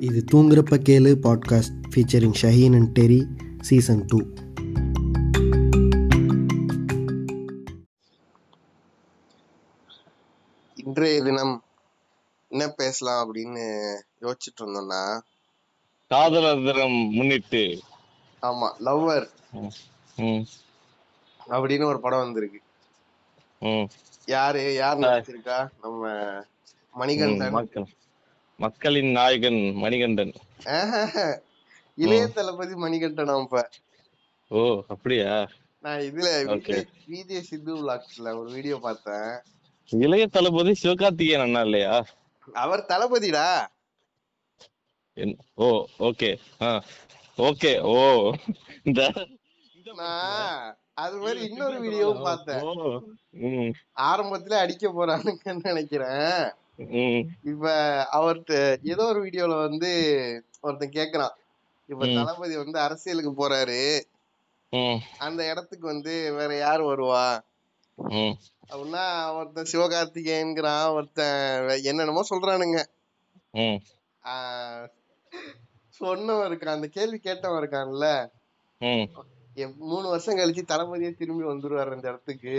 இது தூங்குறப்ப கேளு podcast featuring Shaheen and Terry season two இன்றைய தினம் என்ன பேசலாம் அப்படின்னு யோசிச்சுட்டு இருந்தோம்னா காதலர் தினம் முன்னிட்டு. ஆமா லவ்வர் ம், ம், அப்படின்னு ஒரு படம் வந்திருக்கு. ம். யாரு யார் நடிச்சிருக்கா? நம்ம மணிகண்டன். மக்களின் நாயகன் மணிகண்டன். இளைய தளபதி மணிகண்டன் ஓ அப்படியா? நான் இதுல. விஜய் சித்து விளாக்ஸ்ல ஒரு வீடியோ பார்த்தேன். இளைய தளபதி சிவகார்த்திகேயன் அண்ணா இல்லையா? அவர் தளபதிடா. ஓ ஓகே. ஓகே. ஓ இந்த நான் அது மாதிரி இன்னொரு வீடியோவும் பார்த்தேன். ஆரம்பத்துல அடிக்க போறானுங்கன்னு நினைக்கிறேன். இப்ப அவர்ட்ட ஏதோ ஒரு வீடியோல வந்து ஒருத்தன் கேக்குறான். இப்ப. தளபதி வந்து அரசியலுக்கு போறாரு. அந்த இடத்துக்கு வந்து வேற யார் வருவா? அப்படின்னா ஒருத்தன் சிவகார்த்திகேயன்கிறான். ஒருத்தன் என்னென்னமோ சொல்றானுங்க. சொன்னவன் இருக்கான். அந்த கேள்வி கேட்டவன் இருக்கான்ல. மூணு வருஷம் கழிச்சு தளபதியே திரும்பி வந்துருவாரு அந்த இடத்துக்கு.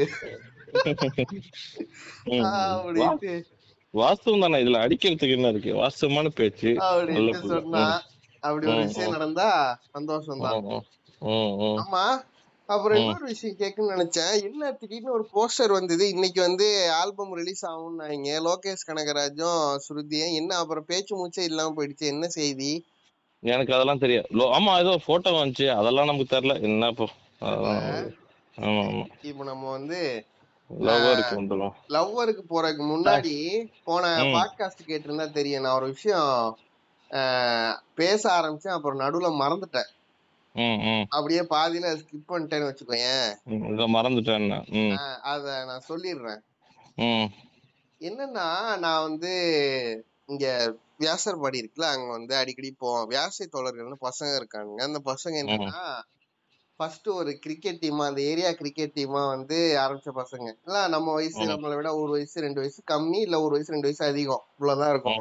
அப்படின்ட்டு. வாஸ்தவம் தானே இதுல அடிக்கிறதுக்கு என்ன இருக்கு? வாஸ்தவமான பேச்சு. சொன்னா அப்படி ஒரு விஷயம். நடந்தா சந்தோஷம் தான் ஆமா. அப்புறம். இன்னொரு விஷயம் கேட்கணும்னு நினைச்சேன். என்ன திடீர்னு ஒரு போஸ்டர் வந்தது? இன்னைக்கு வந்து ஆல்பம் ரிலீஸ் ஆகும்னாங்க. லோகேஷ் கனகராஜும் ஸ்ருதியும். என்ன அப்புறம் பேச்சு மூச்சே இல்லாம போயிடுச்சு. என்ன செய்தி? எனக்கு அதெல்லாம் தெரியாது. ஆமா ஏதோ போட்டோ வந்துச்சு. அதெல்லாம் நமக்கு தெரியல. என்ன இப்போ ஆமா ஆமா. இப்போ நம்ம வந்து லவ்வருக்கு போறதுக்கு முன்னாடி போன. பாட்காஸ்ட் கேட்டிருந்தா தெரியும். நான் ஒரு விஷயம் பேச ஆரம்பிச்சேன். அப்புறம் நடுவுல மறந்துட்டேன். அப்படியே பாதியில ஸ்கிப் பண்ணிட்டேன்னு வச்சுக்கோயேன். மறந்துட்டேன் அத நான் சொல்லிடுறேன். என்னன்னா நான் வந்து இங்க வியாசர்பாடி இருக்குல்ல அங்க வந்து அடிக்கடி போவோம். வியாசை தோழர்கள்னு பசங்க இருக்காங்க. அந்த பசங்க என்னன்னா ஃபர்ஸ்ட் ஒரு கிரிக்கெட் டீமா அந்த ஏரியா கிரிக்கெட் டீமா வந்து ஆரம்பிச்ச பசங்க. இல்ல நம்ம வயசு. நம்மளை விட ஒரு வயசு ரெண்டு வயசு கம்மி இல்ல ஒரு வயசு ரெண்டு வயசு அதிகம். இவ்வளவுதான் இருக்கும்.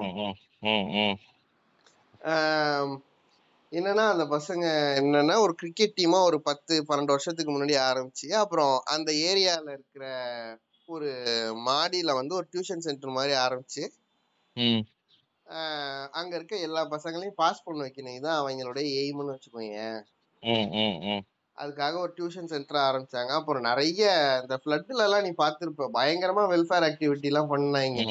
என்னன்னா அந்த பசங்க என்னன்னா ஒரு கிரிக்கெட் டீமா ஒரு பத்து பன்னெண்டு வருஷத்துக்கு முன்னாடி ஆரம்பிச்சு அப்புறம் அந்த ஏரியால இருக்கிற ஒரு மாடியில வந்து ஒரு டியூஷன் சென்டர் மாதிரி ஆரம்பிச்சு அங்க இருக்க எல்லா பசங்களையும் பாஸ் பண்ண வைக்கணும். இதுதான் அவங்களோட எய்ம்னு வச்சுக்கோங்க அதுக்காக ஒரு டியூஷன் சென்டர் ஆரம்பிச்சாங்க. அப்புறம் நிறைய இந்த ஃப்ளட்ல எல்லாம் நீ பார்த்திருப்ப. பயங்கரமா வெல்ஃபேர் ஆக்டிவிட்டி எல்லாம் பண்ணாங்க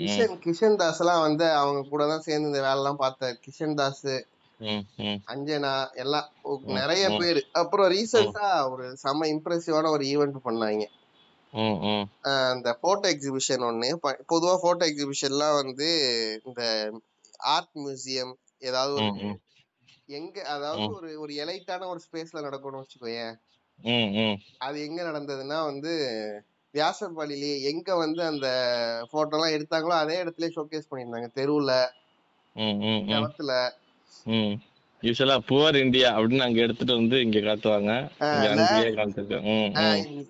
கிஷன் கிஷன் தாஸ் எல்லாம் வந்து அவங்க கூட தான் சேர்ந்து இந்த வேலை எல்லாம் பார்த்தாரு கிஷன் தாஸ் அஞ்சனா எல்லாம் நிறைய. பேர். அப்புறம் ரீசெண்டா ஒரு செம இம்ப்ரெசிவான ஒரு ஈவெண்ட் பண்ணாங்க. அந்த போட்டோ எக்ஸிபிஷன் ஒண்ணு. பொதுவா போட்டோ எக்ஸிபிஷன்லாம் வந்து இந்த ஆர்ட் மியூசியம் ஏதாவது ஒரு எங்க அதாவது. ஒரு ஒரு எலைட்டான ஒரு ஸ்பேஸ்ல நடக்கணும்னு வச்சுக்கோயேன். அது எங்க நடந்ததுன்னா வந்து வியாசர்பாடியிலேயே எங்க வந்து அந்த போட்டோ எல்லாம் எடுத்தாங்களோ அதே இடத்துல ஷோகேஸ் பண்ணியிருந்தாங்க. தெருவுல ம் யூஸ்வலா புவர் இந்தியா அப்படின்னு அங்க எடுத்துட்டு வந்து இங்க காட்டுவாங்க.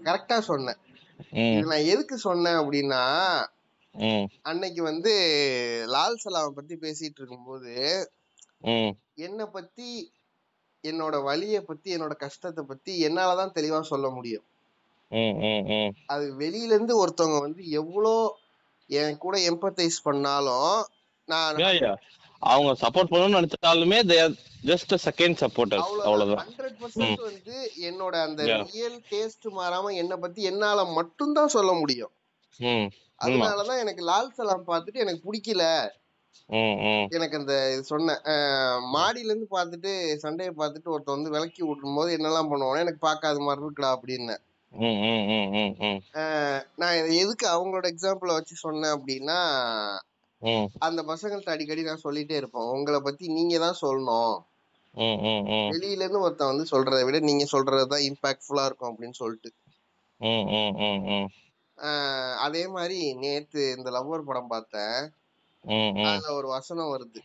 கரெக்டா சொன்னேன். நான் எதுக்கு சொன்னேன் அப்படின்னா அன்னைக்கு வந்து லால் சலாமை பத்தி பேசிட்டு இருக்கும்போது என்னை பத்தி என்னோட வலிய பத்தி என்னோட கஷ்டத்தை பத்தி என்னாலதான் தெளிவா சொல்ல முடியும். அது வெளியில இருந்து ஒருத்தவங்க வந்து எவ்வளோ என் கூட எம்பத்தைஸ் பண்ணாலும் நான் அவங்க சப்போர்ட் பண்ணணும்னு நினைச்சாலுமே தே ஜஸ்ட் செகண்ட் சப்போர்ட்டர்ஸ் அவ்வளவுதான். ஹண்ட்ரட் பர்சன்ட் வந்து என்னோட அந்த. ரியல் டேஸ்ட் மாறாம என்னை பத்தி என்னால மட்டும்தான் சொல்ல முடியும். அதனாலதான் எனக்கு லால் சலாம் பார்த்துட்டு எனக்கு பிடிக்கல. எனக்கு அந்த இது சொன்னேன் மாடியில இருந்து பார்த்துட்டு சண்டையை பார்த்துட்டு ஒருத்தன் வந்து விளக்கி விட்டும் போது என்னெல்லாம் பண்ணுவானே எனக்கு பார்க்காத மாதிரி இருக்குடா அப்படின்னு. நான் எதுக்கு அவங்களோட எக்ஸாம்பிள வச்சு சொன்னேன் அப்படின்னா அந்த பசங்கள்ட்ட அடிக்கடி நான் சொல்லிட்டே இருப்பேன். உங்களை பத்தி நீங்க தான் சொல்லணும். வெளியில இருந்து ஒருத்தன் வந்து சொல்றதை விட நீங்க சொல்றதுதான் இம்பாக்ட்ஃபுல்லா இருக்கும் அப்படின்னு சொல்லிட்டு. அதே மாதிரி நேத்து இந்த லவ்வர் படம் பார்த்தேன். அதுல ஒரு வசனம் வருது.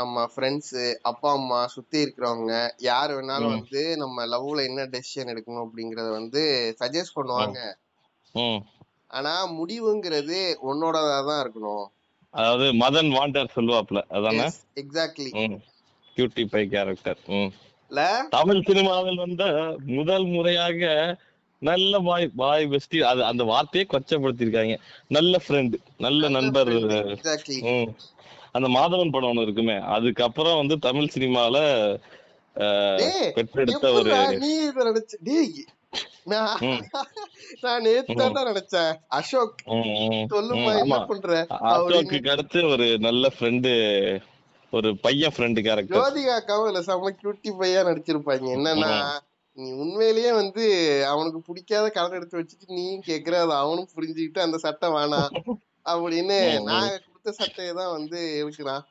நம்ம ஃப்ரெண்ட்ஸ் அப்பா அம்மா சுத்தி இருக்கிறவங்க யார் வேணாலும். வந்து நம்ம லவ்ல என்ன டெசிஷன் எடுக்கணும் அப்படிங்கறத வந்து சஜஸ்ட் பண்ணுவாங்க. ஆனா முடிவுங்கிறது உன்னோடதா தான் இருக்கணும். அதாவது மதன் வாண்டர் சொல்லுவாப்ல அதானே? Exactly cutie pie character Tamil சினிமாவில் வந்த முதல் முறையாக நல்ல பாய் பாய் பெஸ்டி அது அந்த வார்த்தையே கொச்சப்படுத்திருக்காங்க நல்ல ஃப்ரெண்ட் நல்ல நண்பர். அந்த மாதவன் படம் ஒண்ணு இருக்குமே. அதுக்கப்புறம் வந்து தமிழ் சினிமால பெற்றெடுத்த ஒரு நான் நேத்து நினைச்சேன். அசோக் சொல்லுமா என்ன பண்ற? அசோக்கு அடுத்து ஒரு நல்ல ஃப்ரெண்டு ஒரு பையன் ஃப்ரெண்டு கேரக்டர் ஜோதிகா அக்காவும் இல்ல செம்ம கியூட்டி பையா நடிச்சிருப்பாங்க. என்னன்னா நீ உண்மையிலேயே வந்து அவனுக்கு பிடிக்காத கலர் எடுத்து வச்சுட்டு நீயும் கேக்குற அது அவனும் புரிஞ்சுக்கிட்டு அந்த சட்டை வேணாம் அப்படின்னு. நான் கொடுத்த சட்டையை தான் வந்து இருக்கிறான்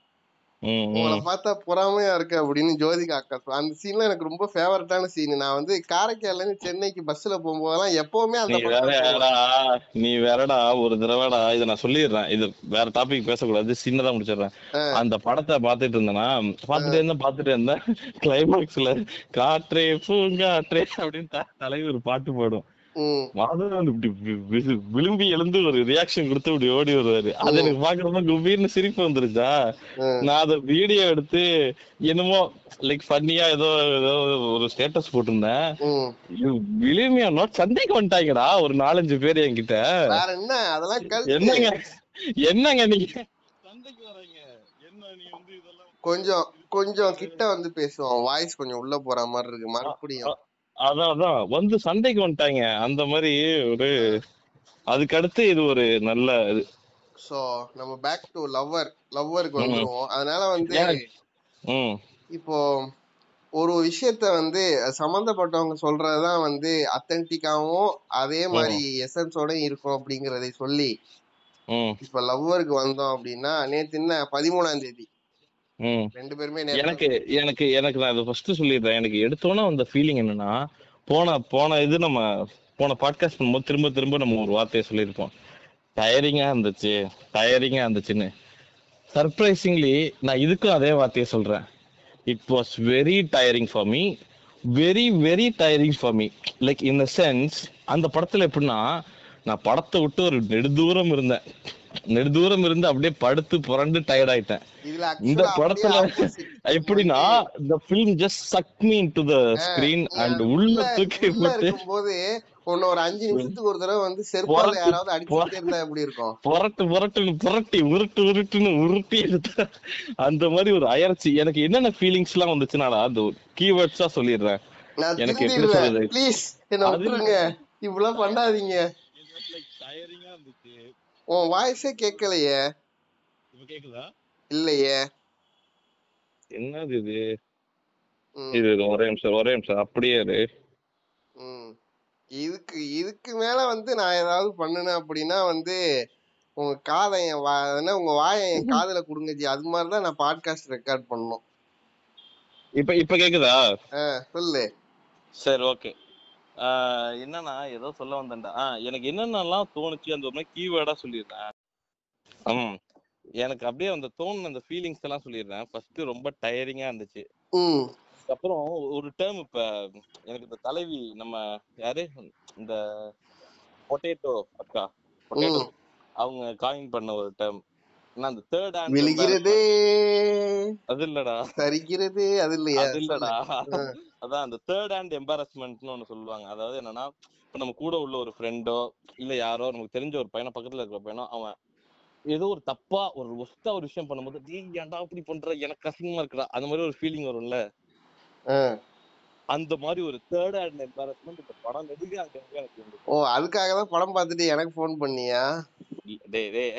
உங்களை பார்த்தா பொறாமையா இருக்கு அப்படின்னு ஜோதிகா அக்கா. அந்த சீன்ல எனக்கு ரொம்ப ஃபேவரட்டான சீன் நான் வந்து காரைக்கால்ல இருந்து சென்னைக்கு பஸ்ல போகும்போதெல்லாம் எப்பவுமே அந்த நீ. வேறடா நீ வேறடா ஒரு தடவைடா இத நான் சொல்லிடுறேன். இது வேற டாபிக் பேசக்கூடாது சின்னதா முடிச்சிடுறேன். அந்த படத்தை பாத்துட்டு இருந்தேனா பாத்துட்டே இருந்தேன் பாத்துட்டே இருந்தேன். கிளைமாக்ஸ்ல காற்றே பூங்காற்றே அப்படின்னு தலைவர் ஒரு பாட்டு பாடும். மாதவன் இப்படி விழும்பி எழுந்து ஒரு ரியாக்ஷன் கொடுத்து இப்படி ஓடி வருவாரு. அது எனக்கு பாக்குறப்ப குபீர்னு சிரிப்பு வந்துருச்சா. நான் அத வீடியோ எடுத்து என்னமோ லைக் ஃபன்னியா ஏதோ ஏதோ ஒரு ஸ்டேட்டஸ் போட்டிருந்தேன். விழுமியா நோட் சந்தைக்கு வந்துட்டாங்கடா ஒரு நாலஞ்சு பேர் என்கிட்ட. என்ன? அதெல்லாம் என்னங்க? என்னங்க நீங்க? சந்தைக்கு வர்றீங்க. என்ன நீ வந்து இதெல்லாம் கொஞ்சம் கொஞ்சம் கிட்ட வந்து பேசுவோம் வாய்ஸ் கொஞ்சம் உள்ள போற மாதிரி இருக்கு. மறுபடியும். அதான் அதான் வந்து சந்தைக்கு வந்துட்டாங்க. அந்த மாதிரி ஒரு அதுக்கு அடுத்து இது ஒரு நல்ல இது. சோ நம்ம பேக் டு லவ்வர் லவ்வருக்கு வந்துருவோம். அதனால வந்து இப்போ ஒரு விஷயத்த வந்து சம்பந்தப்பட்டவங்க சொல்றதுதான் வந்து அத்தன்டிக்காவும் அதே மாதிரி எசன்ஸோட இருக்கும் அப்படிங்கறதை சொல்லி இப்ப லவ்வருக்கு வந்தோம் அப்படின்னா நேத்து என்ன பதிமூணாம் தேதி. ரெண்டு பேருமே எனக்கு எனக்கு எனக்கு நான் இதை ஃபர்ஸ்ட் சொல்லிடுறேன். எனக்கு எடுத்தோன்னே வந்த ஃபீலிங் என்னன்னா போன போன இது நம்ம போன பாட்காஸ்ட் பண்ணும்போது திரும்ப திரும்ப நம்ம ஒரு வார்த்தையை சொல்லியிருப்போம். டயரிங்கா இருந்துச்சு டயரிங்கா இருந்துச்சுன்னு. சர்ப்ரைசிங்லி நான் இதுக்கும் அதே வார்த்தையை சொல்றேன். It was very tiring for me very very tiring for me like in the sense அந்த படத்துல எப்படின்னா நான் படத்தை விட்டு ஒரு நெடுதூரம் இருந்தேன். நெடுதூரம் இருந்து அப்படியே படுத்து புரண்டு டயர்ட் ஆயிட்டேன். இந்த படத்துல. எப்படின்னா the film just sucked me into the screen and உள்ள தூக்கி போட்டு உன்னை ஒரு அஞ்சு நிமிஷத்துக்கு ஒரு தடவை வந்து செருப்பால யாராவது அடிச்சுட்டே இருந்தா எப்படி இருக்கும்? புரட்டு புரட்டுன்னு புரட்டி உருட்டு உருட்டுன்னு உருட்டி எடுத்த அந்த மாதிரி ஒரு அயற்சி எனக்கு என்னென்ன ஃபீலிங்ஸ் எல்லாம் வந்துச்சுனாடா அந்த கீவேர்ட்ஸா சொல்லிடுறேன் எனக்கு எப்படி சொல்றது? ப்ளீஸ் என்ன விட்டுருங்க. இப்படிலாம் பண்ணாதீங்க. உன் வாய்ஸே கேட்கலையே இப்ப கேக்குதா? இல்லையே. என்னது இது? இது இது ஒரே நிமிஷம் ஒரே நிமிஷம். அப்படியே இரு. ம். இதுக்கு இதுக்கு மேல வந்து நான் ஏதாவது பண்ணுனேன் அப்படின்னா வந்து உங்க காதை என் வா உங்க வாயை என் காதுல கொடுங்க ஜி. அது மாதிரி தான் நான் பாட்காஸ்ட் ரெக்கார்ட் பண்ணணும். இப்ப இப்ப கேக்குதா? சொல்லு. சரி ஓகே. என்னன்னா ஏதோ சொல்ல வந்தேன்டா. எனக்கு என்னென்னலாம் தோணுச்சு அந்த ஒரு மாதிரி கீவேர்டா சொல்லிடுறேன் ம். எனக்கு அப்படியே அந்த தோணுன அந்த ஃபீலிங்ஸ் எல்லாம் சொல்லிடுறேன் ஃபர்ஸ்ட் ரொம்ப டயரிங்கா இருந்துச்சு. அப்புறம் ஒரு டேர்ம் இப்ப எனக்கு இந்த தலைவி நம்ம யாரு? இந்த பொட்டேட்டோ அக்கா பொட்டேட்டோ. அவங்க காயின் பண்ண ஒரு டேர்ம் அந்த தேர்ட் ஹேண்ட் விழுகிறதே. அது இல்லடா. சரிகிறது அது இல்லையா? அது இல்லடா. அதான் அந்த தேர்ட் ஹேண்ட் எம்பாரஸ்மெண்ட்னு ஒண்ணு சொல்லுவாங்க. அதாவது என்னன்னா இப்ப நம்ம கூட உள்ள ஒரு ஃப்ரெண்டோ இல்ல யாரோ நமக்கு தெரிஞ்ச ஒரு பையனோ பக்கத்துல இருக்கிற பையனோ அவன் ஏதோ ஒரு தப்பா ஒரு ஒஸ்டா ஒரு விஷயம் பண்ணும்போது டேய் ஏன்டா அப்படி பண்ற? எனக்கு கஷ்டமா இருக்குடா. அந்த மாதிரி ஒரு ஃபீலிங் வரும்ல. அந்த மாதிரி ஒரு தேர்ட் ஹேண்ட் எம்பாரஸ்மெண்ட் இந்த படம் நெடுக அங்கங்க எனக்கு ஓ அதுக்காக தான் படம் பார்த்துட்டு எனக்கு ஃபோன் பண்ணியா? டேய் டேய்.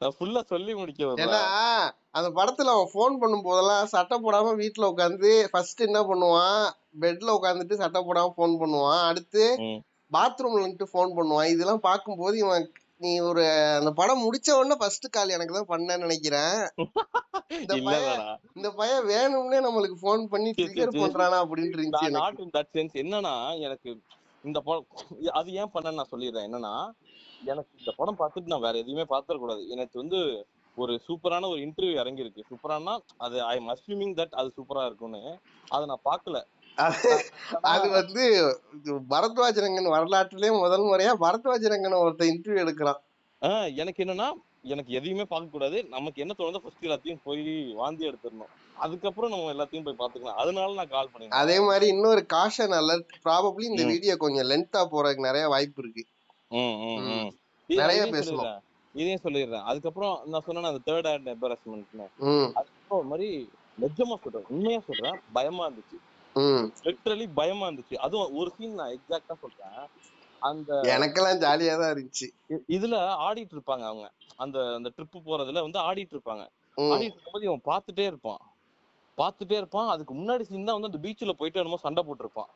நான் ஃபுல்லா சொல்லி முடிக்க ஏன்னா அந்த படத்துல அவன் ஃபோன் பண்ணும் போதெல்லாம் சட்டை போடாம வீட்ல உட்காந்து ஃபர்ஸ்ட் என்ன பண்ணுவான்? பெட்ல உட்காந்துட்டு சட்டை போடாம ஃபோன் பண்ணுவான். அடுத்து. பாத்ரூம்ல நின்று ஃபோன் பண்ணுவான். இதெல்லாம் பார்க்கும்போது இவன் நீ ஒரு அந்த படம் முடிச்ச உடனே ஃபர்ஸ்ட் கால் எனக்கு தான் பண்ணேன்னு நினைக்கிறேன். இந்த பையன் இல்லடா இந்த பையன் வேணும்னே நம்மளுக்கு ஃபோன் பண்ணி ட்ரிகர். பண்றானா அப்படின்னு இருந்துச்சு என்னன்னா எனக்கு இந்த படம் அது ஏன் பண்ணேன்னு நான் சொல்லிடுறேன். என்னன்னா எனக்கு இந்த படம் பார்த்துட்டு நான் வேற எதையுமே பார்த்துட கூடாது. எனக்கு வந்து ஒரு சூப்பரான ஒரு இன்டர்வியூ இறங்கியிருக்கு. சூப்பரானா? அது ஐ எம் அஸ்யூமிங் தட் அது சூப்பரா இருக்கும்னு. அதை நான் பார்க்கல. அது வந்து இது பரத்வாஜ் ரங்கன் வரலாற்றிலே முதல் முறையா பரத்வாஜ் ரங்கன் ஒருத்தன் இன்டர்வியூ எடுக்கிறான். எனக்கு என்னன்னா எனக்கு எதையுமே பார்க்க கூடாது. நமக்கு என்ன தோணுதோ ஃபர்ஸ்ட் எல்லாத்தையும் போய் வாந்தி எடுத்துடணும். அதுக்கப்புறம் நம்ம எல்லாத்தையும் போய் பாத்துக்கலாம் அதனால நான் கால் பண்ணிருந்தேன் அதே மாதிரி இன்னொரு காஷன் அலர்ட் ப்ராபப்ளி இந்த. வீடியோ கொஞ்சம் லென்த்தா போறதுக்கு நிறைய வாய்ப்பு இருக்கு. நிறைய. சொல்லிடுறேன். இதையும் சொல்லிடுறேன். அதுக்கப்புறம் நான் சொன்னேன் அந்த தேர்ட் ஹேண்ட் எம்பரஸ்மெண்ட்னு அதுக்கப்புறம் மாதிரி நிஜமா சொல்றேன் உண்மையா சொல்றேன் பயமா இருந்துச்சு. லிட்டரலி பயமா இருந்துச்சு. அதுவும் ஒரு சீன் நான் எக்ஸாக்டா சொல்றேன். அந்த எனக்கெல்லாம் ஜாலியா தான் இருந்துச்சு. இதுல ஆடிட்டு இருப்பாங்க அவங்க. அந்த அந்த ட்ரிப் போறதுல வந்து ஆடிட்டு இருப்பாங்க. ஆடிட்டு இருக்கும்போது இவன் பார்த்துட்டே இருப்பான். பார்த்துட்டே இருப்பான். அதுக்கு முன்னாடி சீன் தான் வந்து அந்த பீச்ல போயிட்டு என்னமோ சண்டை போட்டிருப்பான்.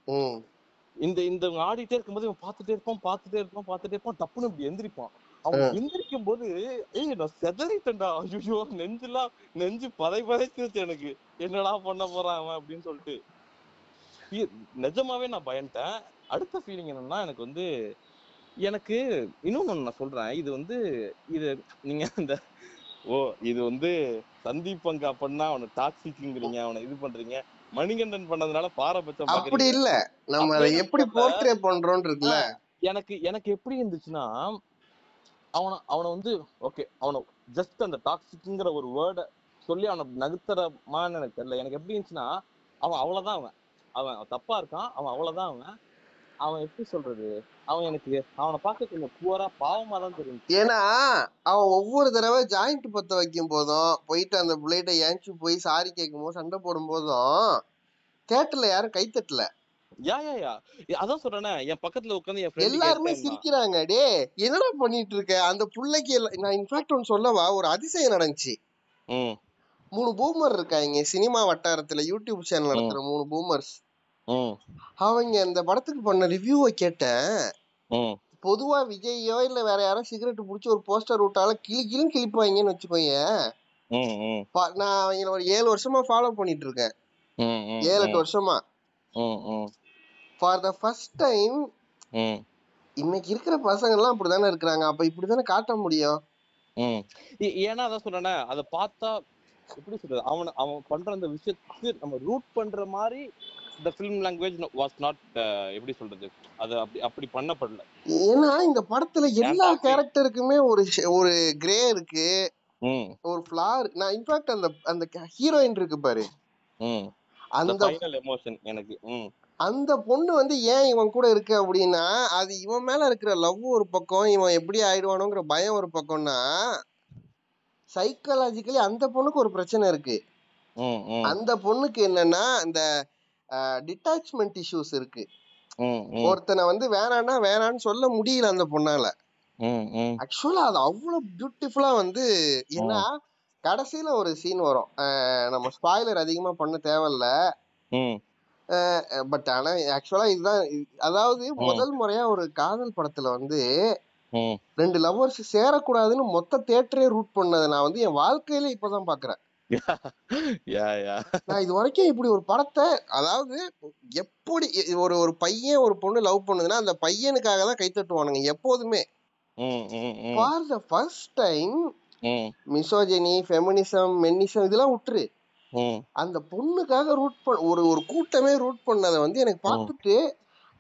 இந்த இந்த ஆடிட்டே இருக்கும்போது இவன் பார்த்துட்டே இருப்பான் பார்த்துட்டே இருப்பான் பார்த்துட்டே இருப்பான் டப்புன்னு இப்படி எந்திரிப்பான். அவன் எந்திரிக்கும் போது ஏய் நான் செதறிட்டேன்டா. ஐயோ நெஞ்செல்லாம் நெஞ்சு பதை பதைச்சிருச்சு எனக்கு. என்னடா பண்ண போறான் அவன் அப்படின்னு சொல்லிட்டு. நிஜமாவே நான் பயந்துட்டேன். அடுத்த ஃபீலிங் என்னன்னா எனக்கு வந்து எனக்கு இன்னொன்னு நான் சொல்றேன். இது வந்து இது நீங்க அந்த ஓ இது வந்து சந்தீப் பங்கா பண்ணா அவனை டாக்ஸிக்குங்கிறீங்க அவனை இது பண்றீங்க. மணிகண்டன் பண்ணதுனால பாரபட்சம் அப்படி இல்ல. நம்ம அதை எப்படி. போர்ட்ரே பண்றோம்னு இருக்குல்ல. எனக்கு எனக்கு எப்படி இருந்துச்சுன்னா அவனை அவனை வந்து ஓகே அவனை ஜஸ்ட் அந்த டாக்ஸிக்ங்கிற ஒரு வேர்டை சொல்லி அவனை நகுத்தரமான்னு எனக்கு தெரியல. எனக்கு எப்படி இருந்துச்சுன்னா அவன் அவ்வளவுதான் அவன். அவன் தப்பா இருக்கான் அவன் அவ்வளவுதான் அவன். அவன் எப்படி சொல்றது? அவன் எனக்கு அவனை பார்க்க கொஞ்சம் புவரா பாவமா தான் தெரியும். ஏன்னா அவன் ஒவ்வொரு தடவை ஜாயிண்ட் பத்த வைக்கும் போதும் போயிட்டு அந்த பிளேட்டை ஏஞ்சி போய் சாரி கேட்கும் போது சண்டை போடும் போதும் தேட்டர்ல யாரும் கைத்தட்டல யா யா யா. அதான் சொல்றேனே என் பக்கத்துல உட்காந்து என் எல்லாருமே சிரிக்கிறாங்க டே என்னடா பண்ணிட்டு இருக்க அந்த புள்ளைக்கு நான் இன்ஃபேக்ட் ஒன்னு சொல்லவா ஒரு அதிசயம் நடந்துச்சு. மூணு பூமர் இருக்காங்க சினிமா வட்டாரத்துல யூடியூப் சேனல் நடத்துற மூணு பூமர்ஸ் ம். அவங்க இந்த படத்துக்கு பண்ண ரிவ்யூவை கேட்டேன். ம். பொதுவா விஜய்யோ இல்ல வேற யாரோ சிகரெட் புடிச்சு ஒரு போஸ்டர் விட்டாலும் கிளி கிளின்னு கிழிப்பாங்கன்னு வச்சுக்கோங்க நான் அவங்கள ஒரு ஏழு வருஷமா ஃபாலோ பண்ணிட்டு இருக்கேன் ஏழு எட்டு வருஷமா. ஃபார் த ஃபர்ஸ்ட் டைம் இன்னைக்கு இருக்கிற பசங்க எல்லாம் அப்படிதானே இருக்கிறாங்க. அப்ப இப்படிதானே காட்ட முடியும்? ஏன்னா அதான் சொல்றேனே அதை பார்த்தா எப்படி சொல்றது? அவன அவன் பண்ற அந்த விஷயத்துக்கு நம்ம ரூட் பண்ற மாதிரி இந்த ஃபிலிம் லாங்குவேஜ் வாஸ் நாட் எப்படி சொல்றது? அது அப்படி அப்படி பண்ணப்படல. ஏன்னா இந்த படத்துல எல்லா. கேரக்டருக்குமே ஒரு ஒரு கிரே இருக்கு. ஒரு ஃபிளார் நான் இன்ஃபேக்ட் அந்த அந்த ஹீரோயின் இருக்கு பாரு. அந்த எமோஷன் எனக்கு அந்த பொண்ணு வந்து ஏன் இவன் கூட இருக்கு அப்படின்னா அது இவன் மேல இருக்கிற லவ் ஒரு பக்கம் இவன் எப்படி ஆயிடுவானோங்கிற பயம் ஒரு பக்கம்னா சைக்காலஜிக்கலி அந்த பொண்ணுக்கு ஒரு பிரச்சனை இருக்கு. அந்த பொண்ணுக்கு என்னன்னா இந்த டிட்டாச்மெண்ட் இஷ்யூஸ் இருக்கு. ஒருத்தனை வந்து வேணான்னா வேணான்னு சொல்ல முடியல அந்த பொண்ணால. ஆக்சுவலா அது அவ்வளவு பியூட்டிஃபுல்லா வந்து ஏன்னா கடைசியில ஒரு சீன் வரும். நம்ம ஸ்பாய்லர் அதிகமா பண்ண தேவையில்ல. பட் ஆனா ஆக்சுவலா இதுதான் இது- அதாவது முதல் முறையா ஒரு காதல் படத்துல வந்து ரெண்டு லவ்வர்ஸ் சேரக்கூடாதுன்னு மொத்த தேட்டரே ரூட் பண்ணதை நான் வந்து என் வாழ்க்கையில இப்பதான் பாக்குறேன். நான் இது வரைக்கும் இப்படி ஒரு படத்தை அதாவது எப்படி ஒரு ஒரு பையன் ஒரு பொண்ணு லவ் பண்ணுதுன்னா அந்த பையனுக்காக தான் கைத்தட்டுவானுங்க எப்போதுமே. For the first time misogyny feminism menism இதெல்லாம் விட்டுரு அந்த பொண்ணுக்காக ரூட் பண்ண ஒரு ஒரு கூட்டமே ரூட் பண்ணதை வந்து எனக்கு பார்த்துட்டு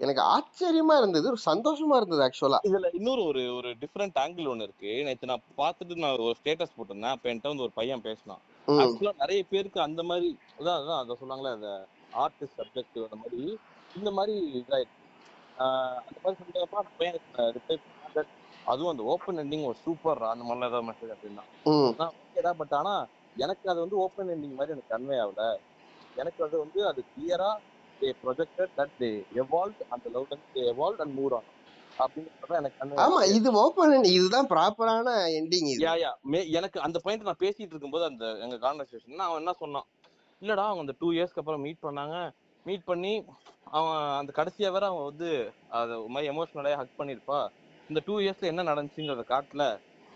எனக்கு ஆச்சரியமா இருந்தது ஒரு சந்தோஷமா இருந்தது ஆக்சுவலா இதுல இன்னொரு ஒரு ஒரு டிஃப்ரெண்ட் ஆங்கிள் ஒண்ணு இருக்கு. நேத்து நான் பார்த்துட்டு நான் ஒரு ஸ்டேட்டஸ் போட்டிருந்தேன். அப்ப என்கிட்ட வந்து ஒரு பையன் பேசினான். ஆக்சுவலா நிறைய பேருக்கு அந்த மாதிரி அதான் அதான் அதை சொன்னாங்களே அந்த ஆர்டிஸ்ட் சப்ஜெக்ட் அந்த மாதிரி இந்த மாதிரி ஆஹ் அந்த மாதிரி சொல்றப்ப அந்த பையனுக்கு ரிப்ளை பண்ணாங்க. அதுவும் அந்த ஓப்பன் எண்டிங் ஒரு சூப்பர் அந்த மாதிரிலாம் ஏதாவது மெசேஜ் அப்படின்னா. ஓகேடா பட் ஆனா எனக்கு அது வந்து ஓப்பன் எண்டிங் மாதிரி எனக்கு கன்வே ஆகல. எனக்கு அது வந்து அது கிளியரா they projected that they evolve அந்த love they evolve and move convey ஆமா. இது ஓப்பன் இதுதான் ப்ராப்பரான எண்டிங் இது. யா யா எனக்கு அந்த பாயிண்ட் நான் பேசிட்டு இருக்கும்போது அந்த எங்க கான்வர்சேஷன் அவன் என்ன சொன்னான்? இல்லடா அவங்க அந்த டூ இயர்ஸ்க்கு அப்புறம் மீட் பண்ணாங்க. மீட் பண்ணி அவன் அந்த கடைசியா வேற அவன் வந்து அது மாதிரி எமோஷனலாக ஹக் பண்ணிருப்பா இந்த டூ இயர்ஸ்ல என்ன நடந்துச்சுங்கிறத காட்டல.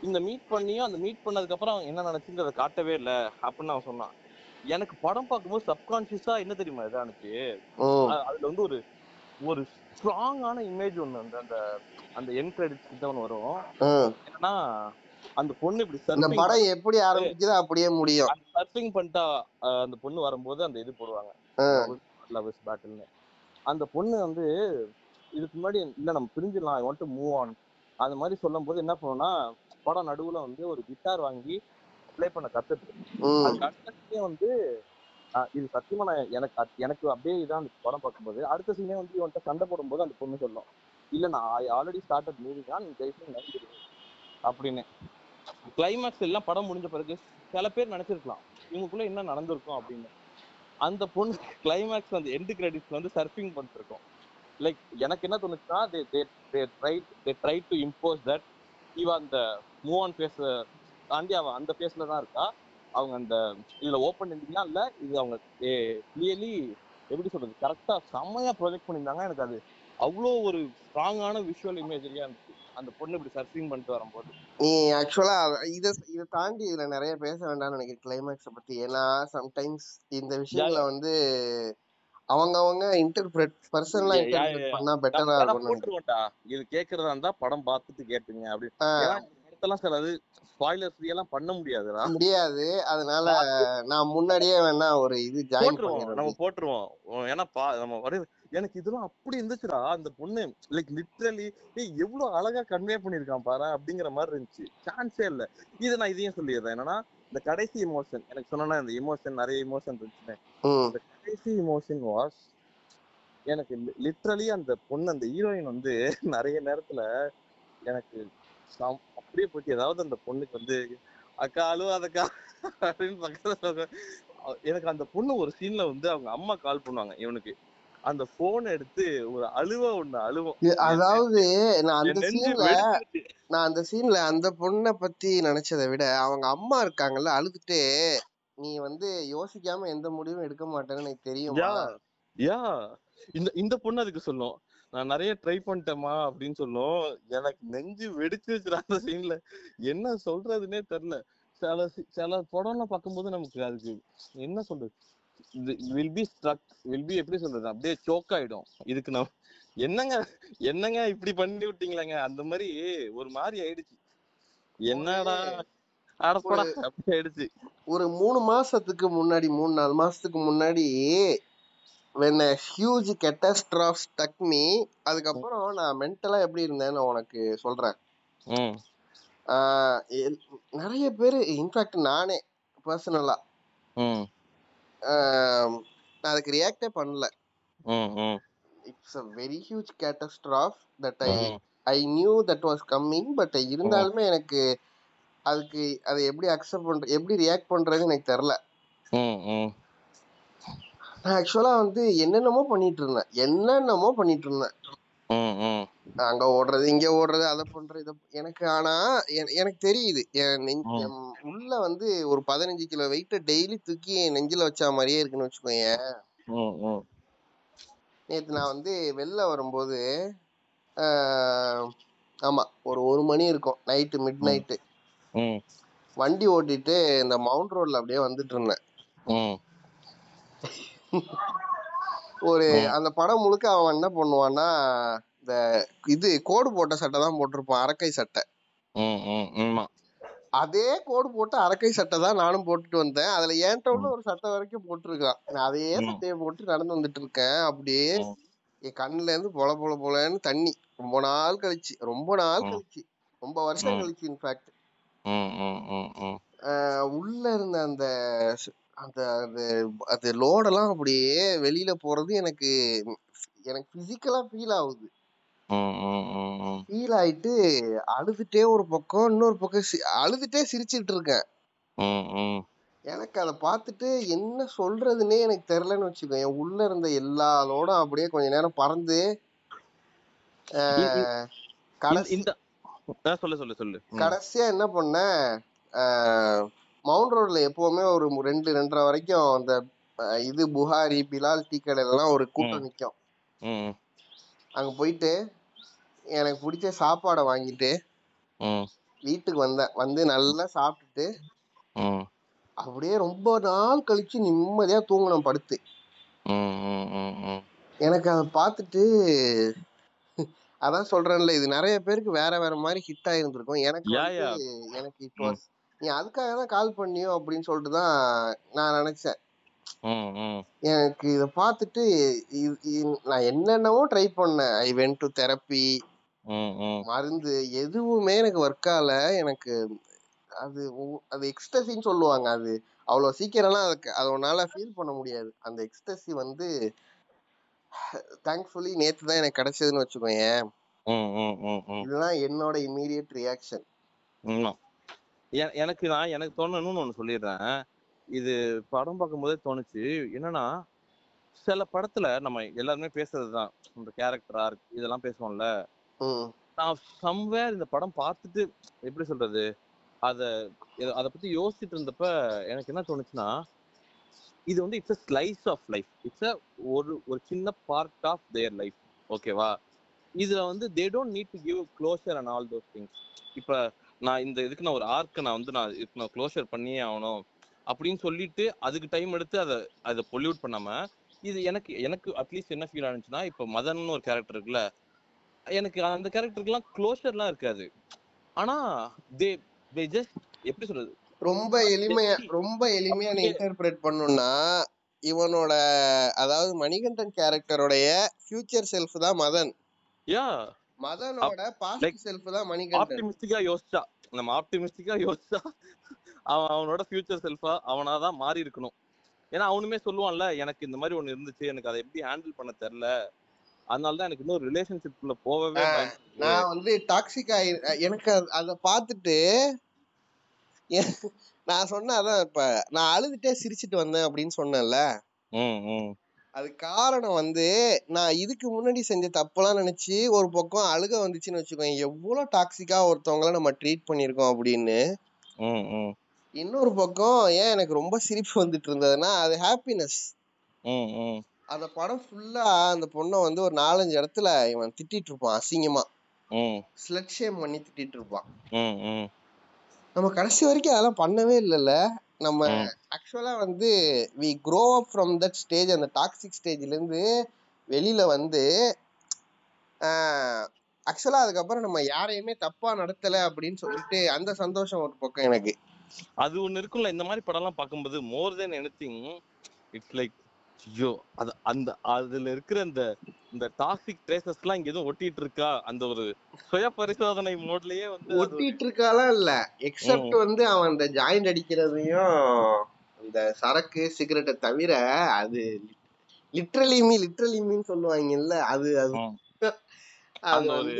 இந்த மீட் பண்ணியும் அந்த மீட் பண்ணதுக்கு அப்புறம் என்ன நடந்துச்சுங்கிறத காட்டவே இல்ல அப்படின்னு அவன் சொன்னான். எனக்கு படம் பார்க்கும்போது சப்கான்சியஸா என்ன தெரியுமா இதானுச்சு அதுல வந்து ஒரு ஒரு ஸ்ட்ராங்கான இமேஜ் ஒண்ணு அந்த அந்த அந்த என் கிரெடிட்ஸ் கிட்ட ஒன்று வரும். என்னன்னா அந்த பொண்ணு இப்படி surfing படம் எப்படி ஆரம்பிக்குதோ அப்படியே முடியும். அந்த சர்ஃபிங் பண்ணிட்டா அந்த பொண்ணு வரும்போது அந்த இது போடுவாங்க. லவ்ஸ் பேட்டில்னு அந்த பொண்ணு வந்து இதுக்கு முன்னாடி இல்ல நம்ம பிரிஞ்சிடலாம். I want to move on அந்த மாதிரி சொல்லும் போது என்ன பண்ணுவோம்னா படம் நடுவுல வந்து ஒரு கிட்டார் வாங்கி ப்ளே பண்ண கத்துட்டு ம். அது வந்து ஆஹ் இது சத்தியமா நான் எனக்கு எனக்கு அப்படியே இதான் அந்த படம் பார்க்கும்போது அடுத்த சீனே வந்து இவன்கிட்ட சண்டை போடும்போது அந்த பொண்ணு சொல்லும் இல்ல நான் ஆல்ரெடி ஸ்டார்டட் மூவி தான் நீ ஜெயிச்சு நடிச்சிரு அப்படின்னு. கிளைமேக்ஸ் எல்லாம் படம் முடிஞ்ச பிறகு சில பேர் நினைச்சிருக்கலாம் இவங்களுக்குள்ள என்ன நடந்திருக்கும்? அப்படின்னு. அந்த பொண்ணு கிளைமேக்ஸ் வந்து எண்டு கிரெடிட்ஸ் வந்து சர்ஃபிங் பண்ணிருக்கோம் லைக் எனக்கு என்ன தோணுச்சுன்னா they they they try they try to impose that இவ அந்த மூவ் ஆன் ஃபேஸ் தாண்டி அவ அந்த ஃபேஸ்ல தான் இருக்கா அவங்க அந்த இதுல ஓப்பன் எண்டிங்லாம் இல்ல இது அவங்க கிளியர்லி எப்படி சொல்றது கரெக்டா செம்மையா ப்ரொஜெக்ட் பண்ணியிருந்தாங்க. எனக்கு அது அவ்வளோ ஒரு ஸ்ட்ராங்கான விஷுவல் இமேஜரியா இருந்துச்சு. அந்த பொண்ணு இப்படி சர்ஃபிங் பண்ணிட்டு வரும்போது. நீ ஆக்சுவலா இத இத தாண்டி இதுல நிறைய பேச வேண்டாம்னு நினைக்கிறேன் கிளைமேக்ஸ பத்தி. ஏன்னா சம்டைம்ஸ் இந்த விஷயங்கள வந்து அவங்க அவங்க இன்டர்பிரட் பர்சனலா இன்டர்பிரட். பண்ணா பெட்டரா போட்டுருவோம்டா. இது கேக்குறதா இருந்தா படம் பார்த்துட்டு கேட்டுங்க அப்படி படத்தெல்லாம் சில அது ஸ்பாய்லர் ஃப்ரீ எல்லாம் பண்ண முடியாதுடா. முடியாது. அதனால நான் முன்னாடியே வேணா ஒரு இது ஜாயின் போட்டுருவோம் நம்ம போட்டுருவோம். ஏன்னா பா நம்ம வர எனக்கு இதெல்லாம் அப்படி இருந்துச்சுடா. அந்த பொண்ணு லைக் லிட்ரலி ஏய் எவ்வளவு அழகா கன்வே பண்ணிருக்கான் பாரு அப்படிங்கிற மாதிரி இருந்துச்சு. சான்ஸே இல்ல. இது நான் இதையும் சொல்லிடுறேன். என்னன்னா இந்த கடைசி எமோஷன் எனக்கு சொன்னா இந்த எமோஷன் நிறைய எமோஷன் இருந்துச்சு ம். அந்த கடைசி எமோஷன் வாஸ் எனக்கு லிட்ரலி அந்த பொண்ணு அந்த ஹீரோயின் வந்து நிறைய நேரத்துல எனக்கு அப்படியே போயிட்டு ஏதாவது அந்த பொண்ணுக்கு வந்து அக்கா அழுவாதக்கா அப்படின்னு பக்கத்துல எனக்கு அந்த பொண்ணு ஒரு சீன்ல வந்து அவங்க அம்மா கால் பண்ணுவாங்க இவனுக்கு. அந்த போன் எடுத்து ஒரு அழுவ ஒண்ணு அழுவோம். அதாவது நான் அந்த சீன்ல நான் அந்த சீன்ல அந்த பொண்ணை பத்தி நினைச்சதை விட அவங்க அம்மா இருக்காங்கல்ல அழுதுட்டு நீ வந்து யோசிக்காம எந்த முடிவும் எடுக்க மாட்டேன்னு எனக்கு தெரியுமா? யா யா. இந்த இந்த பொண்ணு அதுக்கு சொல்லும். நான் நிறைய ட்ரை பண்ணிட்டேமா அப்படின்னு சொல்லும். எனக்கு நெஞ்சு வெடிச்சிருச்சுடா அந்த சீன்ல என்ன சொல்றதுன்னே தெரியல. சில சில படம்லாம் பார்க்கும்போது நமக்கு அதுக்கு என்ன சொல்றது? Will be struck will be எப்படி சொல்றது? அப்படியே சோக் ஆயிடும். இதுக்கு நான் என்னங்க என்னங்க இப்படி பண்ணி விட்டீங்களேங்க? அந்த மாதிரி ஒரு மாதிரி ஆயிடுச்சு. என்னடா ஆயிடுச்சு. ஒரு மூணு மாசத்துக்கு முன்னாடி மூணு நாலு மாசத்துக்கு முன்னாடி when a huge catastrophe struck me அதுக்கப்புறம் நான் மென்டலா எப்படி இருந்தேன்னு உனக்கு சொல்றேன். எல்- நிறைய பேர் இன்ஃபேக்ட் நானே பர்சனலா ம். நான் அதுக்கு ரியாக்டே பண்ணல. It's a very huge catastrophe that I I knew that was coming but இருந்தாலுமே எனக்கு அதுக்கு அதை எப்படி அக்செப்ட் பண்ற எப்படி ரியாக்ட் பண்றதுன்னு எனக்கு ம். நான் ஆக்சுவலா வந்து என்னென்னமோ பண்ணிட்டு இருந்தேன் என்னென்னமோ பண்ணிட்டு இருந்தேன் அங்க ஓடுறது இங்க ஓடுறது அதை பண்றது இதை எனக்கு ஆனா எனக்கு தெரியுது. உள்ள வந்து ஒரு பதினஞ்சு கிலோ வெயிட்ட டெய்லி தூக்கி என் நெஞ்சில வச்ச மாதிரியே இருக்குன்னு ம் நேத்து நான் வந்து வெளில வரும்போது ஆமா ஒரு ஒரு மணி இருக்கும். Night mid. நைட்டு வண்டி ஓட்டிட்டு இந்த மவுண்ட் ரோட்ல அப்படியே வந்துட்டு இருந்தேன் ஒரு. அந்த படம் முழுக்க அவன் என்ன பண்ணுவான்னா இந்த இது கோடு போட்ட சட்டை தான் போட்டிருப்பான் அரக்கை சட்டை. அதே கோடு போட்டு அரக்கை சட்டை தான் நானும் போட்டுட்டு வந்தேன். அதுல உள்ள ம். ஒரு சட்டை வரைக்கும் போட்டிருக்கான். நான் அதே சட்டையை போட்டு நடந்து வந்துட்டு இருக்கேன் அப்படியே என் கண்ணுல இருந்து பொல பொல பொலன்னு தண்ணி. ரொம்ப நாள் கழிச்சு ரொம்ப நாள் கழிச்சு. ரொம்ப வருஷம் கழிச்சு இன்ஃபேக்ட் உள்ள இருந்த அந்த அந்த அது அது லோடெல்லாம் அப்படியே வெளியில போறது எனக்கு எனக்கு பிசிக்கலா ஃபீல் ஆகுது. ஃபீல் ஆயிட்டு அழுதுட்டே ஒரு பக்கம் இன்னொரு பக்கம் அழுதுட்டே சிரிச்சுட்டு இருக்கேன். எனக்கு அதை பார்த்துட்டு என்ன சொல்றதுன்னே எனக்கு தெரியலன்னு வச்சுக்கோ என் உள்ள இருந்த எல்லா லோடும் அப்படியே கொஞ்ச நேரம் பறந்து கடைசி சொல்லு சொல்லு சொல்லு. கடைசியா என்ன பண்ணேன் ஆஹ், மவுண்ட் ரோட்ல எப்பவுமே ஒரு ரெண்டு ரெண்டரை வரைக்கும் அந்த இது புகாரி பிலால் டீ கடையிலலாம் ஒரு ம். கூட்டம் நிக்கும். ம். அங்க போயிட்டு எனக்கு பிடிச்ச சாப்பாடை வாங்கிட்டு வீட்டுக்கு வந்தேன். வந்து நல்லா சாப்பிட்டுட்டு அப்படியே ரொம்ப நாள் கழிச்சு நிம்மதியா தூங்கினேன் படுத்து. எனக்கு அதை பார்த்துட்டு அதான் சொல்றேன்ல இது நிறைய பேருக்கு வேற வேற மாதிரி ஹிட் ஆயிருந்திருக்கும். எனக்கு எனக்கு இட் வாஸ் நீ அதுக்காக தான் கால் பண்ணியோ அப்படின்னு சொல்லிட்டு தான் நான் நினைச்சேன். எனக்கு இதை பார்த்துட்டு நான் என்னென்னவோ ட்ரை பண்ணேன். ஐ வென்ட் டு தெரப்பி மருந்து எதுவுமே எனக்கு ஒர்க் ஆகல. எனக்கு அது அது எக்ஸ்டசின்னு சொல்லுவாங்க அது. அவ்வளவு சீக்கிரம்லாம் அதுக்கு அதை உன்னால ஃபீல் பண்ண முடியாது. அந்த எக்ஸ்டசி வந்து தேங்க்ஃபுல்லி நேத்து தான் எனக்கு கிடைச்சதுன்னு ம் இதுதான் என்னோட இம்மீடியட் ரியாக்ஷன் எனக்கு நான் எனக்கு தோணுன்னு ஒண்ணு சொல்லிடுறேன். இது படம் பார்க்கும்போதே தோணுச்சு. என்னன்னா சில படத்துல நம்ம எல்லாருமே பேசுறதுதான் இந்த கேரக்டர் ஆர்க் இதெல்லாம் பேசுவோம்ல. நான் சம்வேர் இந்த படம் பார்த்துட்டு எப்படி சொல்றது அத அத பத்தி யோசிச்சுட்டு இருந்தப்ப எனக்கு என்ன தோணுச்சுன்னா இது வந்து it's a slice of life it's a ஒரு ஒரு சின்ன பார்ட் ஆஃப் தேர் லைஃப் ஓகேவா இதுல வந்து they don't need to give closure and all those things இப்ப நான் இந்த இதுக்கு நான் ஒரு ஆர்க்கு நான் வந்து நான் இதுக்கு நான் க்ளோஷர் பண்ணியே ஆகணும் அப்படின்னு சொல்லிட்டு அதுக்கு டைம் எடுத்து அதை அதை பொல்யூட் பண்ணாம இது எனக்கு எனக்கு அட்லீஸ்ட் என்ன ஃபீல் ஆனிச்சுன்னா இப்ப மதன் ஒரு கேரக்டர் இருக்குல்ல எனக்கு அந்த கேரக்டருக்குலாம் க்ளோஷர்லாம் இருக்காது. ஆனா தே தே ஜஸ்ட் எப்படி சொல்றது? ரொம்ப எளிமையா ரொம்ப எளிமையா நீ இன்டர்பிரேட் பண்ணணும்னா இவனோட அதாவது மணிகண்டன் கேரக்டரோடைய ஃபியூச்சர் செல்ஃப் தான் மதன். யா மதனோட பாஸ்ட் செல்ஃப் தான் மணிகண்டன். ஆப்டிமிஸ்டிக்கா யோசிச்சா. நம்ம ஆப்டிமிஸ்டிக்கா யோசிச்சா அவன் அவனோட ஃபியூச்சர் செல்ஃபா அவனாதான் மாறி இருக்கணும். ஏன்னா அவனுமே சொல்லுவான்ல எனக்கு இந்த மாதிரி ஒண்ணு இருந்துச்சு. எனக்கு அதை எப்படி ஹேண்டில் பண்ண தெரியல. அதனால தான் எனக்கு இன்னும் ரிலேஷன்ஷிப்ல போகவே நான் வந்து டாக்ஸிக் ஆயி எனக்கு அத- பார்த்துட்டு நான் சொன்னேன் அதான் இப்ப நான் அழுதுட்டே சிரிச்சிட்டு வந்தேன் அப்படின்னு சொன்னேன்ல. அது காரணம் வந்து நான் இதுக்கு முன்னாடி செஞ்ச தப்பெல்லாம் நினைச்சு ஒரு பக்கம் அழுக வந்துச்சுன்னு வச்சுக்கோங்க எவ்வளவு டாக்ஸிக்கா ஒருத்தவங்கள நம்ம ட்ரீட் பண்ணியிருக்கோம் அப்படின்னு. இன்னொரு பக்கம் ஏன் எனக்கு ரொம்ப சிரிப்பு வந்துட்டு இருந்ததுன்னா அது ஹாப்பினஸ் அந்த படம் ஃபுல்லா அந்த பொண்ணை வந்து ஒரு நாலஞ்சு இடத்துல இவன் திட்டிட்டு இருப்பான் அசிங்கமா. ஸ்லட் ஷேம் பண்ணி திட்டிட்டு இருப்பான். நம்ம கடைசி வரைக்கும் அதெல்லாம் பண்ணவே இல்லைல்ல. நம்ம ஆக்சுவலா வந்து we grow up from that stage அந்த டாக்ஸிக் ஸ்டேஜ்ல இருந்து வெளியில வந்து ஆக்சுவலா அதுக்கப்புறம் நம்ம யாரையுமே தப்பா நடத்தல அப்படின்னு சொல்லிட்டு அந்த சந்தோஷம் ஒரு பக்கம் எனக்கு. அது ஒண்ணு இருக்கும்ல இந்த மாதிரி படம்லாம் பார்க்கும்போது more than anything it's like ஐயோ! அது அந்த அதுல இருக்கிற அந்த இந்த டாக்ஸிக் ட்ரேசஸ் எல்லாம் இங்க எதுவும் ஒட்டிட்டு இருக்கா அந்த ஒரு சுய பரிசோதனை மோட்லயே வந்து ஒட்டிட்டு இருக்காலாம் இல்ல. எக்ஸப்ட் வந்து அவன் அந்த ஜாயிண்ட் அடிக்கிறதையும் இந்த சரக்கு சிகரெட்டை தவிர அது லிட்ரலி மீ லிட்ரலி மீன்னு சொல்லுவாங்கல்ல அது. அது அந்த ஒரு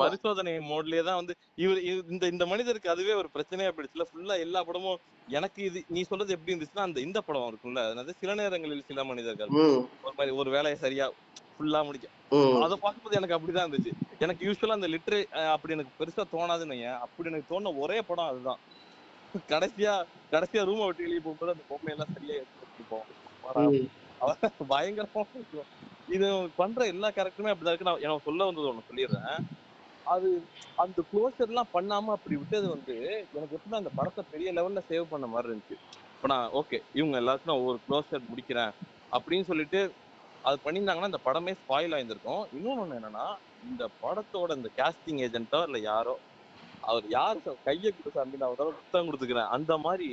பரிசோதனை மோட்லயே தான் வந்து இவர் இந்த இந்த மனிதருக்கு அதுவே ஒரு பிரச்சனையா போயிடுச்சுல. ஃபுல்லா எல்லா படமும் எனக்கு இது நீ சொல்றது எப்படி இருந்துச்சுன்னா அந்த இந்த படம் இருக்கும்ல. அதாவது சில நேரங்களில் சில மனிதர்கள் ஒரு மாதிரி ஒரு வேலையை சரியா ஃபுல்லா முடிக்க. ம். அதை பார்க்கும்போது எனக்கு அப்படிதான் இருந்துச்சு. எனக்கு யூஸ்வலா அந்த லிட்ரே அப்படி எனக்கு பெருசா தோணாதுன்னு வையேன். அப்படி எனக்கு தோணுன ஒரே படம் அதுதான். கடைசியா கடைசியா ரூமை விட்டு வெளியே போகும்போது அந்த பொம்மை எல்லாம் சரியா எடுத்து வச்சிருப்போம் ம். அவன் பயங்கரமா இருக்கும். இது பண்ற எல்லா கேரக்டருமே அப்படிதான் இருக்கு. நான் எனக்கு சொல்ல வந்தது ஒண்ணு சொல்லிடுறேன். அது அந்த க்ளோசர் எல்லாம் பண்ணாம அப்படி விட்டது வந்து எனக்கு எப்படின்னா அந்த படத்தை பெரிய லெவல்ல சேவ் பண்ண மாதிரி இருந்துச்சு. இப்ப நான் ஓகே இவங்க எல்லாருக்கும் நான் ஒரு முடிக்கிறேன் அப்படின்னு சொல்லிட்டு அது பண்ணியிருந்தாங்கன்னா இந்த படமே ஸ்பாயில் ஆயிருந்திருக்கும். இன்னொன்னு ஒண்ணு என்னன்னா இந்த படத்தோட இந்த கேஸ்டிங் ஏஜென்ட்டோ இல்ல யாரோ அவர் யார் கையை கொடுத்தாரு அப்படின்னு அவர் புத்தகம் கொடுத்துக்கிறேன் அந்த மாதிரி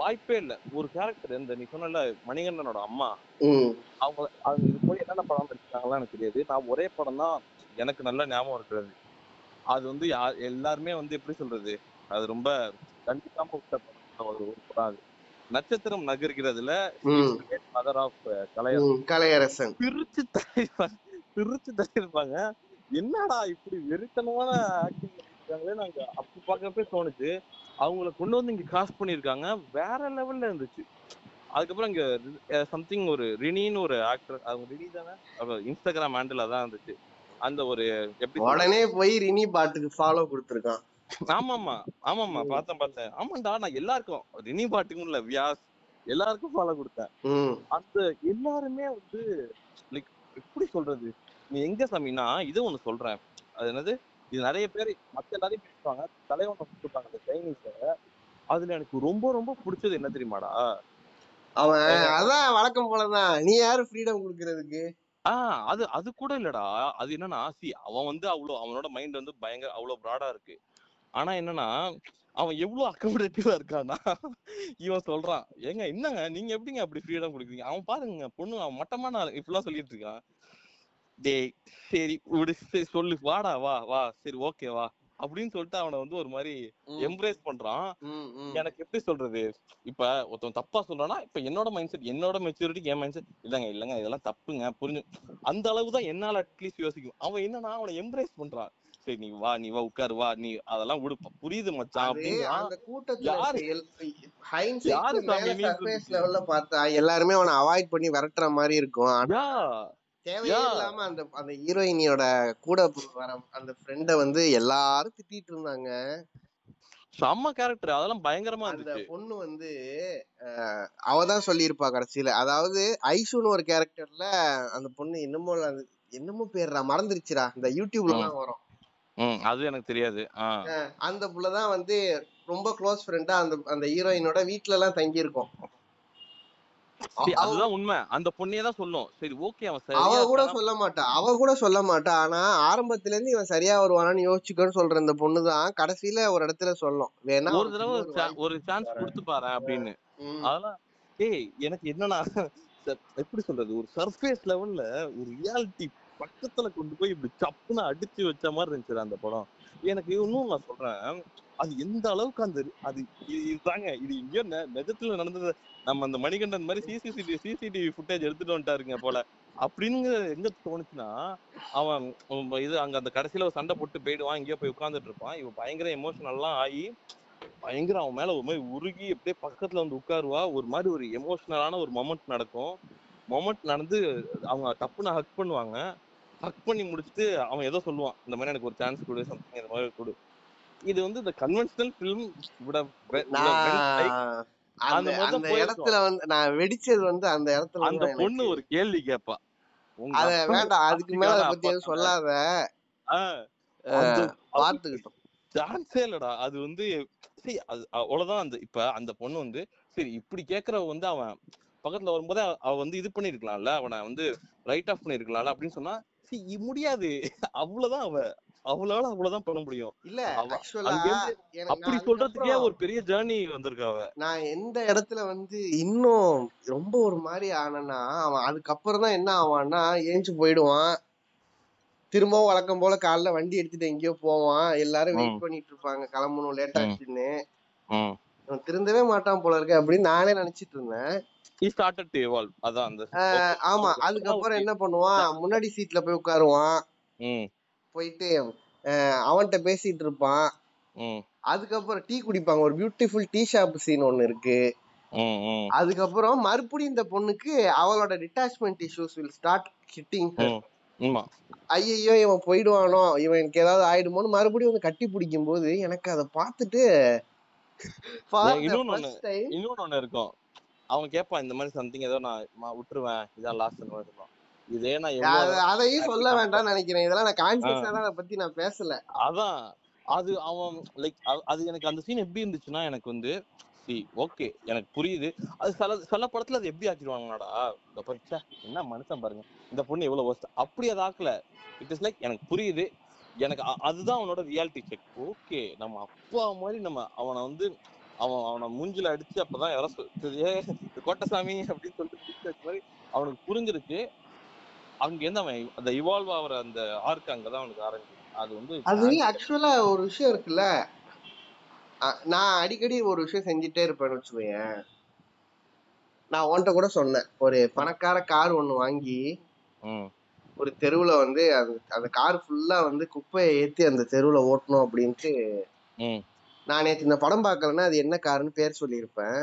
வாய்ப்பே இல்ல. ஒரு கேரக்டர் இந்த நீ சொன்னல மணிகண்டனோட அம்மா. அவங்க அவங்க இது போய் என்னென்ன படம் நடிச்சாங்கலாம் எனக்கு தெரியாது. நான் ஒரே படம் தான் எனக்கு நல்ல ஞாபகம் இருக்கிறது. அது வந்து எல்லாருமே வந்து எப்படி சொல்றது? அது ரொம்ப கண்டிப்பாம விட்ட படம். ஒரு படம் அது. நட்சத்திரம் நகர்கிறதுல மதர் ஆஃப் கலையா ம் கலையரசன். பிரிச்சு பிரிச்சு தள்ளிருப்பாங்க. என்னடா இப்படி வெறித்தனமான ஆக்டிங் பண்ணிருக்காங்களே நாங்க அப்படி பாக்குறப்ப தோணுச்சு. அவங்கள கொண்டு வந்து இங்க காஸ்ட் பண்ணிருக்காங்க வேற லெவல்ல இருந்துச்சு. அதுக்கப்புறம் இங்க சம்திங் ஒரு ரினின்னு ஒரு ஆக்டர் அவங்க ரினி தானே? இன்ஸ்டாகிராம் ஹேண்டில் அதான் இருந்துச்சு. அந்த ஒரு எப்படி உடனே போய் ரினி பாட்டுக்கு ஃபாலோ கொடுத்துருக்கான். ஆமாமா ஆமாமா பார்த்தேன் பார்த்தேன். ஆமாண்டா நான் எல்லாருக்கும் ரினி பாட்டுக்கும் இல்ல வியாஸ் எல்லாருக்கும் ஃபாலோ கொடுத்தேன். அந்த எல்லாருமே வந்து லைக் எப்படி சொல்றது? நீ எங்க சாமினா இது ஒண்ணு சொல்றேன். அது என்னது? இது நிறைய பேர் மத்த எல்லாரையும் பேசுவாங்க தலைவன் கொடுப்பாங்க அந்த சைனீஸ அதுல எனக்கு ரொம்ப ரொம்ப பிடிச்சது என்ன தெரியுமாடா? அவன் அதான் வழக்கம் போலதான். நீ யாரு ஃப்ரீடம் கொடுக்கறதுக்கு? ஆஹ் அது அது கூட இல்லடா. அது என்னன்னா சி அவன் வந்து அவ்வளவு அவனோட மைண்ட் வந்து பயங்கர அவ்வளவு ப்ராடா இருக்கு. ஆனா என்னன்னா அவன் எவ்வளவு அக்கமடேட்டிவா இருக்கான்னா இவன் சொல்றான். ஏங்க என்னங்க நீங்க எப்படிங்க அப்படி ஃப்ரீடம் கொடுக்குறீங்க? அவன் பாருங்க பொண்ணு அவன் மட்டமான இப்படிலாம் சொல்லிட்டு இருக்கான். டேய் சரி விடு சரி சொல்லு. வாடா வா வா சரி ஓகே வா. அப்படின்னு சொல்லிட்டு அவனை வந்து ஒரு மாதிரி எம்ப்ரேஸ் பண்றான். எனக்கு எப்படி சொல்றது? இப்ப ஒருத்தன் தப்பா சொல்றானா இப்ப என்னோட மைண்ட் செட் என்னோட மெச்சூரிட்டி என் மைண்ட் செட் இல்லங்க இல்லங்க இதெல்லாம் தப்புங்க புரிஞ்சு. அந்த அளவு தான் என்னால அட்லீஸ்ட் யோசிக்கும். அவன் என்னன்னா அவனை எம்ப்ரேஸ் பண்றான். சரி நீ வா நீ வா உட்காரு வா நீ அதெல்லாம் விடு. புரியுது மச்சான் கூட்டத்துல யாரு- எல்லாருமே அவனை அவாய்ட் பண்ணி விரட்டுற மாதிரி இருக்கும். ஆனா யா தேவையே Yeah. இல்லாம அந்த அந்த ஹீரோயினியோட கூட வர அந்த ஃப்ரெண்ட வந்து எல்லாரும் திட்டிட்டு இருந்தாங்க. செம்ம கேரக்டர் அதெல்லாம் பயங்கரமா அந்த பொண்ணு வந்து அவ தான் சொல்லியிருப்பா கடைசியில. அதாவது ஐஷுன்னு ஒரு கேரக்டர்ல அந்த பொண்ணு என்னமோ என்னமோ பேர்றா மறந்துருச்சுடா. இந்த யூடியூப்ல எல்லாம் வரும். அது எனக்கு தெரியாது. அந்த புள்ளதான் வந்து ரொம்ப க்ளோஸ் ஃப்ரெண்டா அந்த அந்த ஹீரோயினோட வீட்ல எல்லாம் தங்கி இருக்கும் அதுதான் உண்மை. அந்த பொண்ணையே தான் சொல்லும் சரி ஓகே அவன் அவ கூட? சொல்ல மாட்டா. அவ கூட சொல்ல மாட்டா. ஆனா ஆரம்பத்துல இருந்து இவன் சரியா வருவானான்னு யோசிச்சுக்கோன்னு சொல்ற இந்த பொண்ணு தான் கடைசியில ஒரு இடத்துல சொல்லும் வேணா ஒரு தடவை ஒரு சான்ஸ் கொடுத்து பாரு அப்படின்னு. அதெல்லாம் ஏய் எனக்கு என்னன்னா எப்படி சொல்றது? ஒரு சர்ஃபேஸ் லெவல்ல ஒரு ரியாலிட்டி பக்கத்துல கொண்டு போய் இப்படி சப்புன்னு அடிச்சு வச்ச மாதிரி இருந்துச்சு அந்த படம். எனக்கு இன்னும் நான் சொல்றேன். அது எந்த அளவுக்கு அந்த அது இது- இதுதாங்க. இது இங்கே நெ- நிஜத்துல நடந்தது. நம்ம அந்த மணிகண்டன் மாதிரி சிசிடிவி சிசிடிவி ஃபுட்டேஜ் எடுத்துட்டு வந்துட்டாருங்க போல. அப்படின்னு எங்க தோணுச்சுன்னா அவன் இது அங்க அந்த கடைசியில ஒரு சண்டை போட்டு போயிடுவான். எங்கேயோ போய் உட்காந்துட்டு இருப்பான் இவன் பயங்கர எமோஷனல்லாம் ஆகி பயங்கர அவன் மேல ஒரு மாதிரி உருகி அப்படியே பக்கத்துல வந்து உட்காருவா. ஒரு மாதிரி ஒரு எமோஷனலான ஒரு மொமெண்ட் நடக்கும். மொமெண்ட் நடந்து அவங்க டப்புன்னு ஹக் பண்ணுவாங்க. ஹக் பண்ணி முடிச்சுட்டு அவன் ஏதோ சொல்லுவான். இந்த மாதிரி எனக்கு ஒரு சான்ஸ் கொடு சம்திங் இந்த மாதிரி கொடு. இது வந்து இந்த கன்வென்ஷனல் ஃபிலிம் அந்த. இடத்துல வந்து நான் வெடிச்சது வந்து அந்த இடத்துல அந்த பொண்ணு. ஒரு கேள்வி கேட்பா உங்க அத வேண்டாம் அதுக்கு மேல அதை பத்தி எதுவும்? சொல்லாத. பாத்துக்கிட்டோம். சான்ஸே இல்லடா. அது வந்து சரி அது அவ்வளவுதான். அந்த இப்ப அந்த பொண்ணு வந்து சரி இப்படி கேக்குறவ வந்து அவன் பக்கத்துல வரும்போதே அவ- வந்து இது பண்ணிருக்கலாம்ல அவனை வந்து ரைட் ஆஃப் பண்ணிருக்கலாம்ல அப்படின்னு சொன்னா முடியாது. அவ்வளவுதான் அவ. அவளால அவ்வளவுதான் பண்ண முடியும். இல்ல அப்படி சொல்றதுக்கே ஒரு பெரிய ஜேர்னி வந்திருக்கா அவ நான் எந்த இடத்துல வந்து இன்னும் ரொம்ப ஒரு மாதிரி ஆனேன்னா அவன் அதுக்கப்புறம் தான் என்ன ஆவான்னா ஏஞ்சு போயிடுவான். திரும்பவும் வழக்கம் போல காலைல வண்டி எடுத்துட்டு எங்கேயோ போவான். எல்லாரும் வெயிட். பண்ணிட்டு இருப்பாங்க கிளம்பணும் லேட். ஆச்சுன்னு. திருந்தவே மாட்டான் போல இருக்கு அப்படின்னு நானே நினைச்சிட்டு இருந்தேன். ஆமா அதுக்கப்புறம் என்ன பண்ணுவான்? முன்னாடி சீட்ல போய் உட்காருவான். போயிட்டு அவன்கிட்ட பேசிட்டு இருப்பான். அதுக்கப்புறம் டீ குடிப்பாங்க. ஒரு பியூட்டிஃபுல் டீ ஷாப் சீன் ஒன்னு இருக்கு. அதுக்கப்புறம் மறுபடியும் இந்த பொண்ணுக்கு அவளோட detachment issues will start hitting ஐயோ இவன் போயிடுவானோ இவன் எனக்கு ஏதாவது ஆயிடுமோன்னு மறுபடியும் வந்து கட்டி பிடிக்கும் போது எனக்கு அதை பார்த்துட்டு இன்னொன்னு இருக்கும். அவன் கேட்பான் இந்த மாதிரி சம்திங் ஏதோ நான் விட்டுருவேன். இதான் லாஸ்ட் சொல்லுவான் இதே நான் அதையும் சொல்ல வேண்டாம்னு நினைக்கிறேன். இதெல்லாம் நான் கான்சியஸா தான் அதை பத்தி நான் பேசல. அதான். அது அவன் லைக் அது எனக்கு அந்த சீன் எப்படி இருந்துச்சுன்னா எனக்கு வந்து சி ஓகே எனக்கு புரியுது. அது சில சில படத்துல அது எப்படி ஆக்கிடுவாங்கடா இந்த பரிச்சா என்ன மனுஷன் பாருங்க. இந்த பொண்ணு எவ்வளவு worst. அப்படி அது ஆக்கல. இட் இஸ் லைக் எனக்கு புரியுது. எனக்கு அதுதான் அவனோட ரியாலிட்டி செக் ஓகே நம்ம அப்பா மாதிரி நம்ம அவனை வந்து அவன் அவனை மூஞ்சில அடிச்சு அப்பதான் யாரோ கோட்டசாமி அப்படின்னு சொல்லிட்டு மாதிரி அவனுக்கு புரிஞ்சிருச்சு. அங்க இருந்து அவன் அந்த இவால்வ் ஆகுற அந்த ஆர்க் அங்கதான் அவனுக்கு ஆரம்பிச்சு அது வந்து அது ஆக்சுவலா ஒரு விஷயம் இருக்குல்ல? நான் அடிக்கடி ஒரு விஷயம் செஞ்சுட்டே இருப்பேன்னு வச்சுக்கோயேன். நான் உன்கிட்ட கூட சொன்னேன். ஒரு பணக்கார கார் ஒண்ணு வாங்கி ஒரு தெருவுல வந்து அது அந்த கார் ஃபுல்லா வந்து குப்பையை ஏத்தி அந்த தெருவுல ஓட்டணும் அப்படின்ட்டு நான் நேத்து இந்த படம் பார்க்கலன்னா அது என்ன காருன்னு பேர் சொல்லியிருப்பேன்.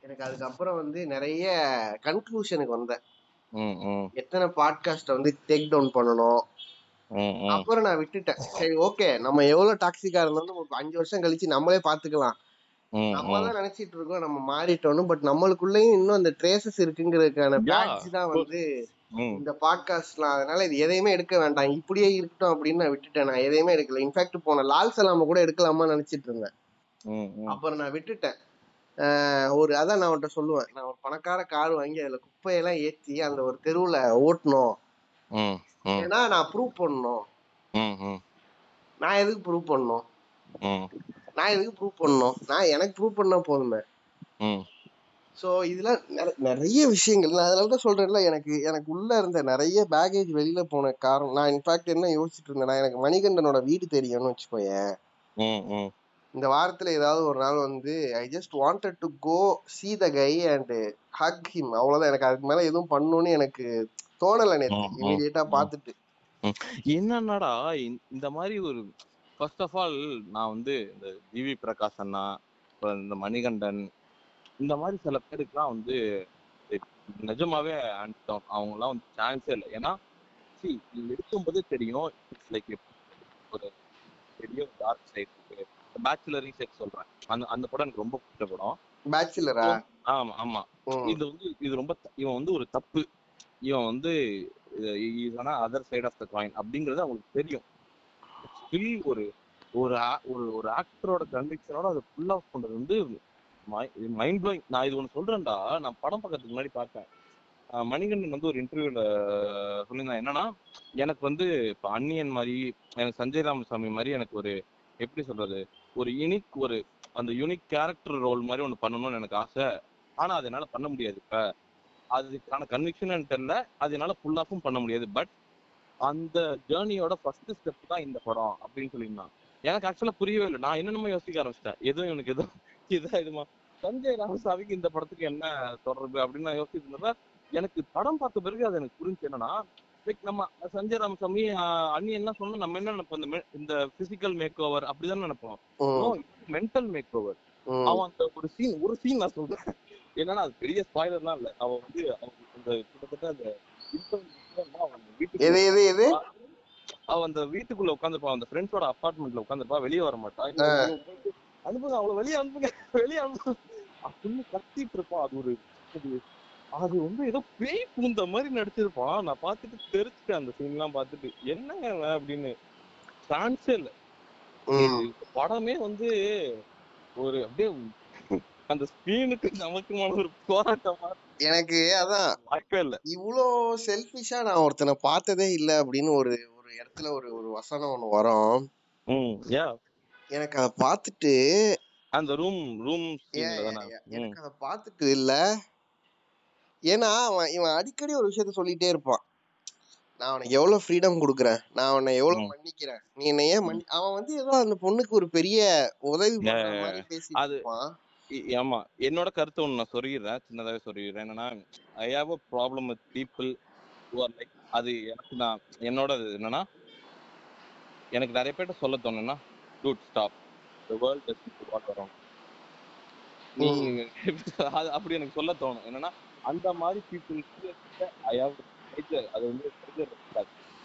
எனக்கு அதுக்கப்புறம் வந்து நிறைய கன்க்ளூஷனுக்கு வந்தேன். எத்தனை பாட்காஸ்ட வந்து டேக் டவுன் பண்ணணும்? ம் ம். அப்புறம் நான் விட்டுட்டேன். சரி ஓகே நம்ம எவ்வளவு டாக்ஸிக்கா இருந்தாலும் ஒரு அஞ்சு வருஷம் கழிச்சு நம்மளே பாத்துக்கலாம். நம்ம தான் நினைச்சிட்டு இருக்கோம் நம்ம மாறிட்டோம்னு பட் நம்மளுக்குள்ளேயும் இன்னும் அந்த ட்ரேசஸ் இருக்குங்கிறதுக்கான. பேட்ச் தான் வந்து இந்த பாட்காஸ்ட்லாம் அதனால இது எதையுமே எடுக்க வேண்டாம். இப்படியே இருக்கட்டும் அப்படின்னு நான் விட்டுட்டேன். நான் எதையுமே எடுக்கல. இன்ஃபேக்ட் போன லால் சலாம கூட எடுக்கலாமா நினைச்சிட்டு இருந்தேன். அப்புறம் நான் விட்டுட்டேன். ஒரு அதான் நான் அவன்கிட்ட சொல்லுவேன். நான் ஒரு பணக்கார கார் வாங்கி அதுல குப்பையெல்லாம் ஏத்தி அந்த ஒரு தெருவுல ஓட்டணும் ஏன்னா நான் ப்ரூவ் பண்ணணும். நான் எதுக்கு ப்ரூவ் பண்ணணும்? நான் எதுக்கு ப்ரூவ் பண்ணணும்? நான் எனக்கு ப்ரூவ் பண்ணா போதுமே. சோ இதெல்லாம் நிற- நிறைய விஷயங்கள். நான் அதனால தான் சொல்றேன்ல எனக்கு எனக்கு உள்ள இருந்த நிறைய பேகேஜ் வெளியில போன காரணம். நான் இன்ஃபேக்ட் என்ன யோசிச்சுட்டு இருந்தேன்னா எனக்கு மணிகண்டனோட வீடு தெரியும்னு வச்சுக்கோயேன். இந்த வாரத்துல ஏதாவது ஒரு நாள் வந்து I just wanted to go see the guy and hug him. அவ்வளவுதான். எனக்கு அதுக்கு மேல எதுவும் பண்ணணும்னு எனக்கு தோணல நேத்து. ம், ம், இமீடியட்டா ம். பார்த்துட்டு என்னன்னாடா இந்த- மாதிரி ஒரு ஃபர்ஸ்ட் ஆஃப் ஆல் நான் வந்து இந்த ஜிவி பிரகாஷ் அண்ணா இந்த மணிகண்டன் இந்த மாதிரி சில பேருக்குலாம் வந்து நிஜமாவே அவங்க எல்லாம் வந்து சான்ஸே இல்லை. ஏன்னா நீ எடுக்கும்போதே தெரியும் இட்ஸ் லைக் ஒரு பெரிய டார்க் சைட் இருக்கு. பேச்சுலரிங் செட் சொல்றேன். அந்த அந்த படம் எனக்கு ரொம்ப பிடிச்ச படம். பேச்சுலரா ஆமா ஆமா. இது வந்து இது ரொம்ப இவன் வந்து ஒரு தப்பு. இவன் வந்து ஆனா other side of the coin அப்படிங்கிறது அவங்களுக்கு தெரியும். ஸ்டில் ஒரு ஒரு ஒரு ஒரு ஆக்டரோட கன்விக்ஷனோட அதை ஃபுல் ஆஃப் பண்றது வந்து மைண்ட் ப்ளோயிங் நான் இது ஒன்று சொல்றேன்டா நான் படம் பார்க்கறதுக்கு முன்னாடி பார்த்தேன். மணிகண்டன் வந்து ஒரு இன்டர்வியூல சொல்லியிருந்தான். என்னன்னா எனக்கு வந்து இப்போ அன்னியன் மாதிரி எனக்கு சஞ்சய் ராமசாமி மாதிரி எனக்கு ஒரு எப்படி சொல்றது ஒரு யூனிக் ஒரு அந்த யூனிக் கேரக்டர் ரோல் மாதிரி ஒன்று பண்ணணும்னு எனக்கு ஆசை. ஆனா அது என்னால பண்ண முடியாது இப்ப. அதுக்கான கன்விக்ஷன் என்கிட்ட அது என்னால ஃபுல் ஆஃபும் பண்ண முடியாது. பட் அந்த ஜேர்னியோட ஃபர்ஸ்ட் ஸ்டெப் தான் இந்த படம் அப்படின்னு சொல்லியிருந்தான் எனக்கு ஆக்சுவலா புரியவே இல்லை. நான் என்னென்னமோ யோசிக்க ஆரம்பிச்சிட்டேன். எதுவும் எனக்கு எதுவும் இதாக இதுமா சஞ்சய் ராமசாமிக்கு இந்த படத்துக்கு என்ன தொடர்பு அப்படின்னு நான் யோசிச்சுட்டு எனக்கு படம் பார்த்த பிறகு அது எனக்கு புரிஞ்சு என்னன்னா லைக் நம்ம சஞ்சய் ராமசாமி அண்ணி என்ன சொன்னா நம்ம என்ன நினைப்போம்? இந்த பிசிக்கல் மேக் ஓவர் அப்படிதான் நினைப்போம்? மென்டல் மேக் ஓவர் அவன் அந்த ஒரு சீன் ஒரு சீன் நான் சொல்றேன். என்னன்னா அது பெரிய ஸ்பாய்லர்லாம் இல்ல. அவன் வந்து அந்த கிட்டத்தட்ட அந்த எது எது எது? அவன் அந்த வீட்டுக்குள்ள உட்காந்துருப்பான் அந்த ஃப்ரெண்ட்ஸோட அபார்ட்மெண்ட்ல உட்காந்துருப்பா வெளியே வர மாட்டான். அனுப்புங்க அவளை வெளியே அனுப்புங்க. வெளியே அனுப்புங்க அப்படின்னு கத்திட்டு இருப்பான். அது ஒரு அது- வந்து ஏதோ பேய் பூந்த மாதிரி நடிச்சிருப்பான். நான் பார்த்துட்டு தெரிச்சுட்டேன் அந்த சீன் எல்லாம் பார்த்துட்டு. என்னங்க அப்படின்னு. சான்ஸே இல்ல. படமே வந்து ஒரு அப்படியே அந்த ஸ்கிரீனுக்கு நமக்குமான ஒரு போராட்டமா எனக்கு அதான். வாய்ப்பே இல்ல. இவ்வளோ செல்ஃபிஷா நான் ஒருத்தனை பார்த்ததே இல்ல அப்படின்னு ஒரு ஒரு இடத்துல ஒரு ஒரு வசனம் ஒண்ணு வரும். எனக்கு அதை பார்த்துட்டு அந்த ரூம் ரூம் எனக்கு அதை பார்த்துட்டு இல்ல. ஏன்னா அவன் இவன் அடிக்கடி ஒரு விஷயத்த சொல்லிட்டே இருப்பான். நான் அவனுக்கு எவ்வளவு ஃப்ரீடம் கொடுக்குறேன்? நான் அவனை எவ்வளவு. மன்னிக்கிறேன்? நீ என்ன ஏன் மன்னி அவன் வந்து ஏதோ அந்த பொண்ணுக்கு ஒரு பெரிய உதவி மாதிரி ஆமா. என்னோட கருத்து ஒண்ணு நான் சொல்லிடுறேன். சின்னதாவே சொல்லிடுறேன். என்னன்னா I have a problem with people are like அது எனக்கு நான் என்னோட என்னன்னா எனக்கு நிறைய பேர்ட்ட சொல்ல தோணுன்னா dude stop the world what வரும் நீ அது அப்படி எனக்கு சொல்ல தோணும். என்னன்னா அந்த மாதிரி பீப்புளுக்கு ஐ ஹாவ் அது வந்து.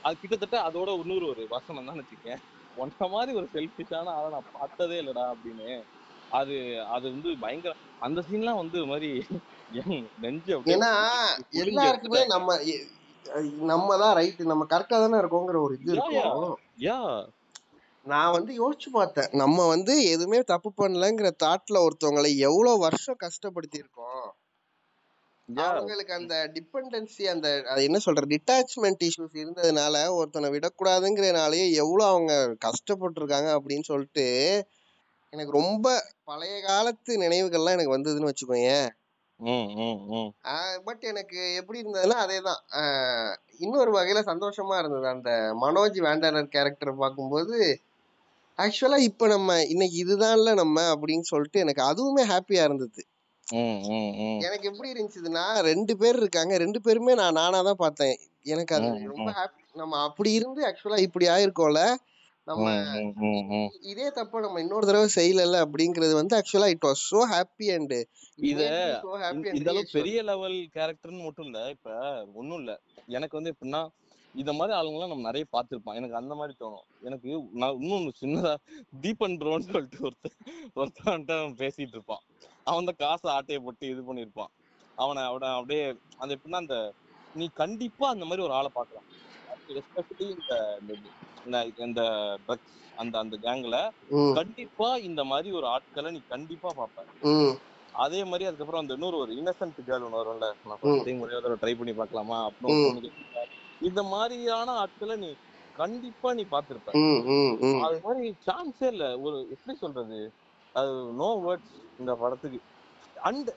அது கிட்டத்தட்ட அதோட இன்னொரு ஒரு வசனம் தான் வச்சுக்கேன் உன்ன மாதிரி ஒரு செல்ஃபிஷான ஆளை நான் பார்த்ததே இல்லடா அப்படின்னு. அது அது வந்து பயங்கர அந்த சீன்லாம் வந்து மாதிரி நெஞ்சு ஏன்னா எல்லாருக்குமே. நம்ம நம்ம தான் ரைட் நம்ம கரெக்டா தானே இருக்கோங்கிற ஒரு இது. இருக்கும். யா நான் வந்து யோசிச்சு பார்த்தேன். நம்ம வந்து எதுவுமே தப்பு பண்ணலங்கிற தாட்ல ஒருத்தவங்களை எவ்வளவு வருஷம் கஷ்டப்படுத்தி இருக்கோம் அவங்களுக்கு அந்த டிபெண்டன்சி அந்த அது என்ன சொல்ற டிட்டாச்மெண்ட் இஷ்யூஸ் இருந்ததுனால ஒருத்தனை விடக்கூடாதுங்கிறனாலயே எவ்வளவு அவங்க கஷ்டப்பட்டிருக்காங்க அப்படின்னு சொல்லிட்டு எனக்கு ரொம்ப பழைய காலத்து நினைவுகள்லாம் எனக்கு வந்ததுன்னு வச்சுக்கோயேன். ம் பட் எனக்கு எப்படி இருந்ததுன்னா அதேதான். ஆஹ் இன்னொரு வகையில சந்தோஷமா இருந்தது. அந்த மனோஜ் வேண்டனர் கேரக்டர் பார்க்கும்போது ஆக்சுவலா இப்ப நம்ம இன்னைக்கு இதுதான்ல நம்ம அப்படின்னு சொல்லிட்டு எனக்கு அதுவுமே ஹாப்பியா இருந்தது. எனக்கு எப்படி இருந்துச்சுன்னா ரெண்டு பேர் இருக்காங்க. ரெண்டு பேருமே நான் நானா தான் பார்த்தேன். எனக்கு அது ரொம்ப. ஹாப்பி நம்ம அப்படி இருந்து ஆக்சுவலா இப்படி ஆயிருக்கோம்ல நம்ம. இதே தப்ப நம்ம இன்னொரு தடவை செய்யல அப்படிங்கிறது வந்து ஆக்சுவலா it was so happy and இத பெரிய லெவல் கேரக்டர்னு மட்டும் இல்ல இப்ப ஒண்ணும் இல்ல. எனக்கு வந்து எப்படின்னா இந்த மாதிரி ஆளுங்கெல்லாம் நம்ம நிறைய பார்த்திருப்போம் எனக்கு அந்த மாதிரி தோணும். எனக்கு நான் இன்னொன்னு சின்னதா தீபன் ப்ரோன்னு சொல்லிட்டு ஒருத்தன் ஒருத்தன்ட்ட அவன் பேசிட்டு இருப்பான். அவன் தான் காசை ஆட்டையை போட்டு இது பண்ணிருப்பான் அவனை அவனை அப்படியே அந்த எப்படின்னா அந்த நீ கண்டிப்பா அந்த மாதிரி ஒரு ஆளை பார்க்கலாம். எஸ்பெஷலி இந்த இந்த- ட்ரக்ஸ் அந்த அந்த கேங்ல கண்டிப்பா இந்த மாதிரி ஒரு ஆட்களை நீ கண்டிப்பா பார்ப்ப. ம். அதே மாதிரி அதுக்கப்புறம் அந்த இன்னொரு ஒரு இன்னசென்ட் கேர்ள் ஒன்று வரும்ல நான் ம். ஃபர்ஸ்ட் டைம் ஒரே தடவை ட்ரை பண்ணி பார்க்கலாமா? அப்படின்னு. இந்த மாதிரியான ஆட்களை நீ கண்டிப்பா நீ ம் அது மாதிரி சான்ஸே இல்ல. ஒரு எப்படி சொல்றது? அது நோ வேர்ட்ஸ் இந்த படத்துக்கு. அண்ட்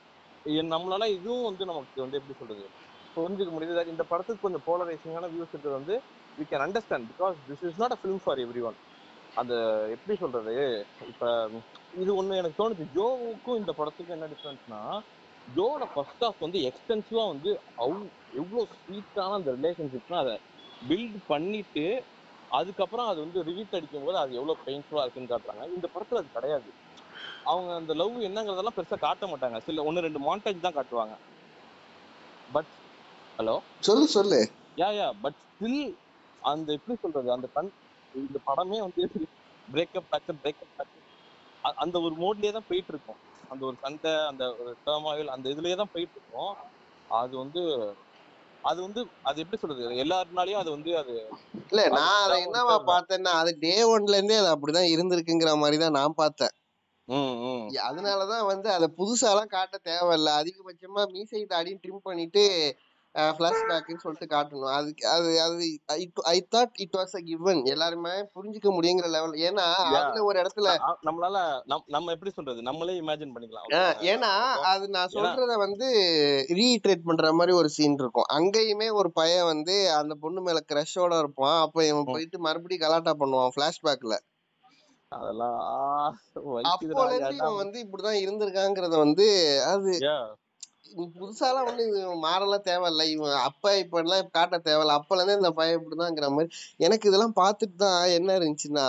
நம்மளால இதுவும் வந்து நமக்கு வந்து எப்படி சொல்றது? புரிஞ்சுக்க முடியுது. இந்த படத்துக்கு கொஞ்சம் போலரைசிங்கான வியூஸ் இருக்கிறது வந்து we can understand because this is not a film for everyone அந்த எப்படி சொல்றது? இப்ப இது ஒண்ணு எனக்கு தோணுச்சு ஜோவுக்கும் இந்த படத்துக்கும் என்ன டிஃபரன்ஸ்னா ஜோட ஃபர்ஸ்ட் ஆஃப் வந்து எக்ஸ்டென்சிவா வந்து அவ் எவ்வளோ ஸ்வீட்டான அந்த ரிலேஷன்ஷிப்னா அதை பில்ட் பண்ணிட்டு அதுக்கப்புறம் அது வந்து ரிவீட் அடிக்கும் போது அது எவ்வளவு பெயின்ஃபுல்லாக இருக்குன்னு காட்டுறாங்க. இந்த படத்துல அது கிடையாது. அவங்க அந்த லவ் என்னங்கிறதெல்லாம் பெருசா காட்ட மாட்டாங்க. சில ஒன்னு ரெண்டு மாண்டேஜ் தான் காட்டுவாங்க. பட் ஹலோ சொல்லு சொல்லு. யா யா பட் ஸ்டில் அந்த எப்படி சொல்றது அந்த கண் இந்த படமே வந்து பிரேக்கப் பேக்கப் பிரேக்கப் பேக்கப் அந்த ஒரு மோட்லயே தான் போயிட்டு இருக்கும் அந்த ஒரு சண்டை அந்த ஒரு டர்மாயில் அந்த இதுலயே தான் போயிட்டு இருக்கும் அது வந்து அது வந்து அது எப்படி சொல்றது எல்லாருனாலையும் அது வந்து அது இல்ல நான் அதை என்னவா. பார்த்தேன்னா அது டே ஒன்ல இருந்தே அது அப்படிதான் இருந்திருக்குங்கிற மாதிரி தான் நான் பார்த்தேன். அதனாலதான் வந்து அதை புதுசாலாம் காட்ட தேவையில்ல. அதிகபட்சமா மீசை தாடியும் ட்ரிம் பண்ணிட்டு ஃபிளாஷ்பேக்னு சொல்லிட்டு காட்டணும். அதுக்கு அது அது I thought it was a given எல்லாருமே புரிஞ்சுக்க முடியுங்கிற லெவல் ஏன்னா. அதுல ஒரு இடத்துல நம்மளால நம்- நம்ம எப்படி சொல்றது? நம்மளே இமேஜின் பண்ணிக்கலாம். ஏன்னா அது நான் சொல்றத வந்து ரீட்ரேட் பண்ற மாதிரி ஒரு சீன் இருக்கும். அங்கேயுமே ஒரு பையன் வந்து அந்த பொண்ணு மேல கிரஷோட இருப்பான். அப்ப இவன் போயிட்டு மறுபடியும் கலாட்டா பண்ணுவான் பிளாஷ்பேக்ல அதெல்லாம்? இவன் வந்து இப்படிதான் இருந்திருக்காங்கிறத வந்து அது புதுசாலாம் வந்து மாறலாம் தேவையில்ல. இவன் அப்ப இப்ப எல்லாம் காட்ட தேவையில்ல. அப்பல இருந்தே இந்த பையன் இப்படிதாங்கிற மாதிரி. எனக்கு இதெல்லாம் பார்த்துட்டு தான் என்ன இருந்துச்சுன்னா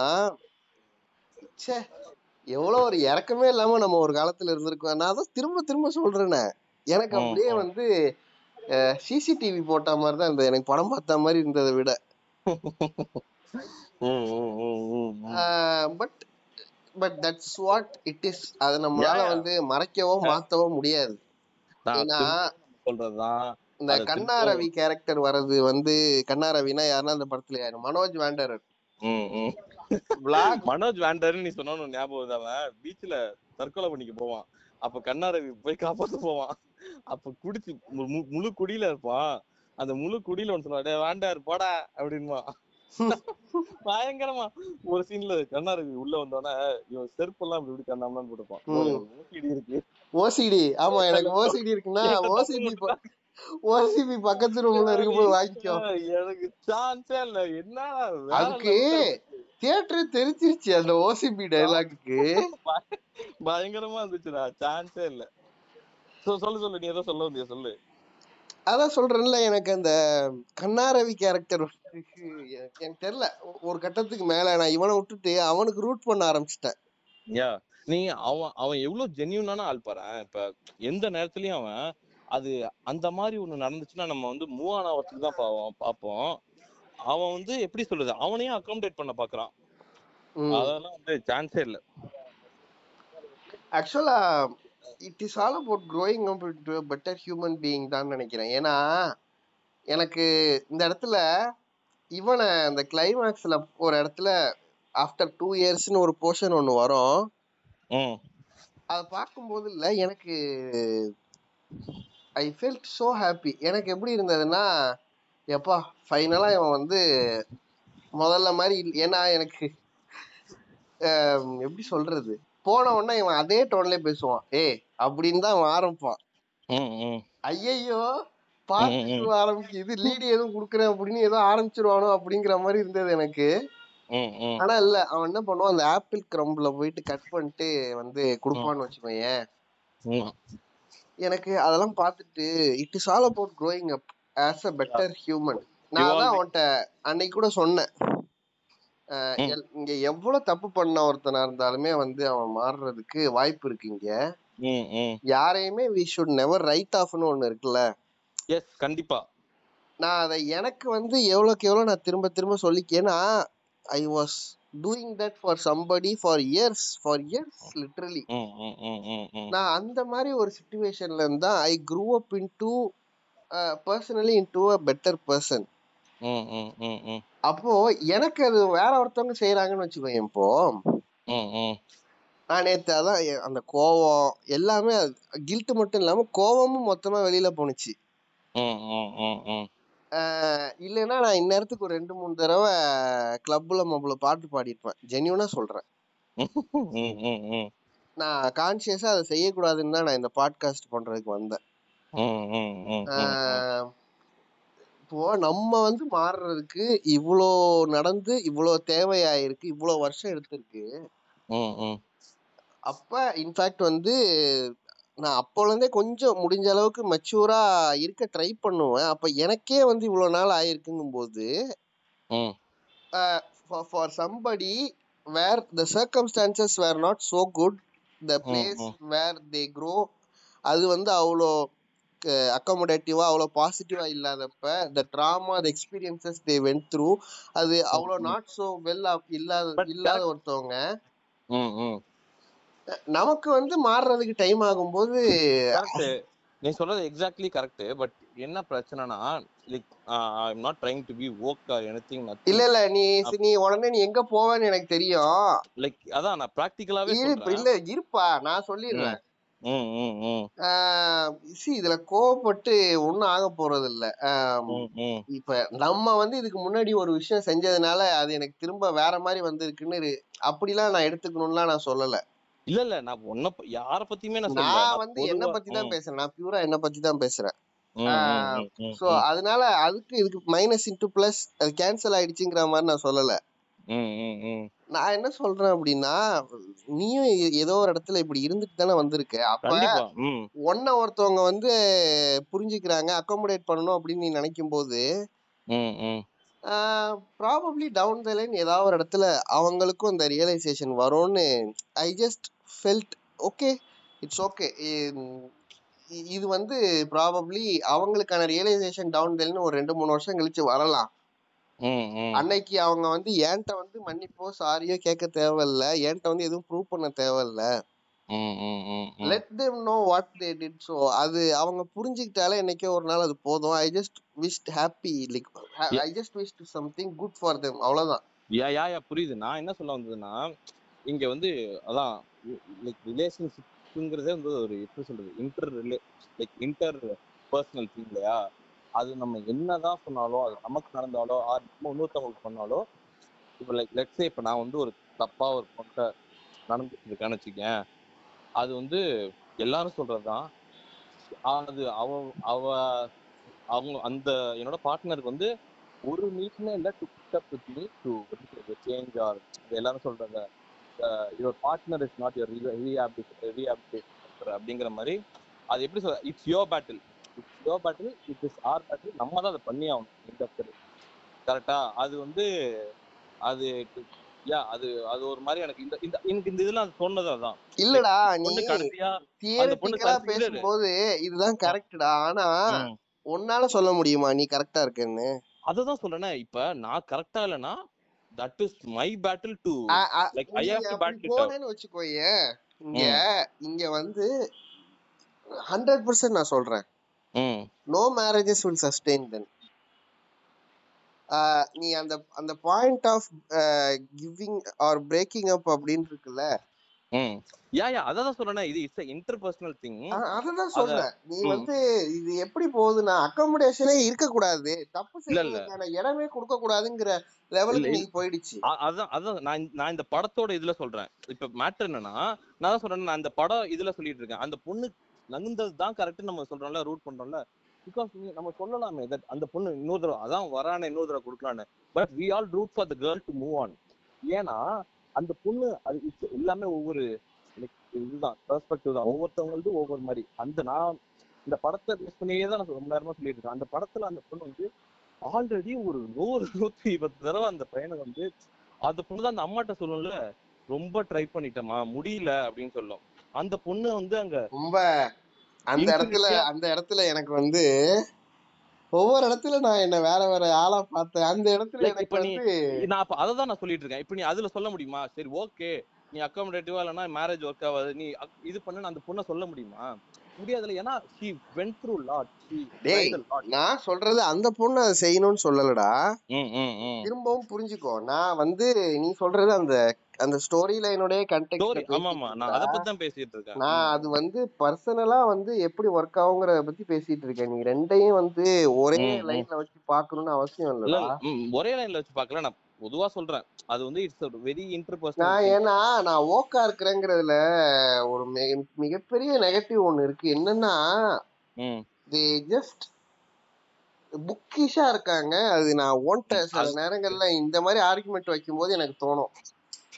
ச்சே எவ்வளவு ஒரு இறக்கமே இல்லாம நம்ம ஒரு காலத்துல இருந்திருக்கோம். நான் தான் திரும்ப திரும்ப சொல்றேனே. எனக்கு அப்படியே. வந்து சிசிடிவி போட்ட மாதிரி தான் இருந்தது. எனக்கு படம் பார்த்த மாதிரி இருந்ததை விட. But but that's what it is அதை நம்மளால. வந்து மறைக்கவோ மாத்தவோ முடியாது. ஏன்னா சொல்றதுதான் இந்த அது கண்ணா திரும்ப- ரவி கேரக்டர் வர்றது வந்து கண்ணா ரவினா யாருன்னா அந்த படத்துல யாரு மனோஜ் ம். பிளாக் மனோஜ் வேண்டர்னு நீ சொன்னோன்னு ஞாபகம் அவன்? பீச்ல தற்கொலை பண்ணிக்க போவான். அப்ப கண்ணாரவி போய் காப்பாத்த போவான். அப்ப குடிச்சு முழு குடியில இருப்பான். அந்த முழு குடியில ஒன்று சொன்னா "டேய் வேண்டாரு போடா அப்படின்மா பயங்கரமா. ஒரு சீன்ல கண்ணாரவி உள்ள வந்தோடனே இவன் செருப்பெல்லாம் இப்படி இப்படி கண்ணாமலாம் போட்டுப்பான் ம். ஊசிடி இருக்கு. ஓசிடி ஆமா எனக்கு ஓசிடி இருக்குன்னா ஓசிபி ஓசிபி பக்கத்து ரூம்ல இருக்கு போய் வாங்கிக்கோ. எனக்கு சான்ஸே இல்ல. என்ன அதுக்கு தியேட்டர் தெரிச்சிருச்சு அந்த ஓசிபி டைலாக்கு பயங்கரமா இருந்துச்சுடா. சான்ஸே இல்ல. சோ சொல்லு சொல்லு. நீ ஏதோ சொல்ல வந்தியா சொல்லு. அதான் சொல்றேன்ல எனக்கு அந்த கண்ணாரவி கேரக்டர் எனக்கு தெரியல ஒரு கட்டத்துக்கு மேல நான் இவனை விட்டுட்டு அவனுக்கு ரூட் பண்ண ஆரம்பிச்சிட்டேன். யா நீ அவன் அவன் எவ்வளவு ஜென்யூனான ஆள் பாரு. இப்ப எந்த நேரத்துலயும் அவன் அது அந்த மாதிரி ஒண்ணு நடந்துச்சுன்னா நம்ம வந்து மூவ் ஆன வரத்துக்கு தான் பாவோம் பார்ப்போம் அவன் வந்து எப்படி சொல்றது? அவனையும் அகாமடேட் பண்ண பாக்குறான். அதெல்லாம் வந்து சான்ஸே இல்ல. ஆக்சுவலா it is all about growing up to better human being தான் நினைக்கிறேன். ஏன்னா எனக்கு இந்த இடத்துல இவனை அந்த கிளைமேக்ஸ்ல ஒரு இடத்துல ஆஃப்டர் டூ இயர்ஸ்னு ஒரு போர்ஷன் ஒன்று வரும். அதை பார்க்கும்போது இல்லை எனக்கு ஐ ஃபெல்ட் ஸோ ஹாப்பி எனக்கு எப்படி இருந்ததுன்னா எப்பா ஃபைனலாக இவன் வந்து முதல்ல மாதிரி ஏன்னா எனக்கு எப்படி சொல்றது? போன உடனே இவன் அதே டோன்லயே பேசுவான். ஏய் அப்படின்னு தான் அவன் ஆரம்பிப்பான். ஐயையோ பார்த்துட்டு ஆரம்பிக்கு இது லீடு எதுவும் கொடுக்குறேன் அப்படின்னு ஏதோ ஆரம்பிச்சிருவானோ அப்படிங்கிற மாதிரி இருந்தது எனக்கு. ஆனா இல்ல அவன் என்ன பண்ணுவான் அந்த ஆப்பிள் கிரம்பில் போயிட்டு கட் பண்ணிட்டு வந்து கொடுப்பான்னு வச்சுக்கோயேன். எனக்கு அதெல்லாம் பார்த்துட்டு it is all about growing up as a better human நான் தான் அவன்கிட்ட அன்னைக்கு கூட சொன்னேன். இங்க எவ்வளவு தப்பு பண்ண ஒருத்தனா இருந்தாலுமே வந்து அவன் மாறுறதுக்கு வாய்ப்பு இருக்கு இங்க. யாரையுமே வி ஷுட் நெவர் ரைட் ஆஃப்னு ஒண்ணு இருக்குல்ல. எஸ் கண்டிப்பா. நான் அதை எனக்கு வந்து எவ்வளோக்கு எவ்வளோ நான் திரும்ப திரும்ப சொல்லி ஏன்னா I was doing that for somebody for years for years literally நான் அந்த மாதிரி ஒரு சுச்சுவேஷன்ல இருந்தா I grew up into personally into a better person அப்போ எனக்கு அது வேற ஒருத்தவங்க செய்யறாங்கன்னு வச்சுக்கோங்க இப்போ. நான் நேத்து அதான் அந்த கோவம் எல்லாமே கில்ட் மட்டும் இல்லாம கோவமும் மொத்தமா வெளியில போணுச்சு. இல்லைன்னா நான் இந்நேரத்துக்கு ஒரு ரெண்டு மூணு தடவை கிளப்ல மொபைல பாட்டு பாடியிருப்பேன். ஜென்யூனா சொல்றேன். நான் கான்சியஸா அதை செய்யக்கூடாதுன்னு தான் நான் இந்த பாட்காஸ்ட் பண்றதுக்கு வந்தேன். ம், ம், ம், ம், ம். ஆஹ் இப்போ நம்ம வந்து மாறுறதுக்கு இவ்வளோ நடந்து இவ்வளோ தேவையாயிருக்கு இவ்வளோ வருஷம் எடுத்திருக்கு ம், ம். அப்ப இன்ஃபேக்ட் வந்து நான் அப்போல இருந்தே கொஞ்சம் முடிஞ்ச அளவுக்கு மெச்சூரா இருக்க ட்ரை பண்ணுவேன் அப்ப எனக்கே வந்து இவ்வளவு நாள் ஆயிருக்குங்கும் போது ம். For somebody where the circumstances were not so good the place. Where they grow அது வந்து அவ்வளோ அக்காமடேட்டிவா அவ்வளோ பாசிட்டிவா இல்லாதப்ப the trauma the experiences they went through அது அவ்வளோ. நாட் சோ வெல் இல்லாத இல்லாத ஒருத்தவங்க. நமக்கு வந்து மாறுறதுக்கு டைம் ஆகும்போது நீ சொல்றது எக்ஸாக்ட்லி கரெக்ட் பட் என்ன பிரச்சனைனா like I am not trying to be woke or anything இல்ல இல்ல. நீ நீ உடனே நீ எங்க போவேன்னு எனக்கு தெரியும். லைக் அதான் நான் பிராக்டிகலாவே இல்ல இருப்பா. நான் சொல்லிடுறேன். சி இதுல கோவப்பட்டு ஒண்ணும் ஆக போறது இல்ல இப்ப நம்ம வந்து இதுக்கு முன்னாடி ஒரு விஷயம் செஞ்சதுனால அது எனக்கு திரும்ப வேற மாதிரி வந்திருக்குன்னு அப்படிலாம் நான் எடுத்துக்கணும்லாம் நான் சொல்லல. இல்ல இல்ல. நான் உன்ன யார பத்தியுமே நான் நான் வந்து என்ன பத்தி தான் பேசுறேன்? நான் பியூரா என்ன பத்தி தான் பேசுறேன்? சோ அதனால அதுக்கு இதுக்கு மைனஸ் இன்டூ பிளஸ் அது கேன்சல் ஆயிடுச்சுங்கிற மாதிரி நான் சொல்லல. நான் என்ன சொல்றேன் அப்படின்னா நீயும் ஏதோ ஒரு இடத்துல இப்படி இருந்துட்டு தானே வந்திருக்க. அப்ப ஒன்ன ஒருத்தவங்க வந்து புரிஞ்சுக்கிறாங்க அக்காமடேட் பண்ணணும் அப்படின்னு நீ நினைக்கும் போது ப்ராபப்ளி டவுன் த லைன் ஏதாவது ஒரு இடத்துல அவங்களுக்கும் அந்த ரியலைசேஷன் வரும்னு I just felt okay it's okay இது வந்து ப்ராபப்ளி அவங்களுக்கான ரியலைசேஷன் டவுன் த லைன் ஒரு ரெண்டு மூணு வருஷம் கழிச்சு வரலாம். அன்னைக்கு அவங்க வந்து என்கிட்ட வந்து மன்னிப்போ சாரியோ கேட்க தேவையில்ல. என்கிட்ட வந்து எதுவும் ப்ரூவ் பண்ண தேவையில்ல. Let them know what they did so அது அவங்க புரிஞ்சுக்கிட்டாலே என்னைக்கோ ஒரு நாள் அது போதும். I just wish happy like I just wish something good for them அவ்வளவுதான். யா யா யா, புரியுது. நான் என்ன சொல்ல வந்ததுன்னா இங்க வந்து அதான் லைக் ரிலேஷன்ஷிப்ங்கிறதே வந்து ஒரு எப்படி சொல்றது? இன்டர் ரிலே லைக் இன்டர் பர்சனல் திங் இல்லையா? அது நம்ம என்னதான் சொன்னாலும் அது நமக்கு நடந்தாலோ ஆர் நம்ம இன்னொருத்தவங்களுக்கு பண்ணாலோ இப்போ லைக் லெட்ஸே இப்போ நான் வந்து ஒரு தப்பாக ஒரு பொண்ணை நடந்துட்டு இருக்கேன்னு வச்சுக்கேன். அது வந்து எல்லாரும் சொல்றதுதான். அது அவ அவ அவங்க அந்த என்னோட பார்ட்னருக்கு வந்து ஒரு மீட்னே இல்லை to pick up with me to change or எல்லாரும் சொல்றாங்க. Your partner is not your rehabilitation அப்படிங்கிற மாதிரி அது எப்படி சொல்ற it's your battle it's your battle it is our battle நம்ம தான் அதை பண்ணி ஆகணும் இந்த கரெக்டா அது வந்து அது யா அது அது ஒரு மாதிரி எனக்கு இந்த இந்த எனக்கு இந்த இதெல்லாம் அது சொன்னது அதான். இல்லடா நீ தியரிட்டிக்கலா பேசும்போது இதுதான் கரெக்டா ஆனா. உன்னால சொல்ல முடியுமா நீ கரெக்டா இருக்கேன்னு? அததான் சொல்றேனே இப்ப நான் கரெக்டா இல்லைன்னா that is my battle to like I have to battle போனேன்னு வச்சுக்கோயேன் இங்க இங்க வந்து ஹண்ட்ரட் பர்சன்ட் நான் சொல்றேன். No marriages will sustain then நீ அந்த அந்த point of giving or breaking up அப்படின்னு இருக்குல்ல? ம். யா யா அதான் சொல்றேனே இது இட்ஸ் இன்டர் பர்சனல் திங் அ- அததான் அத சொல்றேன். நீ வந்து இது எப்படி போகுதுன்னா அக்கோமடேஷனே இருக்க கூடாது தப்பு செய்யறதுக்கான இடமே கொடுக்க கூடாதுங்கிற லெவலுக்கு நீ போயிடுச்சு. அதான் அதான் நான் இந்த- நான் இந்த படத்தோட இதுல சொல்றேன். இப்ப மேட்டர் என்னன்னா நான் தான் சொல்றேன் நான் அந்த படம் இதுல சொல்லிட்டு இருக்கேன். அந்த பொண்ணு நகுந்தது தான் கரெக்ட் நம்ம சொல்றோம்ல ரூட் பண்றோம்ல. பிகாஸ் நம்ம சொல்லலாமே தட் அந்த பொண்ணு இன்னொரு தடவை அதான் வரானே இன்னொரு தடவை கொடுக்கலான்னு. But we all root for the girl to move on ஏன்னா அந்த பொண்ணு அது எல்லாமே ஒவ்வொரு இதுதான் பெர்ஸ்பெக்டிவ் தான். ஒவ்வொருத்தவங்களது ஒவ்வொரு மாதிரி. அந்த நான் இந்த படத்தை பேஸ் பண்ணியே தான் நான் ரொம்ப நேரமா சொல்லிட்டு இருக்கேன். அந்த படத்துல அந்த பொண்ணு வந்து ஆல்ரெடி ஒரு நூறு நூத்தி பத்து தடவை அந்த பையனை வந்து அந்த பொண்ணு தான் அந்த அம்மாட்ட சொல்லும்ல ரொம்ப ட்ரை பண்ணிட்டேமா முடியல அப்படின்னு சொல்லும். அந்த பொண்ணு வந்து அங்க ரொம்ப அந்த இடத்துல அந்த இடத்துல எனக்கு வந்து ஒவ்வொரு இடத்துல நான் என்ன வேற வேற ஆளா பார்த்தேன். அந்த இடத்துல எனக்கு வந்து நான் அப்ப அதை தான் நான் சொல்லிட்டு இருக்கேன். இப்ப நீ அதுல சொல்ல முடியுமா? சரி ஓகே நீ அக்காமடேட்டிவா இல்லைன்னா மேரேஜ் ஒர்க் ஆகாது. நீ இது பண்ணு அந்த பொண்ணை சொல்ல முடியுமா? முடியாதுல ஏன்னா ஷி வென்ட் த்ரூ லாட் டேய் நான் சொல்றது அந்த பொண்ணு அதை செய்யணும்னு சொல்லலடா. திரும்பவும் புரிஞ்சுக்கோ. நான் வந்து நீ சொல்றது அந்த அந்த ஸ்டோரி லைனுடைய ஆமா நான் அதை பத்தி தான் பேசிட்டு இருக்கேன். நான் அது வந்து பர்சனலா வந்து எப்படி ஒர்க் ஆகுங்கிறத பத்தி பேசிட்டு இருக்கேன். நீ ரெண்டையும் வந்து ஒரே லைன்ல வச்சு பார்க்கணும்னு அவசியம் இல்ல ஒரே லைன்ல வச்சு பார்க்கல. நான் பொதுவா சொல்றேன். அது வந்து இட்ஸ் வெரி நான் இன்டர்பர்சனல் ஏன்னா நான் ஓக்கா இருக்கிறேங்கிறதுல ஒரு மிக- மிகப்பெரிய நெகட்டிவ் ஒண்ணு இருக்கு. என்னன்னா தே ஜஸ்ட் புக்கிஷா இருக்காங்க. அது நான் ஓன்ட்ட சில நேரங்கள்ல இந்த மாதிரி ஆர்குமெண்ட் வைக்கும்போது எனக்கு தோணும்.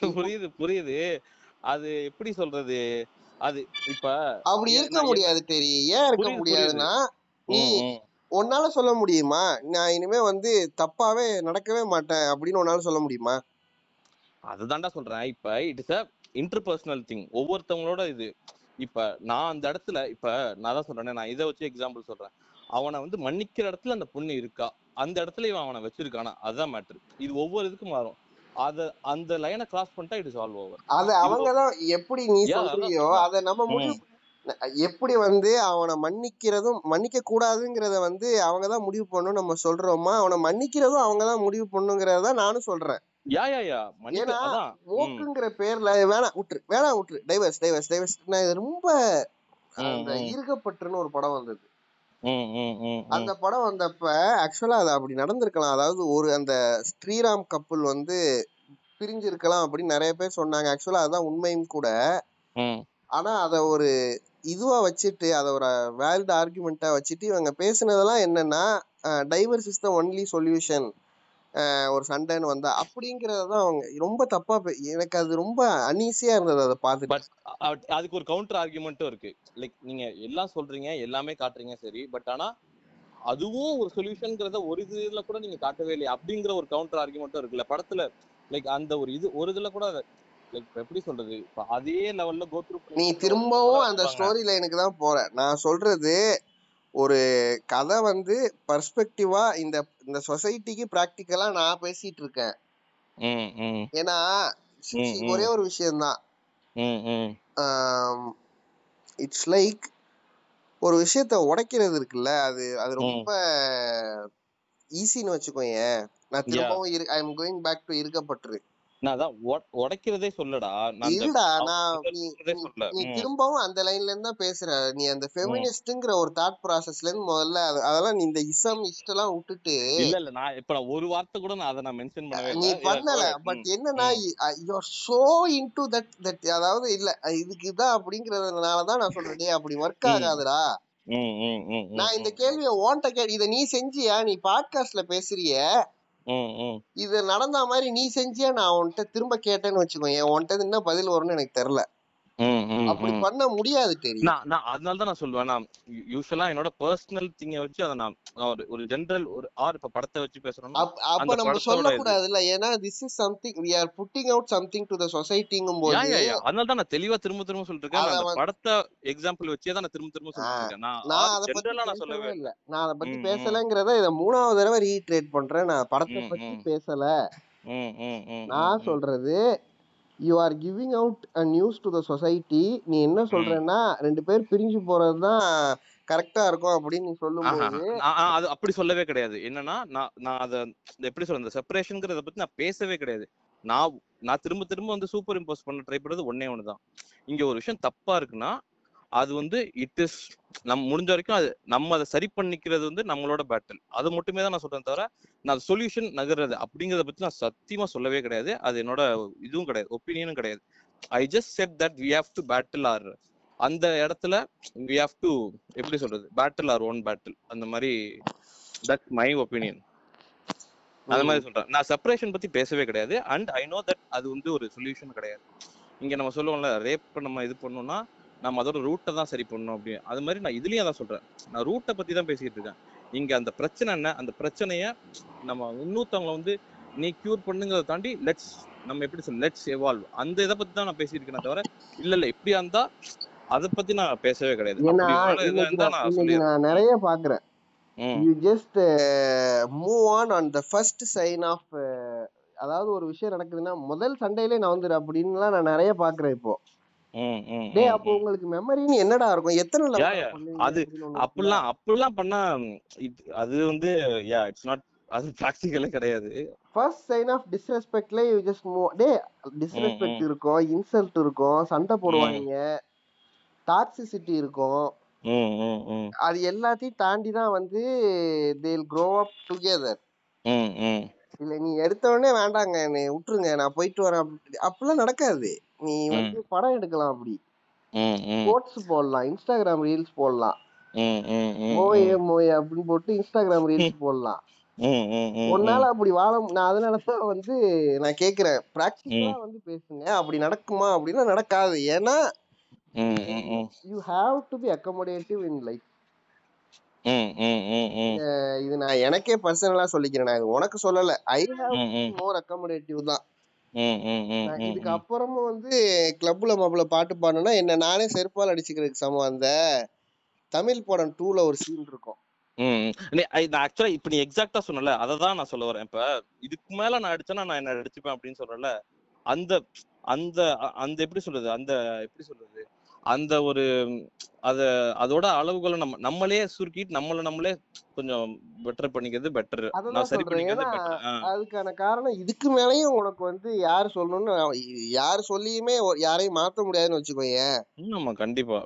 புரியுது புரியுது. அது எப்படி சொல்றது? அது இப்ப அப்படி இருக்க நான் முடியாது தெரி ஏன் இருக்க முடியாதுன்னா உன்னால சொல்ல முடியுமா? நான் இனிமே வந்து தப்பாவே நடக்கவே மாட்டேன் அப்படின்னு உன்னால சொல்ல முடியுமா? அதுதான்டா சொல்றேன். இப்ப it is a interpersonal thing ஒவ்வொருத்தவங்களோட இது. இப்ப நான் அந்த இடத்துல இப்ப நான் தான் சொல்றேனே நான் இதை வச்சு எக்ஸாம்பிள் சொல்றேன். அவனை வந்து மன்னிக்கிற இடத்துல அந்த பொண்ணு இருக்கா? அந்த இடத்துல இவன் அவனை வச்சிருக்கானா? அதுதான் மேட்ரு இது ஒவ்வொரு இதுக்கும் மாறும். அத அந்த லைனை கிராஸ் பண்ணிட்டா இட் இஸ் ஆல் ஓவர் அத இது அவங்கதான் எப்படி நீ சொல்றியோ அத நம்ம முடிவு எப்படி வந்து அவனை மன்னிக்கிறதும் மன்னிக்க கூடாதுங்கிறத வந்து அவங்க தான் முடிவு பண்ணணும் நம்ம சொல்றோமா? அவனை மன்னிக்கிறதும் அவங்க தான் முடிவு பண்ணுங்கிறத நானும் சொல்றேன். ஏன்னா ஓக்குங்கிற பேர்ல வேணாம் விட்டுரு வேணாம் விட்டுரு. Divorce divorce divorce. நான் இது ரொம்ப அந்த ம். ஈர்க்கப்பட்டுன்னு ஒரு படம் வந்தது. அந்த படம் வந்தப்ப ஆக்சுவலா அது அப்படி நடந்திருக்கலாம். அதாவது ஒரு அந்த ஸ்ரீராம் கப்புள் வந்து பிரிஞ்சிருக்கலாம் அப்படின்னு நிறைய பேர் சொன்னாங்க. ஆக்சுவலா அதான் உண்மையும் கூட. ஆனா அத ஒரு இதுவாக வச்சுட்டு அதை ஒரு வேலிட் ஆர்குமெண்ட்டாக வச்சுட்டு இவங்க பேசுனதெல்லாம் என்னென்னா divorce is the only solution ஒரு சண்டைன்னு வந்தா. அப்படிங்கறதான் அவங்க ரொம்ப தப்பா எனக்கு அது ரொம்ப அன்ஈஸியா இருந்தது அதை பார்த்து பட் அதுக்கு ஒரு கவுண்டர் ஆர்குமெண்ட்டும் இருக்கு. லைக் நீங்க எல்லாம் சொல்றீங்க எல்லாமே காட்டுறீங்க சரி. பட் ஆனா அதுவும் ஒரு சொல்யூஷன்ங்கிறத ஒரு இதுல கூட நீங்க காட்டவே இல்லையா அப்படிங்கிற ஒரு கவுண்டர் ஆர்குமெண்ட்டும் இருக்குல்ல. படத்துல லைக் அந்த ஒரு இது ஒரு இதுல கூட லைக் எப்படி சொல்றது? இப்ப அதே லெவல்ல கோ த்ரூ நீ திரும்பவும் அந்த ஸ்டோரி லைனுக்கு தான் போற. நான் சொல்றது ஒரு கதை வந்து பர்ஸ்பெக்டிவா இந்த இந்த சொசைட்டிக்கு ப்ராக்டிக்கலா நான் பேசிட்டு இருக்கேன். ஏன்னா ஒரே ஒரு விஷயம்தான். இட்ஸ் லைக் ஒரு விஷயத்த உடைக்கிறது இருக்குல்ல அது அது ரொம்ப ஈஸின்னு வச்சுக்கோயேன். நான் திரும்பவும் I am going back to இருக்கப்பட்டுரு நான் அதான் உட- உடைக்கிறதே சொல்லடா. அவன் நான் நீ திரும்பவும் அந்த லைன்ல இருந்து தான் பேசுற. நீ அந்த ஃபெமினிஸ்ட்ங்கிற ஒரு தாட் ப்ராசஸ்ல இருந்து முதல்ல அது- அதெல்லாம் நீ இந்த இசம் இஷ்டெல்லாம் விட்டுட்டு இல்ல இல்ல. நான் இப்ப நான் ஒரு வார்த்தை கூட நான் அதை நான் மென்ஷன் பண்ணவே நீ பண்ணல. பட் என்னன்னா ம். You're so into that that அதாவது இல்ல இதுக்கு இதான் அப்படிங்கறதுனால தான் நான் சொல்றேன். டேய் அப்படி ஒர்க் ம். ஆகாதுடா. நான் இந்த கேள்வியை ஓன்ட்ட கே இத நீ செஞ்சியா? நீ பாட்காஸ்ட்ல பேசுறிய? இது நடந்த மாதிரி நீ செஞ்சியா? நான் உன்கிட்ட திரும்ப கேட்டேன்னு வச்சுக்கோ என் உன்கிட்ட என்ன பதில் வரும்னு எனக்கு தெரியல. அப்படி பண்ண முடியாது தெரியும் நான் நான் அதனால தான் நான் சொல்லுவேன். நான் யூஸ்வலா என்னோட பர்சனல் திங்கை வச்சு அதை நான் ஒரு ஒரு ஜென்ரல் ஒரு ஆர் இப்ப படத்தை வச்சு பேசுறோம்னா அப்- அப்ப நம்ம படத்தோட இது. சொல்லக்கூடாதுல்ல. ஏன்னா this is something we are putting out something to the சொசைட்டிங்கும் போது அதனால தான் நான் தெளிவா திரும்ப திரும்ப சொல்லிட்டு இருக்கேன் அத நான் அந்த படத்தை எக்ஸாம்பிள் வச்சே தான் நான் திரும்ப திரும்ப இருக்கேன் நான் அதை பத்தி நான் சொல்லவே இல்லை. இல்லை நான் அதை பத்தி பேசலைங்கிறத இதை மூணாவது தடவை ரீட்ரேட் பண்றேன். நான் படத்தை பத்தி பேசல. நான் சொல்றது you are giving out a news to the society நீ என்ன சொல்றேன்னா ரெண்டு பேர் பிரிஞ்சு போறது தான் கரெக்டா இருக்கும் அப்படின்னு நீ சொல்லும்போது அது அப்படி சொல்லவே கிடையாது. என்னன்னா நான் நான் அதை எப்படி சொல்றது செப்பரேஷன்ங்கிறத பத்தி நான் பேசவே கிடையாது. நான் நான் திரும்ப திரும்ப வந்து சூப்பர் இம்போஸ் பண்ண ட்ரை பண்றது ஒன்னே ஒண்ணுதான். இங்க ஒரு விஷயம் தப்பா இருக்குன்னா அது வந்து இட் இஸ் நம்ம முடிஞ்ச வரைக்கும் அது நம்ம அதை சரி பண்ணிக்கிறது வந்து நம்மளோட பேட்டில் அது மட்டுமே தான் நான் சொல்றேன் தவிர நான் சொல்யூஷன் நகர்றது அப்படிங்கிறத பத்தி நான் சத்தியமா சொல்லவே கிடையாது. அது என்னோட இதுவும் கிடையாது ஒப்பீனியனும் கிடையாது. I just said that we have to battle or அந்த இடத்துல வி ஹாவ் டு எப்படி சொல்றது? பேட்டில் ஆர் ஒன் பேட்டில் அந்த மாதிரி தட் மை ஒப்பீனியன் அந்த மாதிரி சொல்றேன். நான் செப்பரேஷன் பத்தி பேசவே கிடையாது. அண்ட் ஐ நோ தட் அது வந்து ஒரு சொல்யூஷன் கிடையாது. இங்க நம்ம சொல்லுவோம்ல ரேப் நம்ம இது பண்ணோம்னா நம்ம அதோட ரூட்டை தான் சரி பண்ணணும் அப்படி அது மாதிரி நான் இதுலயும் அதான் சொல்றேன். நான் ரூட்டை பத்தி தான் பேசிட்டு இருக்கேன். இங்க அந்த பிரச்சனை என்ன? அந்த பிரச்சனைய நம்ம இன்னொருத்தவங்களை வந்து நீ கியூர் பண்ணுங்கிறத தாண்டி லெட்ஸ் நம்ம எப்படி சொல்ல லெட்ஸ் எவால்வ் அந்த இதை பத்தி தான் நான் பேசிட்டு இருக்கேன் தவிர இல்ல இல்ல இப்படியா இருந்தா அதை பத்தி நான் பேசவே கிடையாது. நான் நிறைய பாக்குறேன் you just move on on the first sign of அதாவது ஒரு விஷயம் நடக்குதுன்னா முதல் சண்டையிலே நான் வந்துரு அப்படின்லாம் நான் நிறைய பாக்குறேன் இப்போ. ம் அப்போ உங்களுக்கு மெமரின்னு என்னடா இருக்கும்? எத்தனை அது அப்படிலாம் அப்படிலாம் பண்ணா அது வந்து யா இட்ஸ் நாட் அது ப்ராக்டிக்கலே கிடையாது. ஃபர்ஸ்ட் சைன் ஆஃப் டிஸ்ரெஸ்பெக்ட்ல you just move day disrespect இருக்கும் இன்சல்ட் இருக்கும் சண்டை போடுவாங்க டாக்ஸிசிட்டி இருக்கும். அது எல்லாத்தையும் தாண்டி தான் வந்து தேல் க்ரோ அப் டுகெதர் இல்ல நீ எடுத்த உடனே வேண்டாங்க என்னை விட்டுருங்க நான் போயிட்டு வரேன் அப்படி அப்படிலாம் நடக்காது. நீ வந்து படம் எடுக்கலாம் அப்படி. கோட்ஸ் போடலாம் இன்ஸ்டாகிராம் ரீல்ஸ் போடலாம். மோயே மோயே அப்படின்னு போட்டு இன்ஸ்டாகிராம் ரீல்ஸ் போடலாம். உன்னால அப்படி வாழ நான் அதனாலதான் வந்து நான் கேக்குறேன். பிராக்டிக்கலா வந்து பேசுங்க. அப்படி நடக்குமா அப்படின்னா நடக்காது. ஏன்னா you have to be accommodative in life இது நான் எனக்கே பர்சனலா சொல்லிக்கிறேன். நான் உனக்கு சொல்லல. ஐ ஹாவ் மோர் அக்கமடேட்டிவ் தான். இதுக்கு அப்புறமும் வந்து கிளப்ல மாப்பிள பாட்டு பாடணும்னா என்ன நானே செருப்பால் அடிச்சுக்கிறதுக்கு சமம். அந்த தமிழ் படம் டூல ஒரு சீன் இருக்கும். ஆக்சுவலா இப்ப நீ எக்ஸாக்டா சொன்னல அதை தான் நான் சொல்ல வரேன். இப்ப இதுக்கு மேல நான் அடிச்சேன்னா நான் என்ன அடிச்சுப்பேன் அப்படின்னு சொல்றல அந்த அந்த அந்த எப்படி சொல்றது அந்த எப்படி சொல்றது அந்த ஒரு அத அதோட அளவுகளை நம்ம நம்மளே சுருக்கிட்டு நம்மள நம்மளே கொஞ்சம் பெட்டர் பண்ணிக்கிறது பெட்டர் நான் சரி அதுக்கான காரணம் இதுக்கு மேலயும் உனக்கு வந்து யார் சொல்லணும்னு யார் சொல்லியுமே யாரையும் மாத்த முடியாதுன்னு வச்சுக்கோயேன். ஆமா கண்டிப்பா.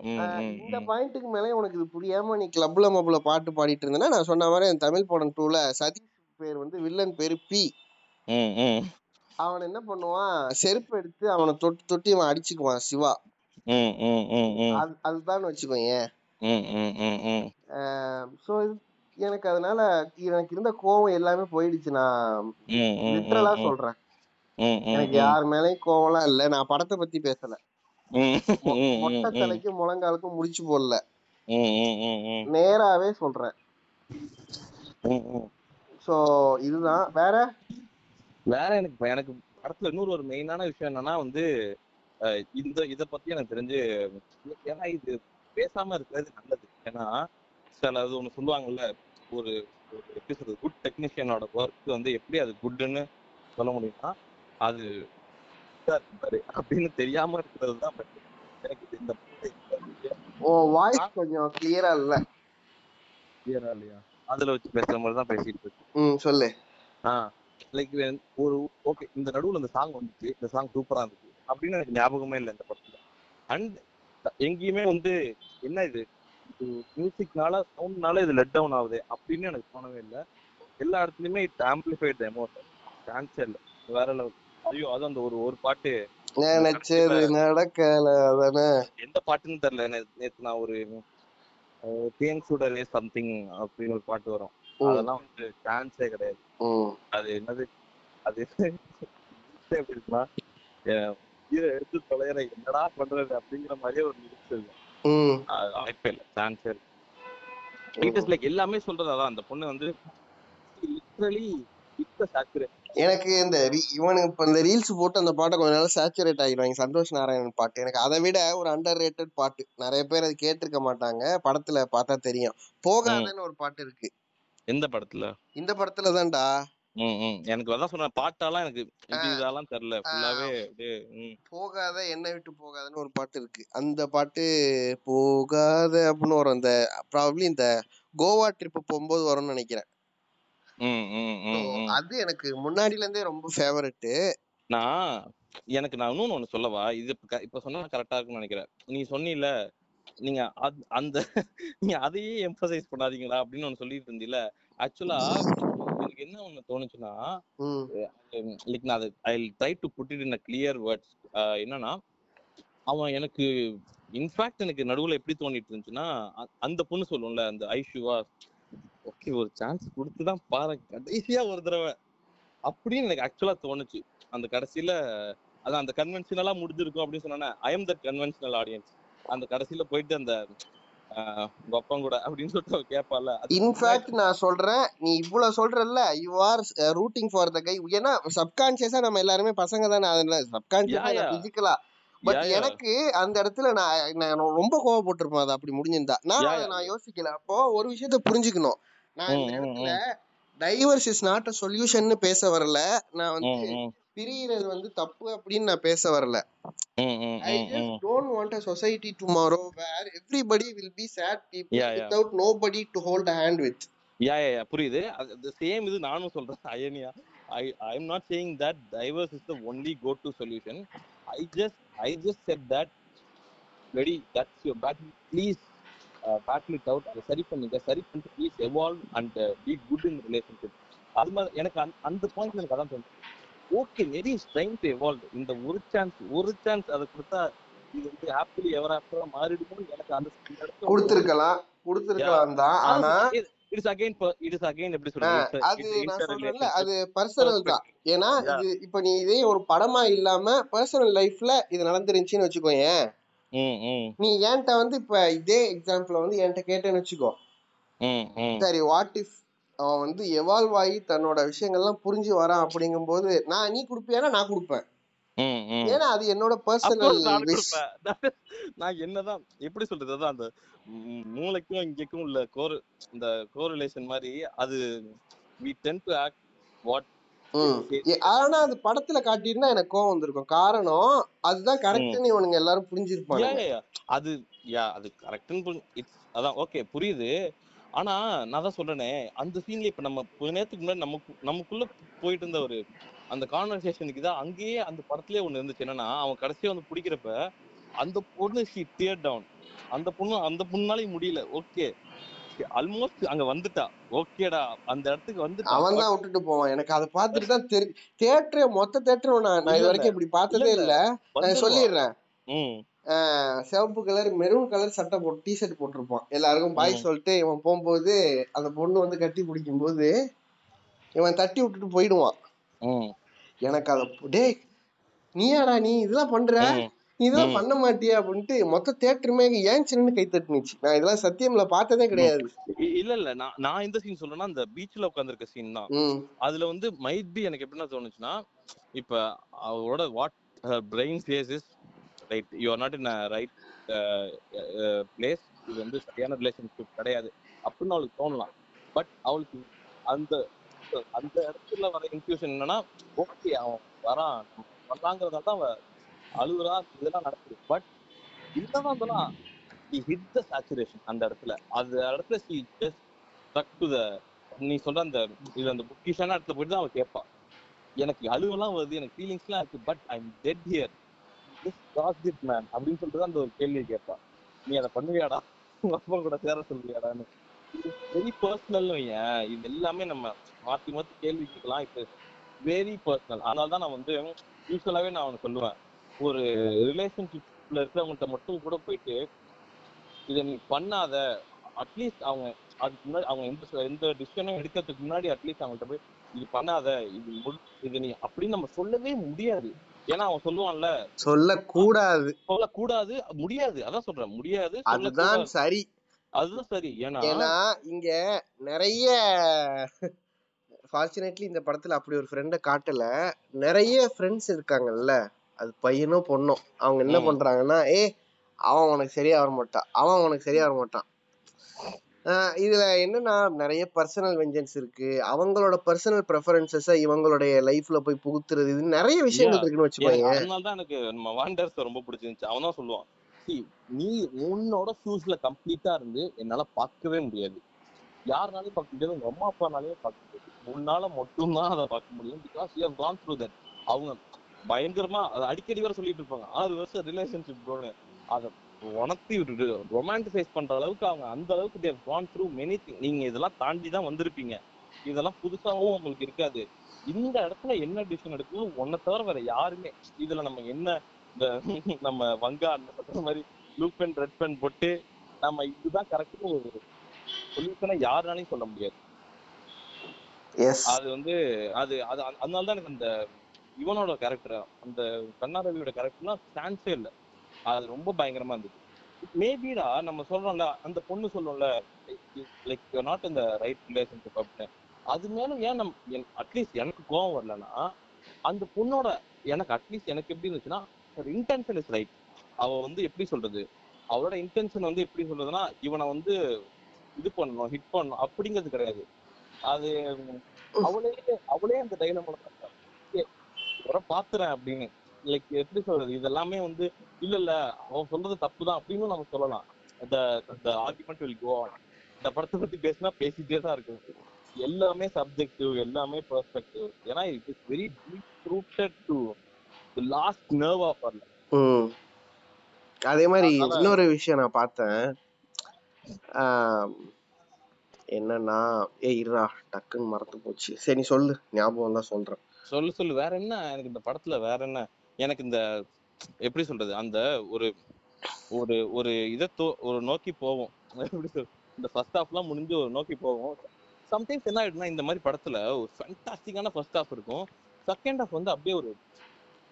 இந்த பாயிண்ட்டுக்கு மேலே உனக்கு இது புரியாம நீ கிளப்ல மபுல பாட்டு பாடிட்டு இருந்தேன்னா நான் சொன்ன மாதிரி அந்த தமிழ் படம் டூல சதீஷ் பேர் வந்து வில்லன் பேரு பி அவன் என்ன பண்ணுவான்? செருப்பு எடுத்து அவனை தொட்டு தொட்டி அவன் அடிச்சுக்குவான் சிவா. அதுதான் வச்சுக்கோயேன் ம் ம் ம் ம் ஸோ எனக்கு அதனால எனக்கு இருந்த கோவம் எல்லாமே போயிடுச்சு நான் ம் சொல்றேன் எனக்கு யார் மேலயும் கோவம்லாம் இல்ல நான் படத்தை பத்தி பேசல மொட்டை ம் தலைக்கும் முழங்காலுக்கும் முடிச்சு போடல ம் ம் ம் ம் நேராவே சொல்றேன் ஸோ இதுதான் வேற வேற எனக்கு எனக்கு படத்துல இன்னொரு ஒரு மெயினான விஷயம் என்னன்னா வந்து இந்த இத பத்தி எனக்கு தெரிஞ்சு ஏன்னா இது பேசாம இருக்கிறது நல்லது. ஏன்னா சில அது ஒண்ணு சொல்லுவாங்கல்ல ஒரு எப்படி சொல்றது குட் டெக்னீஷியனோட ஒர்க் வந்து எப்படி அது குட்னு சொல்ல முடியும்னா அது இருந்தாரு அப்படின்னு தெரியாம இருக்கிறது தான். எனக்கு இந்த ஓ வாய்ஸ் கொஞ்சம் கிளியரா இல்ல. Clear-ஆ இல்லையா? அதுல வச்சு பேசுற மாதிரி தான் பேசிட்டு இருக்கு. ம் சொல்லு. ஆஹ் லைக் ஒரு ஓகே இந்த நடுவுல இந்த சாங் வந்துச்சு. இந்த சாங் சூப்பரா இருந்துச்சு. அப்படின்னு எனக்கு ஞாபகமே இல்லை இந்த படத்துல. அண்ட் எங்கேயுமே வந்து என்ன இது? மியூசிக்னால சவுண்ட்னால இது லெட் டவுன் ஆகுது அப்படின்னு எனக்கு தோணவே இல்லை. எல்லா இடத்துலயுமே இட் ஆம்பிளிஃபைட் எமோஷன் சான்ஸே இல்லை. வேற லெவல் ஐயோ அது அந்த ஒரு ஒரு பாட்டு. நினைச்சது நடக்கல அதானே? எந்த பாட்டுன்னு தெரியல. நேத்து நான் ஒரு தேன் சுடரே சம்திங் அப்படின்னு ஒரு பாட்டு வரும். அதெல்லாம் வந்து சான்ஸே கிடையாது. அது என்னது? அது எப்படி இருக்குன்னா உயிரை எடுத்து தொலைற என்னடா பண்றது அப்படிங்கிற மாதிரியே ஒரு அது வாய்ப்பே இல்லை. சான்ஸே இஸ் லைக் எல்லாமே சொல்றது அதான். அந்த பொண்ணு வந்து லிட்ரலி எனக்கு இந்த இவனுக்கு இப்ப இந்த ரீல்ஸ் போட்டு அந்த பாட்டை கொஞ்ச நாள் சேச்சுரேட் ஆகிடுவாங்க. சந்தோஷ் நாராயணன் பாட்டு. எனக்கு அதை விட ஒரு அண்டர் ரேட்டட் பாட்டு. நிறைய பேர் அது கேட்டிருக்க மாட்டாங்க. படத்துல பார்த்தா தெரியும். போகாதன்னு ஒரு பாட்டு இருக்கு. எந்த படத்துல? இந்த படத்துல தான்டா. எனக்கு அதான் சொன்னேன். பாட்டாலாம் எனக்கு இது இதெல்லாம் தெரியல ஃபுல்லாவே போகாத என்னை விட்டு போகாதன்னு ஒரு பாட்டு இருக்கு. அந்த பாட்டு போகாத அப்படின்னு வரும். அந்த ப்ராபப்ளி இந்த கோவா ட்ரிப் போகும்போது வரும்னு நினைக்கிறேன். அது எனக்கு முன்னாடில இருந்தே ரொம்ப ஃபேவரட் நான் எனக்கு நான் இன்னொன்னு ஒண்ணு சொல்லவா? இது இப்ப சொன்னா கரெக்டா இருக்கும்னு நினைக்கிறேன். நீ சொன்னீல நீங்க அந்த நீங்க அதையே எம்பசைஸ் பண்ணாதீங்களா? அப்படின்னு ஒண்ணு சொல்லிட்டு இருந்தீல ஆக்சுவலா எனக்கு என்ன ஒண்ணு தோணுச்சுன்னா லைக் நான் I try to put it in clear words என்னன்னா அவன் எனக்கு இன்ஃபேக்ட் எனக்கு நடுவுல எப்படி தோணிட்டு இருந்துச்சுன்னா அ- அந்த பொண்ணு சொல்லும்ல அந்த ஐஷுவா ஓகே ஒரு சான்ஸ் கொடுத்துதான் பாரு கடைசியா ஒரு தடவை. அப்படின்னு எனக்கு ஆக்சுவலா தோணுச்சு. அந்த கடைசியில அதான் அந்த கன்வென்ஷனலா முடிஞ்சிருக்கும் அப்படின்னு சொன்னா I am that conventional audience அந்த கடைசியில போயிட்டு அந்த ஆஹ் உங்க அப்பா கூட அப்படின்னு சொல்லிட்டு கேட்பால இன்ஃபேக்ட் நான் சொல்றேன் நீ இவ்வளவு சொல்றல்ல you are rooting for the guy ஏன்னா சப்கான்சியஸா நம்ம எல்லாருமே பசங்க தானே அதுல சப்கான்சியஸா. பிசிக்கலா பட். எனக்கு அந்த இடத்துல நான் நான் ரொம்ப கோவப்பட்டிருப்பேன் அது அப்படி முடிஞ்சிருந்தா. நான். நான் யோசிக்கல. அப்போ ஒரு விஷயத்த புரிஞ்சுக்கணும். நான் இந்த இடத்துல டைவர்ஸ் இஸ் நாட் அ சொல்யூஷன்னு பேச வரல. நான் வந்து பிரியிறது வந்து தப்பு அப்படின்னு நான் பேச வரல. I just. Don't want a society tomorrow where everybody will be sad people. Without nobody to hold hand with yeah yeah புரியுது. அது சேம் இது நானும் சொல்றேன் அயனியா I I am not saying that divorce is the only go to solution I just I just said that ready that's your battle please battle it out அதை சரி பண்ணுங்க. சரி பண்ணிட்டு please evolve and be good in relationship அது மாதிரி எனக்கு அந்த- அந்த பாயிண்ட் எனக்கு அதான் தோணுது. Okay maybe is trying to evolve இந்த ஒரு சான்ஸ் ஒரு சான்ஸ் அதை கொடுத்தா இது வந்து ஹாப்பிலி எவர் ஆஃப்டரா மாறிடுமோன்னு எனக்கு அந்த கொடுத்திருக்கலாம் கொடுத்திருக்கலாம் தான். ஆனா இட்ஸ் அகைன் இட்ஸ் அகைன் எப்படி சொல்றது? அது நான் சொல்றேன்ல அது பர்சனல் தான். ஏன்னா. இது இப்ப நீ இதே ஒரு படமா இல்லாம பர்சனல் லைஃப்ல இது நடந்துருந்துச்சுன்னு வச்சுக்கோயேன். நீ என்கிட்ட வந்து இப்ப இதே எக்ஸாம்பிள் வந்து என்கிட்ட கேட்டேன்னு வச்சுக்கோ. சரி வாட் இஃப் அவன் வந்து எவால்வ் ஆகி தன்னோட விஷயங்கள்லாம் புரிஞ்சு வரான் அப்படிங்கும்போது நான் நீ கொடுப்பியானா நான் கொடுப்பேன். ஏன்னா அது என்னோட பர்சனல். நான் என்னதான் எப்படி சொல்றது அதான் அந்த மூளைக்கும் இங்கேக்கும் உள்ள கோர் இந்த கோரிலேஷன் மாதிரி அது act what ம். it ஏ- ஆனா அது படத்துல காட்டியிருந்தா எனக்கு கோவம் வந்திருக்கும். காரணம் அதுதான் கரெக்ட்னு இவனுங்க எல்லாரும் யா அது யா அது கரெக்ட்னு அதான் ஓகே புரியுது. ஆனா நான் தான் சொல்றேனே அந்த சீன்ல இப்ப நம்ம கொஞ்ச நேரத்துக்கு முன்னாடி நமக்கு நமக்குள்ள போயிட்டு இருந்த ஒரு அந்த கான்வர்சேஷனுக்கு தான் அங்கேயே அந்த படத்துலயே ஒண்ணு இருந்துச்சு. என்னன்னா அவன் கடைசியா வந்து பிடிக்கிறப்ப அந்த பொண்ணு ஷி டியர் டவுன் அந்த பொண்ணு அந்த பொண்ணாலே முடியல. ஓகே ஆல்மோஸ்ட் அங்க வந்துட்டா. ஓகேடா அந்த இடத்துக்கு வந்துட்டா. அவன் தான் விட்டுட்டு போவான். எனக்கு அதை பார்த்துட்டு தான் தெரி தேட்டரே மொத்த தேட்டரும் நான் இது வரைக்கும் இப்படி பார்த்ததே இல்ல, நான். சொல்லிடுறேன். ம். ஆஹ் சிவப்பு கலர் மெரூன் கலர் சட்டை போட்டு டிஷர்ட் போட்டிருப்பான். எல்லாருக்கும் பாய். சொல்லிட்டு இவன் போகும்போது அந்த பொண்ணு வந்து கட்டி பிடிக்கும் போது இவன் தட்டி விட்டுட்டு போயிடுவான். எனக்கு அத டேய் நீயாடா நீ இதெல்லாம் பண்ற. நீ இதெல்லாம். பண்ண மாட்டியா அப்படின்ட்டு மொத்த தேட்டருமே ஏன் சின்னு கை தட்டுனுச்சு. நான் இதெல்லாம் சத்தியம்ல பார்த்ததே கிடையாது. இல்ல இல்ல. நான் நான் இந்த சீன் சொல்றேன்னா அந்த பீச்ல உட்காந்துருக்க சீன் தான். அதுல வந்து மைட் பி எனக்கு எப்படின்னா தோணுச்சுன்னா இப்ப அவரோட what brain is right you are not in right place. இது வந்து சரியான ரிலேஷன்ஷிப் கிடையாது அப்படின்னு அவளுக்கு தோணலாம். பட் அவளுக்கு அந்த அந்த இடத்துல வர இன்க்யூஷன் என்னன்னா ஓகே அவன் வரான். வர்றாங்கிறதா தான் அவ அழுகுறா இதெல்லாம் நடக்குது. பட் என்னதான் இருந்தாலும் he ஹிட் த saturation அந்த இடத்துல. அந்த இடத்துல she just struck to the நீ சொல்ற அந்த இது அந்த புக்கிஷான இடத்துல போயிட்டு தான் அவன் கேட்பா எனக்கு அழுவெல்லாம் வருது எனக்கு ஃபீலிங்ஸ்லாம் இருக்கு but I am dead here this man அப்படின்னு சொல்லிட்டு அந்த ஒரு கேள்வியை கேட்பான். நீ அதை பண்ணுவியாடா? உங்க அப்பா கூட சேர சொல்லுவியாடான்னு. Very personal வையன். இது எல்லாமே நம்ம மாத்தி மாத்தி கேள்வி கேட்கலாம். இப்போ வெரி பர்சனல் அதனால தான் நான் வந்து யூஸ்வலாவே நான் அவனுக்கு சொல்லுவேன். ஒரு ரிலேஷன்ஷிப்ல இருக்கிறவங்கள்ட்ட மட்டும் கூட போயிட்டு இதை நீ பண்ணாத. அட்லீஸ்ட் அவங்க அதுக்கு முன்னாடி அவங்க எந்த எந்த டிசிஷனும் எடுக்கிறதுக்கு முன்னாடி அட்லீஸ்ட் அவங்கள்ட்ட போய் இது பண்ணாத. இது இது நீ அப்படின்னு நம்ம சொல்லவே முடியாது. ஏன்னா அவன் சொல்லுவான்ல சொல்லக்கூடாது. சொல்லக்கூடாது முடியாது. அதான் சொல்றேன் முடியாது அதுதான் சரி. அதுதான் சரி. ஏன்னா ஏன்னா இங்க நிறைய ஃபார்ச்சுனேட்லி இந்த படத்துல அப்படி ஒரு ஃப்ரெண்டை காட்டல. நிறைய ஃப்ரெண்ட்ஸ் இருக்காங்கல்ல அது பையனோ பொண்ணோ. அவங்க என்ன. பண்றாங்கன்னா ஏ அவன் உனக்கு சரியா வர மாட்டான் அவன் உனக்கு சரியா வர மாட்டான் இதுல என்னன்னா நிறைய பர்சனல் வெஞ்சன்ஸ் இருக்கு. அவங்களோட பர்சனல் ப்ரெஃபரன்சஸ இவங்களுடைய லைஃப்ல போய் புகுத்துறது. இது நிறைய விஷயங்கள். இருக்குன்னு வச்சுக்கோங்க அதனால தான் எனக்கு நம்ம வாண்டர்ஸ் ரொம்ப பிடிச்சிருந்துச்சு. அவன் தான் சொல்லுவான் "See, நீ உன்னோட ஷூஸ்ல கம்ப்ளீட்டா இருந்து என்னால பார்க்கவே முடியாது. யாருனாலையும் பார்க்க முடியாது. உங்க அம்மா அப்பானாலையும் பார்க்க முடியாது. உன்னால மட்டும்தான் அதை பார்க்க முடியும். Because you have gone through that அவங்க பயங்கரமா அதை அடிக்கடி வர சொல்லிட்டு இருப்பாங்க. ஆறு வருஷம் ரிலேஷன்ஷிப் அதை உணர்த்தி ரொமான்டிசைஸ் பண்ற அளவுக்கு அவங்க அந்த அளவுக்கு they've gone through many thing நீங்க இதெல்லாம் தாண்டி தான் வந்திருப்பீங்க. இதெல்லாம் புதுசாவும் உங்களுக்கு இருக்காது. இந்த இடத்துல என்ன டிசிஷன் எடுக்கணும் உன்னை தவிர வேற யாருமே இதுல நம்ம என்ன இந்த நம்ம வங்கா அந்த மாதிரி ப்ளூ பென் ரெட் பென் போட்டு நம்ம இதுதான் கரெக்ட்னு ஒரு சொல்யூஷனை யாருனாலையும் சொல்ல முடியாது. அது வந்து அது அது அதனால தான் எனக்கு அந்த இவனோட கேரக்டர் அந்த கண்ணாரவியோட கேரக்டர்லாம் சான்ஸே இல்லை. அது ரொம்ப பயங்கரமா இருந்தது. மேபிடா நம்ம சொல்றோம்ல அந்த பொண்ணு சொல்லும்ல லைக் நாட் இந்த ரைட் ரிலேஷன்ஷிப் அப்படின்னு. அது மேல ஏன் நம் அட்லீஸ்ட் எனக்கு கோவம் வரலன்னா அந்த பொண்ணோட எனக்கு அட்லீஸ்ட் எனக்கு எப்படி இருந்துச்சுன்னா இன்டென்ஷன் இஸ் ரைட் அவ வந்து எப்படி சொல்றது? அவளோட இன்டென்ஷன் வந்து எப்படி சொல்றதுன்னா இவனை வந்து இது பண்ணணும் ஹிட் பண்ணணும் அப்படிங்கிறது கிடையாது. அது அவளே அவளே அந்த டைலமோட வர பாத்துறேன் அப்படின்னு. லைக் எப்படி சொல்றது? இதெல்லாமே வந்து இல்ல இல்ல அவன் சொல்றது தப்புதான் அப்படின்னு நம்ம சொல்லலாம். argument will go on. இந்த படத்தை பத்தி பேசினா பேசிட்டே தான் இருக்கும். எல்லாமே சப்ஜெக்டிவ் எல்லாமே பெர்ஸ்பெக்டிவ் ஏன்னா it is very deep rooted to last nerve of our அதே மாதிரி இன்னொரு விஷயம் நான் பார்த்தேன். என்னன்னா ஏய் இருடா டக்குன்னு மறந்து போச்சு. சரி நீ சொல்லு. ஞாபகம் தான் சொல்றேன். சொல்லு சொல்லு. வேற என்ன? எனக்கு இந்த படத்துல வேற என்ன? எனக்கு இந்த எப்படி சொல்றது அந்த ஒரு ஒரு ஒரு இதை ஒரு நோக்கி போவோம். எப்படி சொல்றது இந்த ஃபர்ஸ்ட் ஹாஃப்லாம் முடிஞ்சு ஒரு நோக்கி போவோம். சம்டைம்ஸ் என்ன ஆயிடுனா இந்த மாதிரி படத்துல ஒரு ஃபேண்டாஸ்டிக்கான ஃபர்ஸ்ட் ஹாஃப் இருக்கும். செகண்ட் ஹாஃப் வந்து அப்படியே ஒரு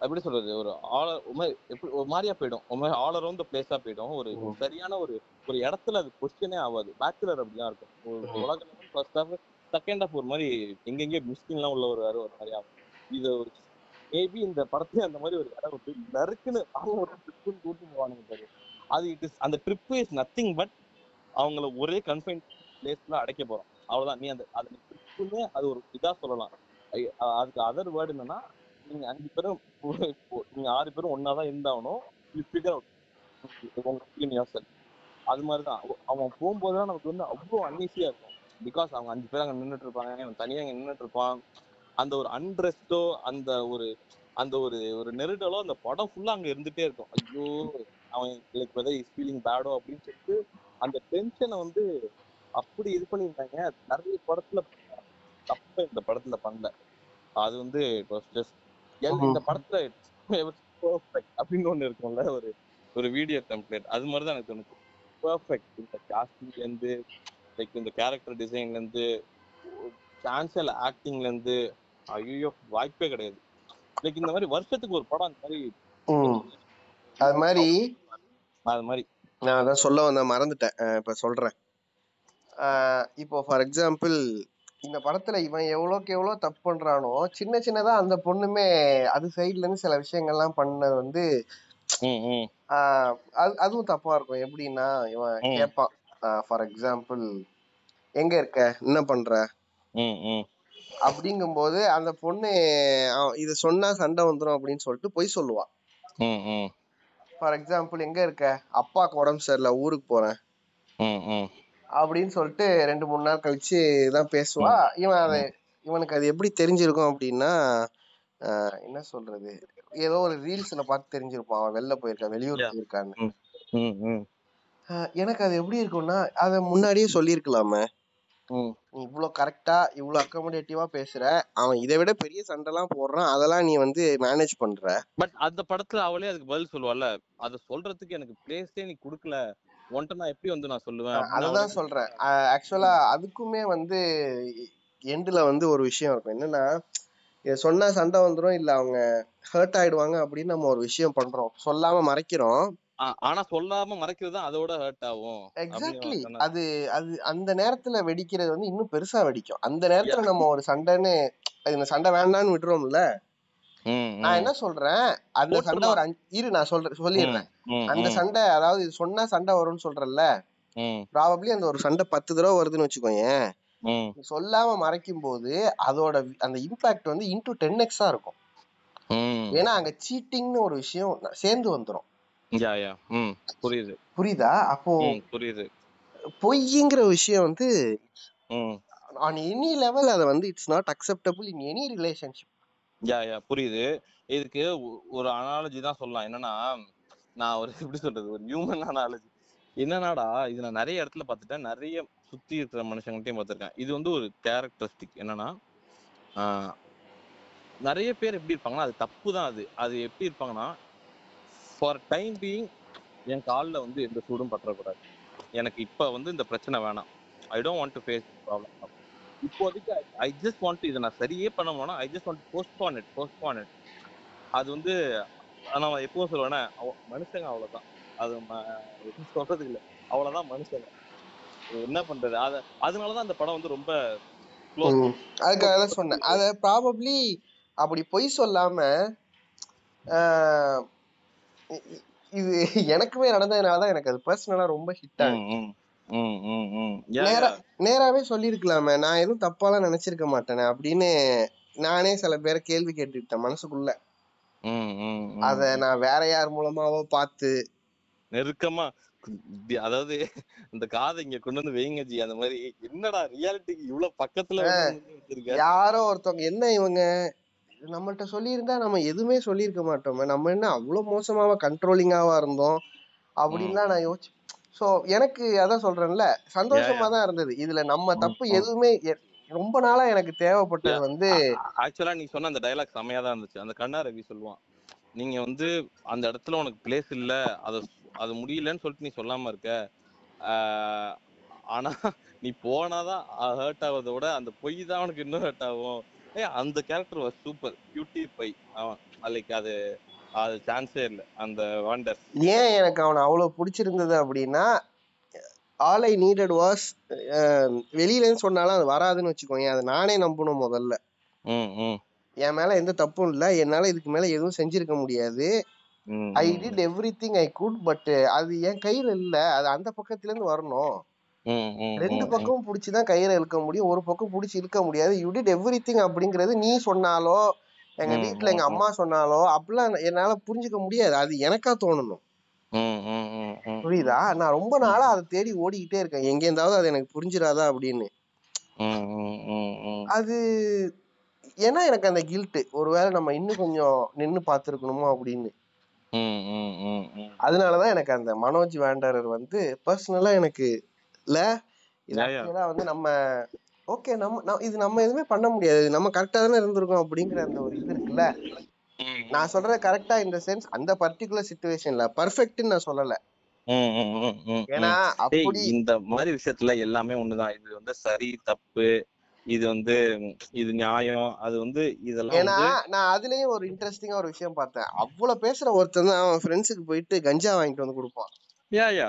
எப்படி சொல்றது ஒரு ஆல் ஒரு எப்படி ஒரு மாதிரியா போயிடும். ஒரு மாதிரி ஆல் அரௌண்ட் பிளேஸா போயிடும். ஒரு. சரியான ஒரு ஒரு இடத்துல அது கொஸ்டினே ஆகாது. பேச்சுலர் அப்படிதான் இருக்கும். ஒரு ம். உலக ஃபர்ஸ்ட் ஹாஃப் செகண்ட் ஹாஃப் ஒரு மாதிரி எங்கெங்கேயோ மிஸ்டிங் எல்லாம் உள்ள வருவாரு ஒரு மாதிரி ஆகும். இது மேபி இந்த படத்துல அந்த மாதிரி ஒரு இடம் விட்டு நறுக்குன்னு அவங்க ஒரு ட்ரிப்புன்னு கூட்டு போவானுங்க பாரு. அது இட் இஸ் அந்த ட்ரிப் இஸ் நத்திங் பட் அவங்கள ஒரே கன்ஃபைன் பிளேஸ்ல அடைக்க போறோம். அவ்வளவுதான். நீ அந்த அது ட்ரிப்புன்னு அது ஒரு இதா சொல்லலாம். அதுக்கு அதர் வேர்டு என்னன்னா நீங்க அஞ்சு பேரும் நீங்க ஆறு பேரும் ஒன்னாதான் இருந்தாகணும் யூ ஃபிகர் அவுட் அது மாதிரிதான். அவன் போகும்போதுதான் நமக்கு வந்து அவ்வளோ அன்ஈஸியா இருக்கும். பிகாஸ் அவங்க அஞ்சு பேர் அங்க நின்னுட்டு இருப்பாங்க இவன் தனியா அங்க நின்னுட்டு இருப்பான். அந்த ஒரு அன்ரெஸ்டோ அந்த ஒரு அந்த ஒரு ஒரு நெருடலோ அந்த படம் ஃபுல்லா அங்க இருந்துட்டே இருக்கும். ஐயோ அவன் லைக் வெதர் இஸ் ஃபீலிங் பேடோ அப்படின்னு சொல்லிட்டு அந்த டென்ஷனை வந்து அப்படி இது பண்ணியிருந்தாங்க. நிறைய படத்துல தப்பு இந்த படத்துல பண்ணல. அது வந்து இந்த படத்துல அப்படின்னு ஒண்ணு இருக்கும்ல ஒரு ஒரு வீடியோ டெம்ப்ளேட் அது மாதிரி தான் எனக்கு தோணுச்சு. பெர்ஃபெக்ட் இந்த காஸ்டிங்ல இருந்து லைக் இந்த கேரக்டர் டிசைன்ல இருந்து சான்சல் ஆக்டிங்ல இருந்து ஐயோ வாய்ப்பே கிடையாது. லைக் இந்த மாதிரி வருஷத்துக்கு ஒரு படம் அந்த மாதிரி. அது மாதிரி அது மாதிரி. நான் அதான் சொல்ல வந்தேன் மறந்துட்டேன். இப்ப சொல்றேன். இப்போ ஃபார் எக்ஸாம்பிள் இந்த படத்துல இவன் எவ்வளோக்கு எவ்வளோ தப்பு பண்றானோ சின்ன சின்னதா அந்த பொண்ணுமே அது சைடுல இருந்து சில விஷயங்கள்லாம் பண்ணது வந்து அது அதுவும் தப்பா இருக்கும். எப்படின்னா இவன். கேட்பான் ஃபார் எக்ஸாம்பிள் எங்க இருக்க? என்ன பண்ற? அப்படிங்கும்போது அந்த பொண்ணு இது சொன்னா சண்டை வந்துரும் அப்படின்னு சொல்லிட்டு பொய் சொல்லுவா. ஃபார் எக்ஸாம்பிள் எங்க இருக்க? அப்பாவுக்கு உடம்பு சரியில்லை ஊருக்கு போறேன். அப்படின்னு சொல்லிட்டு ரெண்டு மூணு நாள் கழிச்சு தான் பேசுவா. இவன் அதை இவனுக்கு அது எப்படி தெரிஞ்சிருக்கும் அப்படின்னா என்ன சொல்றது? ஏதோ ஒரு ரீல்ஸ்ல பார்த்து தெரிஞ்சிருப்பான். அவன் வெளில போயிருக்கான் வெளியூர். போயிருக்கான்னு. எனக்கு அது எப்படி இருக்கும்னா அதை முன்னாடியே சொல்லியிருக்கலாமே. நீ இவ்வளோ கரெக்டா இவ்வளோ அக்கமடேட்டிவா பேசுற. அவன் இதை விட பெரிய சண்டைலாம் போடுறான். அதெல்லாம் நீ வந்து மேனேஜ் பண்ற. பட் அந்த படத்துல அவளே அதுக்கு பதில் சொல்லுவாள்ல அத சொல்றதுக்கு எனக்கு பிளேஸே நீ குடுக்கல. உன்கிட்ட நான் எப்படி வந்து நான் சொல்லுவேன்? அதுதான் சொல்றேன் ஆக்சுவலா அதுக்குமே வந்து எண்டுல வந்து ஒரு விஷயம் இருக்கும். என்னன்னா இதை சொன்னா சண்டை வந்துரும் இல்ல அவங்க ஹர்ட் ஆயிடுவாங்க அப்படின்னு நம்ம ஒரு விஷயம் பண்றோம். சொல்லாம மறைக்கிறோம். ஆனா சொல்லாம மறைக்கிறது தான் அதோட ஹர்ட் ஆகும் எக்ஸாக்ட்லி. அது அது அந்த நேரத்துல வெடிக்கிறது வந்து இன்னும் பெருசா வெடிக்கும். அந்த நேரத்துல நம்ம ஒரு சண்டைன்னு இந்த சண்டை வேண்டாம்னு விட்டுறோம்ல ம், நான் என்ன சொல்றேன்? அந்த சண்டை ஒரு இரு நான் சொல்றேன் சொல்லிடுறேன். அந்த சண்டை அதாவது இது சொன்னா சண்டை வரும்னு சொல்றேன்ல? ப்ராபப்ளி அந்த ஒரு சண்டை பத்து தடவை வருதுன்னு வச்சுக்கோயேன். நீ சொல்லாம மறைக்கும் போது அதோட அந்த இம்பாக்ட் வந்து இன்டூ டென் எக்ஸா இருக்கும். ஏன்னா அங்க சீட்டிங்னு ஒரு விஷயம் சேர்ந்து வந்துரும். யா யா. ம் புரியுது. புரியுதா? அப்போ ம் புரியுது. பொய்ங்கிற விஷயம் வந்து ம். ஆன் எனி லெவல் அதை வந்து it's not acceptable in any relationship yeah yeah புரியுது. இதுக்கு ஒ- ஒரு அனாலஜி தான் சொல்லலாம். என்னன்னா நான் ஒரு எப்படி சொல்றது ஒரு ஹியூமன் அனாலஜி என்னன்னாடா இது நான் நிறைய இடத்துல பார்த்துட்டேன். நிறைய சுத்தி இருக்கிற மனுஷங்கள்ட்டையும் பார்த்திருக்கேன். இது வந்து ஒரு கேரக்டரிஸ்டிக் என்னன்னா ஆஹ், நிறைய பேர் எப்படி இருப்பாங்கன்னா அது தப்பு தான் அது. அது எப்படி இருப்பாங்கன்னா ஃபார் டைம் பீயிங் என் காலில் வந்து எந்த சூடும் பற்றக்கூடாது. எனக்கு இப்போ வந்து இந்த பிரச்சனை வேணாம். I don't want to face problem இப்போதைக்கு ஐ ஜஸ்ட் வாண்ட் இதை நான் சரியே பண்ண போனா I just want postpone it postpone it அது வந்து நான் எப்பவும் சொல்லுவேன்னா மனுஷங்க அவ்வளவுதான். அது சொல்றதுக்கு இல்ல. அவ்வளவுதான் மனுஷங்க. என்ன பண்றது? அத அதனாலதான் அந்த படம் வந்து ரொம்ப அதுக்காக தான் சொன்னேன். அத ப்ராபப்ளி அப்படி பொய் சொல்லாம இது எனக்குமே நடந்ததுனால தான் எனக்கு அது பர்சனலா ரொம்ப ஹிட் ஆகுது. நேரா நேராவே சொல்லியிருக்கலாமே நான் எதுவும் தப்பாலாம் நினைச்சிருக்க மாட்டேனே அப்படின்னு நானே சில பேரை கேள்வி கேட்டுக்கிட்டேன் மனசுக்குள்ள. அத நான் வேற யார் மூலமாவோ பார்த்து நெருக்கமா அதாவது இந்த காதை இங்க கொண்டு வந்து வைங்க ஜி அந்த மாதிரி என்னடா ரியாலிட்டிக்கு இவ்வளவு பக்கத்துல யாரோ ஒருத்தவங்க என்ன இவங்க? நம்மள்ட்ட சொல்லியிருந்தா நம்ம எதுவுமே சொல்லியிருக்க மாட்டோமே. நம்ம என்ன அவ்வளவு மோசமாவா கண்ட்ரோலிங்காவா இருந்தோம்? அப்படின்லாம் நான் யோசிச்சு சோ எனக்கு அதான் சொல்றேன்ல சந்தோஷமா தான் இருந்தது. இதுல நம்ம தப்பு. எதுவுமே ரொம்ப நாளா எனக்கு தேவைப்பட்டது வந்து ஆக்சுவலா நீ சொன்ன அந்த டயலாக் செமையா தான் இருந்துச்சு. அந்த கண்ணா ரவி சொல்லுவான் நீங்க வந்து அந்த இடத்துல உனக்கு பிளேஸ் இல்ல அது அது முடியலன்னு சொல்லிட்டு நீ சொல்லாம இருக்க. ஆனா நீ போனாதான் ஹர்ட் ஆகுறத விட அந்த பொய் தான் உனக்கு இன்னும் ஹர்ட் ஆகும். ஏய் அந்த character was super beauty by அவன் லைக் அது அது சான்ஸே இல்ல. அந்த வாண்டர் ஏன் எனக்கு அவனை அவ்வளவு பிடிச்சிருந்தது அப்படின்னா ஆல் ஐ நீடட் வாஸ் வெளியிலன்னு சொன்னாலும் அது வராதுன்னு வச்சுக்கோங்க அதை நானே நம்பணும் முதல்ல. என் மேல எந்த தப்பும் இல்லை. என்னால இதுக்கு மேல எதுவும் செஞ்சிருக்க முடியாது. I did everything I could but அது என் கையில இல்ல. அது அந்த பக்கத்துல இருந்து வரணும். ரெண்டு. பக்கமும் பிடிச்சிதான் கயிறை இழுக்க முடியும். ஒரு பக்கம் பிடிச்சி இழுக்க முடியாது. யூ டிட் எவ்ரி திங் அப்படிங்கிறது நீ சொன்னாலோ எங்க ம், வீட்ல எங்க அம்மா சொன்னாலோ அப்படிலாம் என்னால புரிஞ்சுக்க முடியாது. அது எனக்கா தோணணும். புரியுதா? நான் ரொம்ப நாளா அதை தேடி ஓடிக்கிட்டே இருக்கேன். எங்க இருந்தாவது அது எனக்கு புரிஞ்சிடாதா அப்படின்னு. அது ஏன்னா எனக்கு அந்த கில்ட்டு ஒருவேளை நம்ம இன்னும் கொஞ்சம் நின்னு பார்த்துருக்கணுமோ அப்படின்னு. அதனாலதான் எனக்கு அந்த மனோஜ் வேண்டரர் வந்து பர்சனலா எனக்கு இல்ல. ஆக்சுவலா வந்து நம்ம ஓகே நம்ம இது நம்ம எதுவுமே பண்ண முடியாது. நம்ம கரெக்டா தானே இருந்திருக்கோம் அப்படிங்கிற அந்த ஒரு இது இருக்குல்ல? நான் சொல்றது கரெக்டா இந்த சென்ஸ் அந்த பர்டிகுலர் சுச்சுவேஷன்ல பர்ஃபெக்ட்னு நான் சொல்லல. ஏன்னா அப்படி இந்த மாதிரி விஷயத்துல எல்லாமே ஒண்ணுதான் இது வந்து சரி தப்பு இது வந்து இது நியாயம் அது வந்து இதெல்லாம் ஏன்னா நான் அதுலயும் ஒரு இன்ட்ரெஸ்டிங்கா ஒரு விஷயம் பார்த்தேன். அவ்வளவு பேசுற ஒருத்தன் தான் அவன் ஃப்ரெண்ட்ஸுக்கு போயிட்டு கஞ்சா வாங்கிட்டு வந்து கொடுப்பான். யா யா.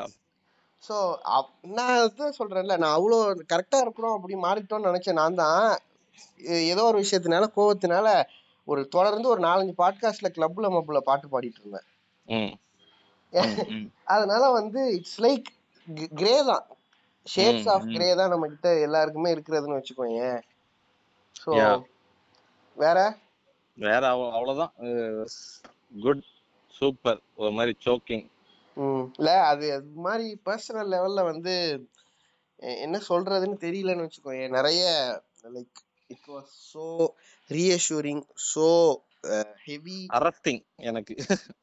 ஸோ நான் அதான் சொல்றேன்ல நான் அவ்வளோ கரெக்டா இருக்கிறோம் அப்படி மாறிட்டோம்னு நினைச்சேன் நான் தான். ஏதோ ஒரு விஷயத்தினால கோவத்தினால ஒரு தொடர்ந்து ஒரு நாலஞ்சு பாட்காஸ்ட்ல கிளப்ல மப்புல பாட்டு பாடிட்டு இருந்தேன். அதனால வந்து இட்ஸ் லைக் கிரே தான். Shades of. கிரே தான் நம்ம கிட்ட எல்லாருக்குமே இருக்கிறதுன்னு வச்சுக்கோங்க ஸோ. வேற? வேற அவ்வ- அவ்வளவுதான். குட் சூப்பர் ஒரு மாதிரி சோக்கிங் ம். இல்ல அது அது மாதிரி பர்சனல் லெவல்ல வந்து எ- என்ன சொல்றதுன்னு தெரியலன்னு வச்சுக்கோங்க நிறைய like it was so reassuring so heavy arresting எனக்கு.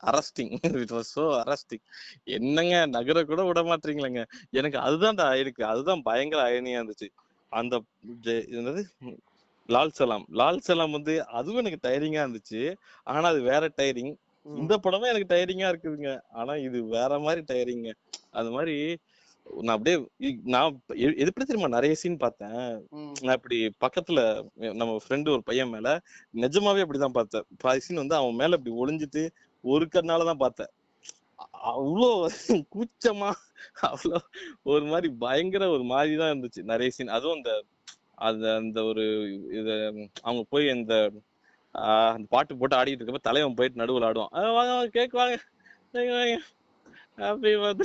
Arresting it was so arresting என்னங்க நகர கூட விட மாட்டீங்களேங்க. எனக்கு அதுதான்டா எனக்கு அதுதான் பயங்கர அயனியா இருந்துச்சு. அந்த ஜெ- என்னது? லால் சலாம். லால் சலாம் வந்து அதுவும் எனக்கு டயரிங்கா இருந்துச்சு. ஆனா அது வேற டயரிங் இந்த படமே எனக்கு டயரிங்கா இருக்குதுங்க. ஆனா இது வேற மாதிரி டயரிங்க அது மாதிரி நான் அப்படியே நான் எப்படி தெரியுமா? நிறைய சீன் பார்த்தேன். நான் இப்படி பக்கத்துல நம்ம ஃப்ரெண்டு ஒரு பையன் மேல நிஜமாவே அப்படிதான் பார்த்தேன். பாதி சீன் வந்து அவன் மேல இப்படி ஒளிஞ்சிட்டு ஒரு கண்ணால தான் பார்த்தேன். அவ்வளோ கூச்சமா அவ்வளோ ஒரு மாதிரி பயங்கர ஒரு மாதிரி தான் இருந்துச்சு. நிறைய சீன் அதுவும் அந்த அந்த அந்த ஒரு இது அவங்க போய் அந்த அந்த பாட்டு போட்டு ஆடிட்டு இருக்கப்ப தலைவன் போயிட்டு நடுவுல ஆடுவான். "ஆ, வாங்க கேக் வாங்க. அப்படி வந்து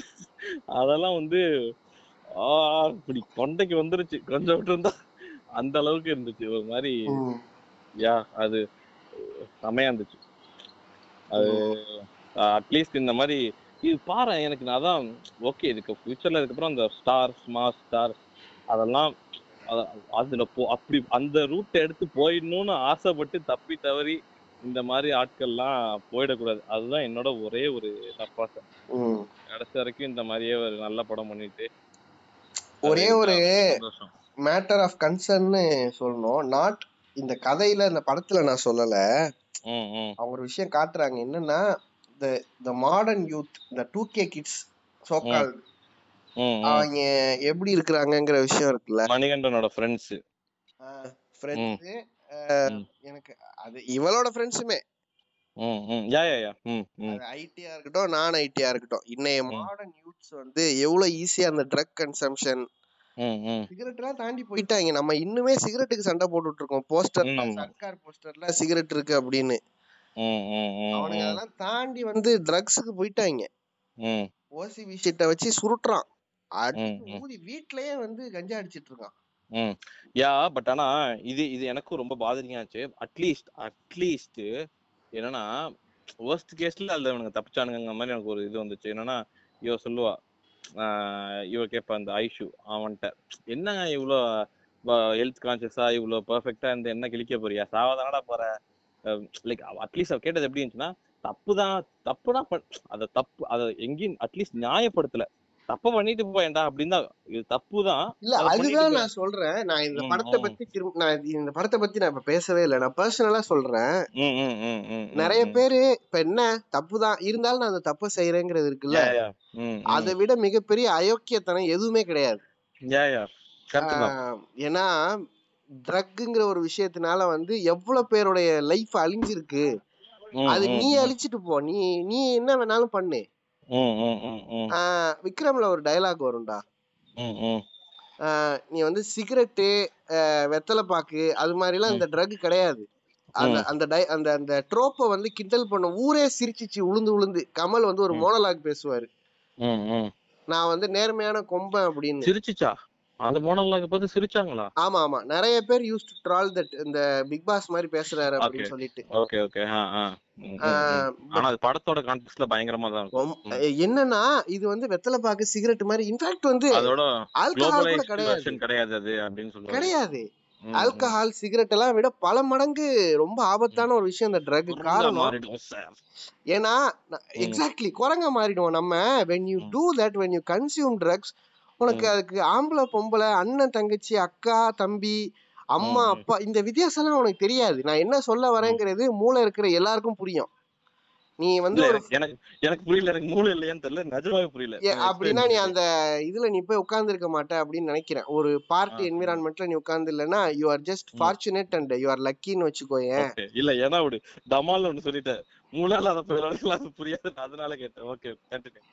அதெல்லாம் வந்து இப்படி கொண்டைக்கு வந்துருச்சு. கொஞ்சம் விட்டு இருந்தா அந்த அளவுக்கு இருந்துச்சு. ஒரு மாதிரி யா அது செமையா இருந்துச்சு. அது அட்லீஸ்ட் இந்த மாதிரி இது பாரு எனக்கு நான் அதான் ஓகே இதுக்கு ஃபியூச்சர்ல இதுக்கப்புறம் அந்த ஸ்டார்ஸ் மாஸ் ஸ்டார்ஸ் அதெல்லாம் அத- அதுல போ அப்படி அந்த ரூட் எடுத்து போயிடணும்னு ஆசைப்பட்டு தப்பி தவறி இந்த மாதிரி ஆட்கள்லாம் போயிடக்கூடாது. அதுதான் என்னோட ஒரே ஒரு நப்பாசை கடைசி வரைக்கும் இந்த மாதிரியே ஒரு நல்ல படம் பண்ணிட்டு ஒரே ஒரு மேட்டர் ஆஃப் கன்சர்ன்னு சொல்லணும். நாட் இந்த கதையில இந்த படத்துல நான் சொல்லல. அவங்க ஒரு விஷயம் காட்டுறாங்க. என்னன்னா இந்த இந்த மாடர்ன் யூத் இந்த two K kids so called அவங்க எப்படி இருக்கிறாங்கங்கிற விஷயம் இருக்குல்ல. மணிகண்டனோட ஃப்ரெண்ட்ஸ் ஃப்ரெண்ட்ஸ். எனக்கு அது இவளோட ஃப்ரெண்ட்ஸுமே ஐடியா இருக்கட்டும் நான் ஐடியா இருக்கட்டும். இன்னைய. மாடர்ன் யூத்ஸ் வந்து எவ்வளவு ஈஸியா அந்த ட்ரக் கன்சம்ஷன் ம் ம். சிகரெட் எல்லாம் தாண்டி போயிட்டாங்க. நம்ம இன்னுமே சிகரெட்டுக்கு சண்டை போட்டுட்டு இருக்கோம் போஸ்டர். சர்க்கார் போஸ்டர்ல சிகரெட் இருக்கு அப்படின்னு. அவனுங்க அதெல்லாம் தாண்டி வந்து ட்ரக்ஸுக்கு போயிட்டாங்க. ஓசிபி ஷீட்டை வச்சு சுருட்டுறான். ஊதி வீட்லயே வந்து கஞ்சா அடிச்சிட்டு இருக்கான். ம். யா பட் ஆனா இது இது எனக்கும் ரொம்ப பாதரிங்கா ஆச்சு. அட்லீஸ்ட் அட்லீஸ்ட் என்னன்னா worst கேஸ்ல அதுல இவனுங்க தப்பிச்சானுங்கிற மாதிரி எனக்கு ஒரு இது வந்துச்சு. என்னன்னா இவ சொல்லுவா ஆஹ் இவ கேட்பா அந்த ஐஷு அவன்கிட்ட என்னங்க இவ்வளோ ஹெல்த் கான்சியஸா இவ்வளோ பெர்ஃபெக்டா இருந்து என்ன கிழிக்க போறியா? சாவதானடா போற? லைக் அட்லீஸ்ட் அவ கேட்டது எப்படி இருந்துச்சுன்னா தப்பு தான் தப்பு தான் அதை தப்பு அதை எங்கேயும் அட்லீஸ்ட் நியாயப்படுத்தல. தப்பு பண்ணிட்டு போயேன்டா அப்படின்னு தான் இது தப்பு தான் இல்ல அதுதான் நான் சொல்றேன். நான் இந்த படத்தை. பத்தி நான் இந்த படத்தை பத்தி நான் இப்ப பேசவே இல்லை. நான் பர்சனலா சொல்றேன். நிறைய. பேரு இப்ப என்ன தப்புதான் இருந்தாலும் நான் அந்த தப்பை செய்யறேங்கிறது இருக்குல்ல. அதை விட மிகப்பெரிய அயோக்கியத்தனம் எதுவுமே கிடையாது. ஏன்னா ட்ரக்குங்கிற ஒரு விஷயத்தினால வந்து எவ்வளவு பேருடைய லைஃப் அழிஞ்சிருக்கு. அது நீ. அழிச்சிட்டு போ. நீ நீ என்ன வேணாலும் பண்ணு. விக்ரம்ல ஒரு டயலாக் வரும்டா. ம், ம். ஆஹ் நீ வந்து சிகரெட்டு வெத்தலை பாக்கு அது மாதிரிலாம் இந்த ட்ரக் கிடையாது. அந்த அந்த டை- அந்த அந்த ட்ரோப்பை வந்து கிண்டல் பண்ண ஊரே சிரிச்சிச்சு உளுந்து உளுந்து. கமல் வந்து ஒரு. மோனலாக் பேசுவாரு. ம், ம். நான் வந்து நேர்மையான கொம்பன் அப்படின்னு. சிரிச்சுச்சா? அந்த மோனலாக பார்த்து சிரிச்சாங்களா? ஆமா ஆமா. நிறைய பேர் யூஸ் டு ட்ரால் தட் இந்த பிக் பாஸ் மாதிரி பேசுறாரு அப்படின்னு. சொல்லிட்டு. ஓகே ஓகே ஆனா அது படத்தோட கான்டெக்ட்ல பயங்கரமா தான் இருக்கும். என்னன்னா இது வந்து வெத்தலை பாக்கு சிகரெட் மாதிரி இன்ஃபேக்ட் வந்து அதோட ஆல்கஹால் கூட கிடையாது. கிடையாது அது அப்படின்னு சொல்லுவாங்க கிடையாது. ஆல்கஹால் சிகரெட் எல்லாம் விட பல மடங்கு ரொம்ப ஆபத்தான ஒரு விஷயம் இந்த ட்ரக் காரணம். ஏன்னா எக்ஸாக்ட்லி குரங்க மாறிடுவோம் நம்ம. When you. Do that when you consume drugs உனக்கு. அதுக்கு ஆம்பளை பொம்பளை அண்ணன் தங்கச்சி அக்கா தம்பி அம்மா. அப்பா இந்த வித்தியாசம்லாம் உனக்கு தெரியாது நான் என்ன சொல்ல வரேங்கிறது மூளை இருக்கிற எல்லாருக்கும் புரியும் நீ வந்து எனக்கு புரியல எனக்கு மூளை இல்லையான்னு தெரியல நிஜமாவே புரியல அப்படின்னா நீ. அந்த இதுல நீ போய் உட்கார்ந்து இருக்க மாட்ட அப்படின்னு நினைக்கிறேன் ஒரு பார்ட்டி. என்விரான்மெண்ட்ல நீ உட்கார்ந்து இல்லைன்னா you are just. Fortunate and you are லக்கின்னு வச்சுக்கோயேன். இல்ல ஏன்னா ஒரு டமால் ஒண்ணு சொல்லிட்டேன் மூணால அத புரியாது அதனால கேட்டேன் ஓகே கண்டினியூ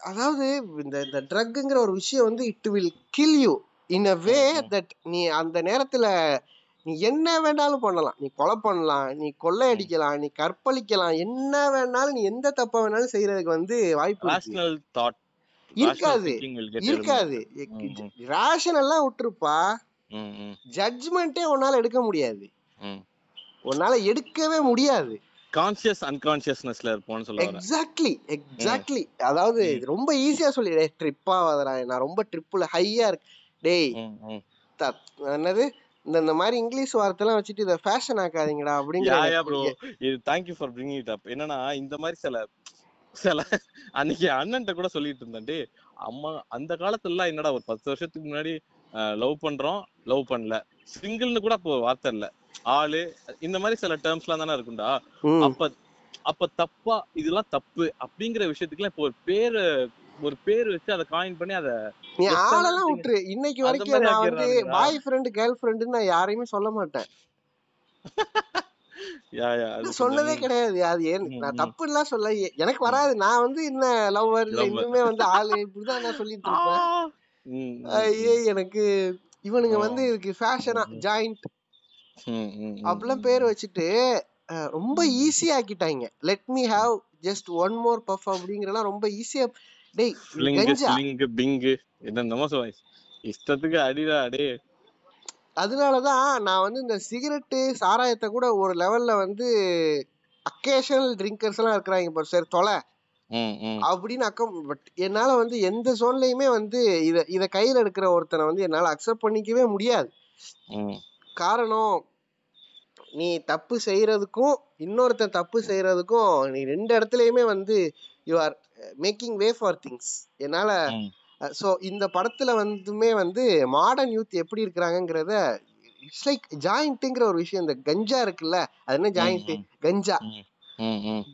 அதாவது இந்த இந்த ட்ரக்குங்கிற ஒரு விஷயம் வந்து it will kill you in a way. That நீ அந்த நேரத்துல நீ என்ன வேணாலும் பண்ணலாம். நீ கொலை பண்ணலாம் நீ கொள்ளையடிக்கலாம் நீ கற்பழிக்கலாம் என்ன வேணாலும் நீ எந்த தப்ப வேணாலும் செய்யறதுக்கு வந்து வாய்ப்பு இருக்காது thinking will get இருக்காது. ரேஷன் எல்லாம் விட்டுருப்பா. ஜட்ஜ்மெண்ட்டே உன்னால எடுக்க முடியாது. உன்னால எடுக்கவே முடியாது. கான்சியஸ் அன்கான்சியஸ்னஸ்ல இருப்போம்னு சொல்ல வரேன் எக்ஸாக்ட்லி எக்ஸாக்ட்லி அதாவது ரொம்ப ஈஸியா சொல்லி டேய் ட்ரிப் ஆகாதடா நான் ரொம்ப ட்ரிப்புல ஹையா இருக்கு டேய் என்னது? இந்த இந்த மாதிரி இங்கிலீஷ் வார்த்தைலாம் வச்சுட்டு இதை ஃபேஷன் ஆக்காதீங்கடா அப்படிங்கிற ப்ரோ இது thank you for bringing it up என்னன்னா இந்த மாதிரி சில சில அன்னைக்கு அண்ணன்ட்ட கூட சொல்லிட்டு இருந்தேன். டேய் அம்மா அந்த காலத்துல எல்லாம் என்னடா ஒரு பத்து வருஷத்துக்கு முன்னாடி லவ் பண்றோம் லவ் பண்ணல. சிங்கிள்னு கூட அப்போ வார்த்தை இல்ல. ஆளு இந்த மாதிரி சில டேர்ம்ஸ்லாம் தானே இருக்கும்டா. அப்ப அப்ப தப்பா இதெல்லாம் தப்பு அப்படிங்கிற விஷயத்துக்குலாம் இப்போ ஒரு பேரு ஒரு பேர் வச்சு அதை காயின் பண்ணி அதை நீ ஆளெல்லாம் விட்டுரு இன்னைக்கு வரைக்கும் நான் வந்து. பாய் ஃப்ரெண்டு கேர்ள் ஃப்ரெண்டுன்னு நான் யாரையுமே சொல்ல மாட்டேன் சொன்னதே கிடையாது அது ஏன் நான் ம். தப்புலாம் சொல்ல எனக்கு வராது நான் வந்து என்ன லவ்வர். இன்னுமே வந்து ஆளு இப்படிதான் நான் சொல்லிட்டு இருப்பேன் ஐயே எனக்கு இவனுங்க. வந்து இதுக்கு ஃபேஷனா. ஜாயிண்ட் அப்படிலாம் பேர். வச்சுட்டு ரொம்ப. ஈஸியா ஆக்கிட்டாங்க let me have just one more puff அப்படிங்கறலாம் ரொம்ப ஈஸியா டேய் ஸ்லிங்கு பிங்கு என்னென்னமோ சொல்லுவாங்க இஷ்டத்துக்கு அடிடா அடே. அதனாலதான் நான் வந்து இந்த சிகரெட்டு சாராயத்தை கூட ஒரு லெவல்ல வந்து அக்கேஷனல் ட்ரிங்கர்ஸ் எல்லாம் இருக்கிறாங்க பாரு சரி தொலை. அப்படின்னு அக்கம் பட் என்னால வந்து எந்த சோன்லயுமே வந்து இத இத கையில எடுக்கிற ஒருத்தனை வந்து என்னால அக்செப்ட் பண்ணிக்கவே முடியாது. ம். காரணம் நீ தப்பு செய்யறதுக்கும் இன்னொருத்தன் தப்பு செய்யறதுக்கும் நீ ரெண்டு இடத்துலயுமே வந்து you are making way for things என்னால ஸோ இந்த படத்துல வந்துமே வந்து மாடர்ன் யூத் எப்படி இருக்கிறாங்கங்கிறத இட்ஸ் லைக் ஜாயிண்ட்டுங்கிற ஒரு விஷயம். இந்த கஞ்சா இருக்குல்ல அது என்ன ஜாயிண்ட் கஞ்சா.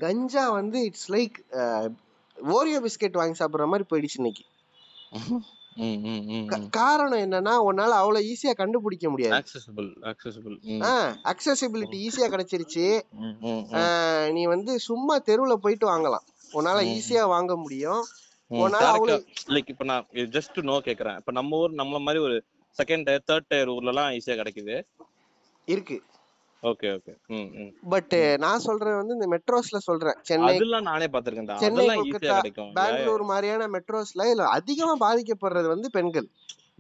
கஞ்சா வந்து இட்ஸ் லைக் ஓரியோ பிஸ்கெட் வாங்கி சாப்பிடுற மாதிரி போயிடுச்சு இன்னைக்கு. ம் ம் ம் கா- காரணம் என்னன்னா உன்னால அவ்வளவு ஈஸியா கண்டுபிடிக்க முடியாது. Accessible accessible. ம். அக்சசிபிலிட்டி ஈஸியா கிடைச்சிருச்சு. ம் ம் ம். ஆஹ் நீ வந்து சும்மா தெருவுல போயிட்டு வாங்கலாம். உன்னால ம். ஈஸியா வாங்க முடியும். ம் உன்னால அவ்வளவு லைக் இப்ப நான் ஜஸ்ட் நோ கேக்குறேன். இப்ப நம்ம ஊர் நம்மள மாதிரி ஒரு செகண்ட் டயர் தேர்ட் டயர் ஊர்ல எல்லாம் ஈஸியா கிடைக்குது. இருக்கு. Okay okay. பட் நான் சொல்றது வந்து இந்த மெட்ரோஸ்ல சொல்றேன். சென்னை அதெல்லாம் நானே பாத்திருக்கேன்டா சென்னை கொல்கத்தா. பெங்களூர் மாதிரியான மெட்ரோஸ்ல இதுல அதிகமா பாதிக்கப்படுறது வந்து பெண்கள்.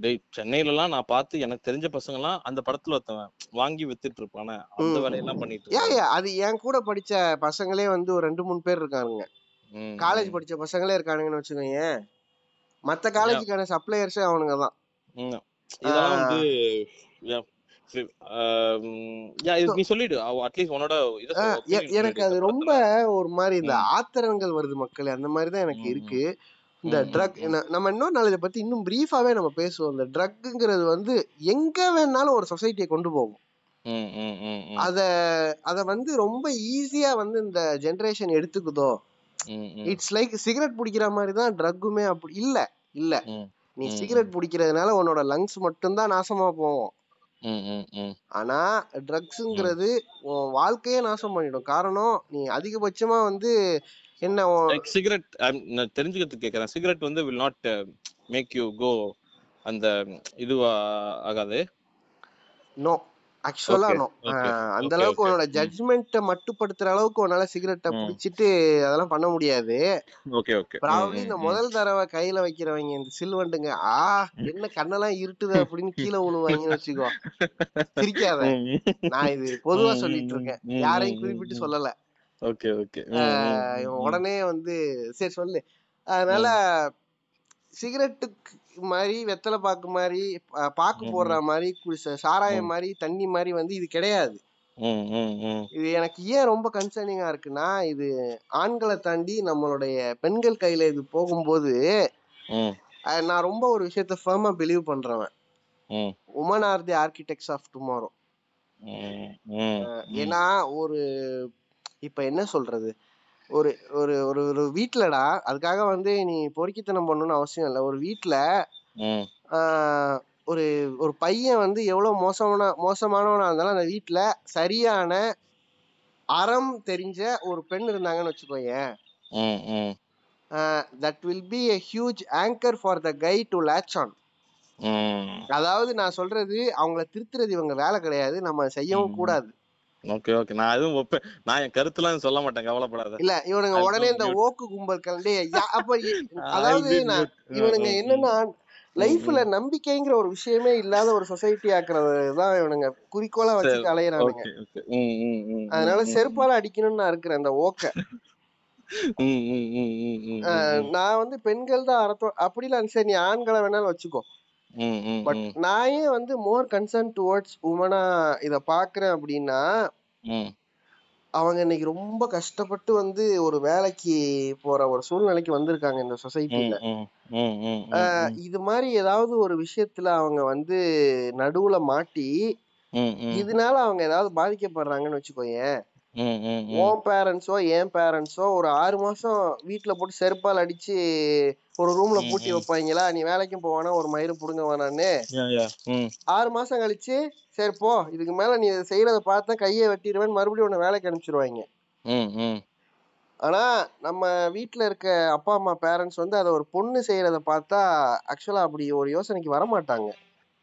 டேய் சென்னையில எல்லாம் நான் பார்த்து எனக்கு தெரிஞ்ச பசங்க எல்லாம் அந்த படத்துல ஒருத்தவன் வாங்கி வித்துட்டு இருப்பானே. அந்த. வேலையெல்லாம் பண்ணிட்டு ஏன் அது என் கூட படிச்ச பசங்களே வந்து ஒரு ரெண்டு மூணு பேர் இருக்கானுங்க. காலேஜ் படிச்ச பசங்களே இருக்கானுங்கன்னு வச்சுக்கோங்க மத்த காலேஜுக்கான சப்ளையர்ஸே அவனுங்க தான். இதெல்லாம் வந்து நீ சொல்லிடு. அட்லீஸ்ட் உன்னோட எனக்கு அது ரொம்ப ஒரு மாதிரி இந்த. ஆத்திரங்கள் வருது மக்களே அந்த மாதிரி தான் எனக்கு இருக்கு. இந்த ட்ரக் நம்ம இன்னொரு நாள் இதை பத்தி இன்னும் பிரீஃபாவே நம்ம பேசுவோம். இந்த ட்ரக்குங்கிறது வந்து எங்க வேணாலும் ஒரு சொசைட்டியை கொண்டு போகும். அத அத வந்து ரொம்ப ஈஸியா வந்து இந்த ஜெனரேஷன் எடுத்துக்குதோ இட்ஸ் லைக் சிகரெட் பிடிக்கிற மாதிரி தான் ட்ரக்குமே அப்படி இல்ல இல்ல. நீ சிகரெட் பிடிக்கிறதுனால உன்னோட லங்ஸ் மட்டும்தான் நாசமா போகும். ம், ம், ம். ஆனா ட்ரக்ஸுங்கிறது உன் வாழ்க்கையே நாசம் பண்ணிடும். காரணம் நீ அதிகபட்சமா வந்து என்ன சிகரெட் நான் தெரிஞ்சுக்கிறதுக்கு கேக்குறேன். சிகரெட் வந்து will not make you go அந்த இதுவா ஆகாது? நோ ஆக்சுவலா அந்த அளவுக்கு. உன்னோட. ஜட்ஜ்மெண்ட்டை மட்டுப்படுத்துற அளவுக்கு உன்னால சிகரெட்டை. பிடிச்சிட்டு அதெல்லாம் பண்ண முடியாது. ஓகே ஓகே ப்ராப்ளி இந்த முதல் தடவை கையில வைக்கிறவங்க இந்த சில்வண்டுங்க ஆ என்ன கண்ணெல்லாம் இருட்டுது அப்படின்னு கீழே விழுவாங்கன்னு வச்சுக்கோ. சிரிக்காத. நான் இது பொதுவா சொல்லிட்டு இருக்கேன். யாரையும் குறிப்பிட்டு. சொல்லல. ஓகே ஓகே உடனே வந்து சரி சொல்லு. அதனால சிகரெட்டுக்கு மாதிரி வெத்தலை பாக்கு மாதிரி பாக்கு போடுற மாதிரி சாராயம். மாதிரி தண்ணி மாதிரி வந்து இது கிடையாது. இது எனக்கு ஏன் ரொம்ப கன்சர்னிங்கா இருக்குன்னா இது ஆண்களை தாண்டி நம்மளுடைய பெண்கள் கையில இது போகும்போது நான் ரொம்ப ஒரு விஷயத்த ஃபர்மா பிலீவ் பண்றவன். Women are the architects of tomorrow ஏன்னா ஒரு இப்ப என்ன சொல்றது? ஒரு ஒரு ஒரு ஒரு வீட்டுலடா அதுக்காக வந்து நீ பொறுக்கித்தனம் பண்ணணும்னு அவசியம் இல்லை. ஒரு வீட்டுல ஒரு ஒரு பையன் வந்து எவ்வளவு மோசமான மோசமானவனா இருந்தாலும் அந்த வீட்டுல சரியான அறம் தெரிஞ்ச ஒரு பெண் இருந்தாங்கன்னு வச்சுக்கோயேன் that will be a huge anchor for the guy to latch on. ம். அதாவது நான் சொல்றது அவங்கள திருத்துறது இவங்க வேலை கிடையாது. நம்ம செய்யவும். கூடாது. ஓகே ஓகே நான் எதுவும் ஒப்பேன் நான் என் கருத்துலாம் சொல்ல மாட்டேன். கவலைப்படாத. இல்ல இவனுங்க உடனே இந்த. ஓக்கு கும்பல் கலந்து அப்ப அதாவது இவனுங்க என்னன்னா லைஃப்ல ம். நம்பிக்கைங்கிற ஒரு விஷயமே இல்லாத ஒரு சொசைட்டி ஆக்குறது தான் இவனுங்க குறிக்கோளா சரி, அலையிறானுங்க. ம் ம் ம் அதனால. செருப்பால அடிக்கணும்னு நான் இருக்கிறேன் அந்த ஓக்க. நான் வந்து பெண்கள் தான் அறத்தோ அப்படிலாம் சரி நீ ஆண்களை வேணாலும் வச்சுக்கோ. பட் நான் ஏன் வந்து மோர் கன்சர்ன் டுவர்ட்ஸ் உமனா இத பாக்குறேன் அப்படின்னா அவங்க இன்னைக்கு ரொம்ப கஷ்டப்பட்டு வந்து ஒரு வேலைக்கு போற ஒரு சூழ்நிலைக்கு வந்திருக்காங்க இந்த சொசைட்டில. இது மாதிரி ஏதாவது ஒரு விஷயத்துல அவங்க வந்து நடுவுல மாட்டி இதனால அவங்க ஏதாவது பாதிக்கப்படுறாங்கன்னு வச்சுக்கோயேன். உன் பேரண்ட்ஸோ என் பேரண்ட்ஸோ ஒரு ஆறு மாசம் வீட்டுல போட்டு செருப்பால் அடிச்சு ஒரு ரூம்ல பூட்டி. வைப்பாங்களா நீ வேலைக்கும் போவானா? ஒரு மயிறு புடுங்க வேணான்னு. ஆறு மாசம் கழிச்சு சரி போ இதுக்கு மேல நீ செய்யறத பார்த்தா கையை வெட்டிடுவேன் மறுபடியும் உன்னை வேலைக்கு அனுப்பிச்சிருவாங்க ம் ம். ஆனா நம்ம வீட்ல இருக்க அப்பா அம்மா பேரண்ட்ஸ் வந்து அதை ஒரு பொண்ணு செய்யறத பார்த்தா ஆக்சுவலா அப்படி ஒரு யோசனைக்கு வர மாட்டாங்க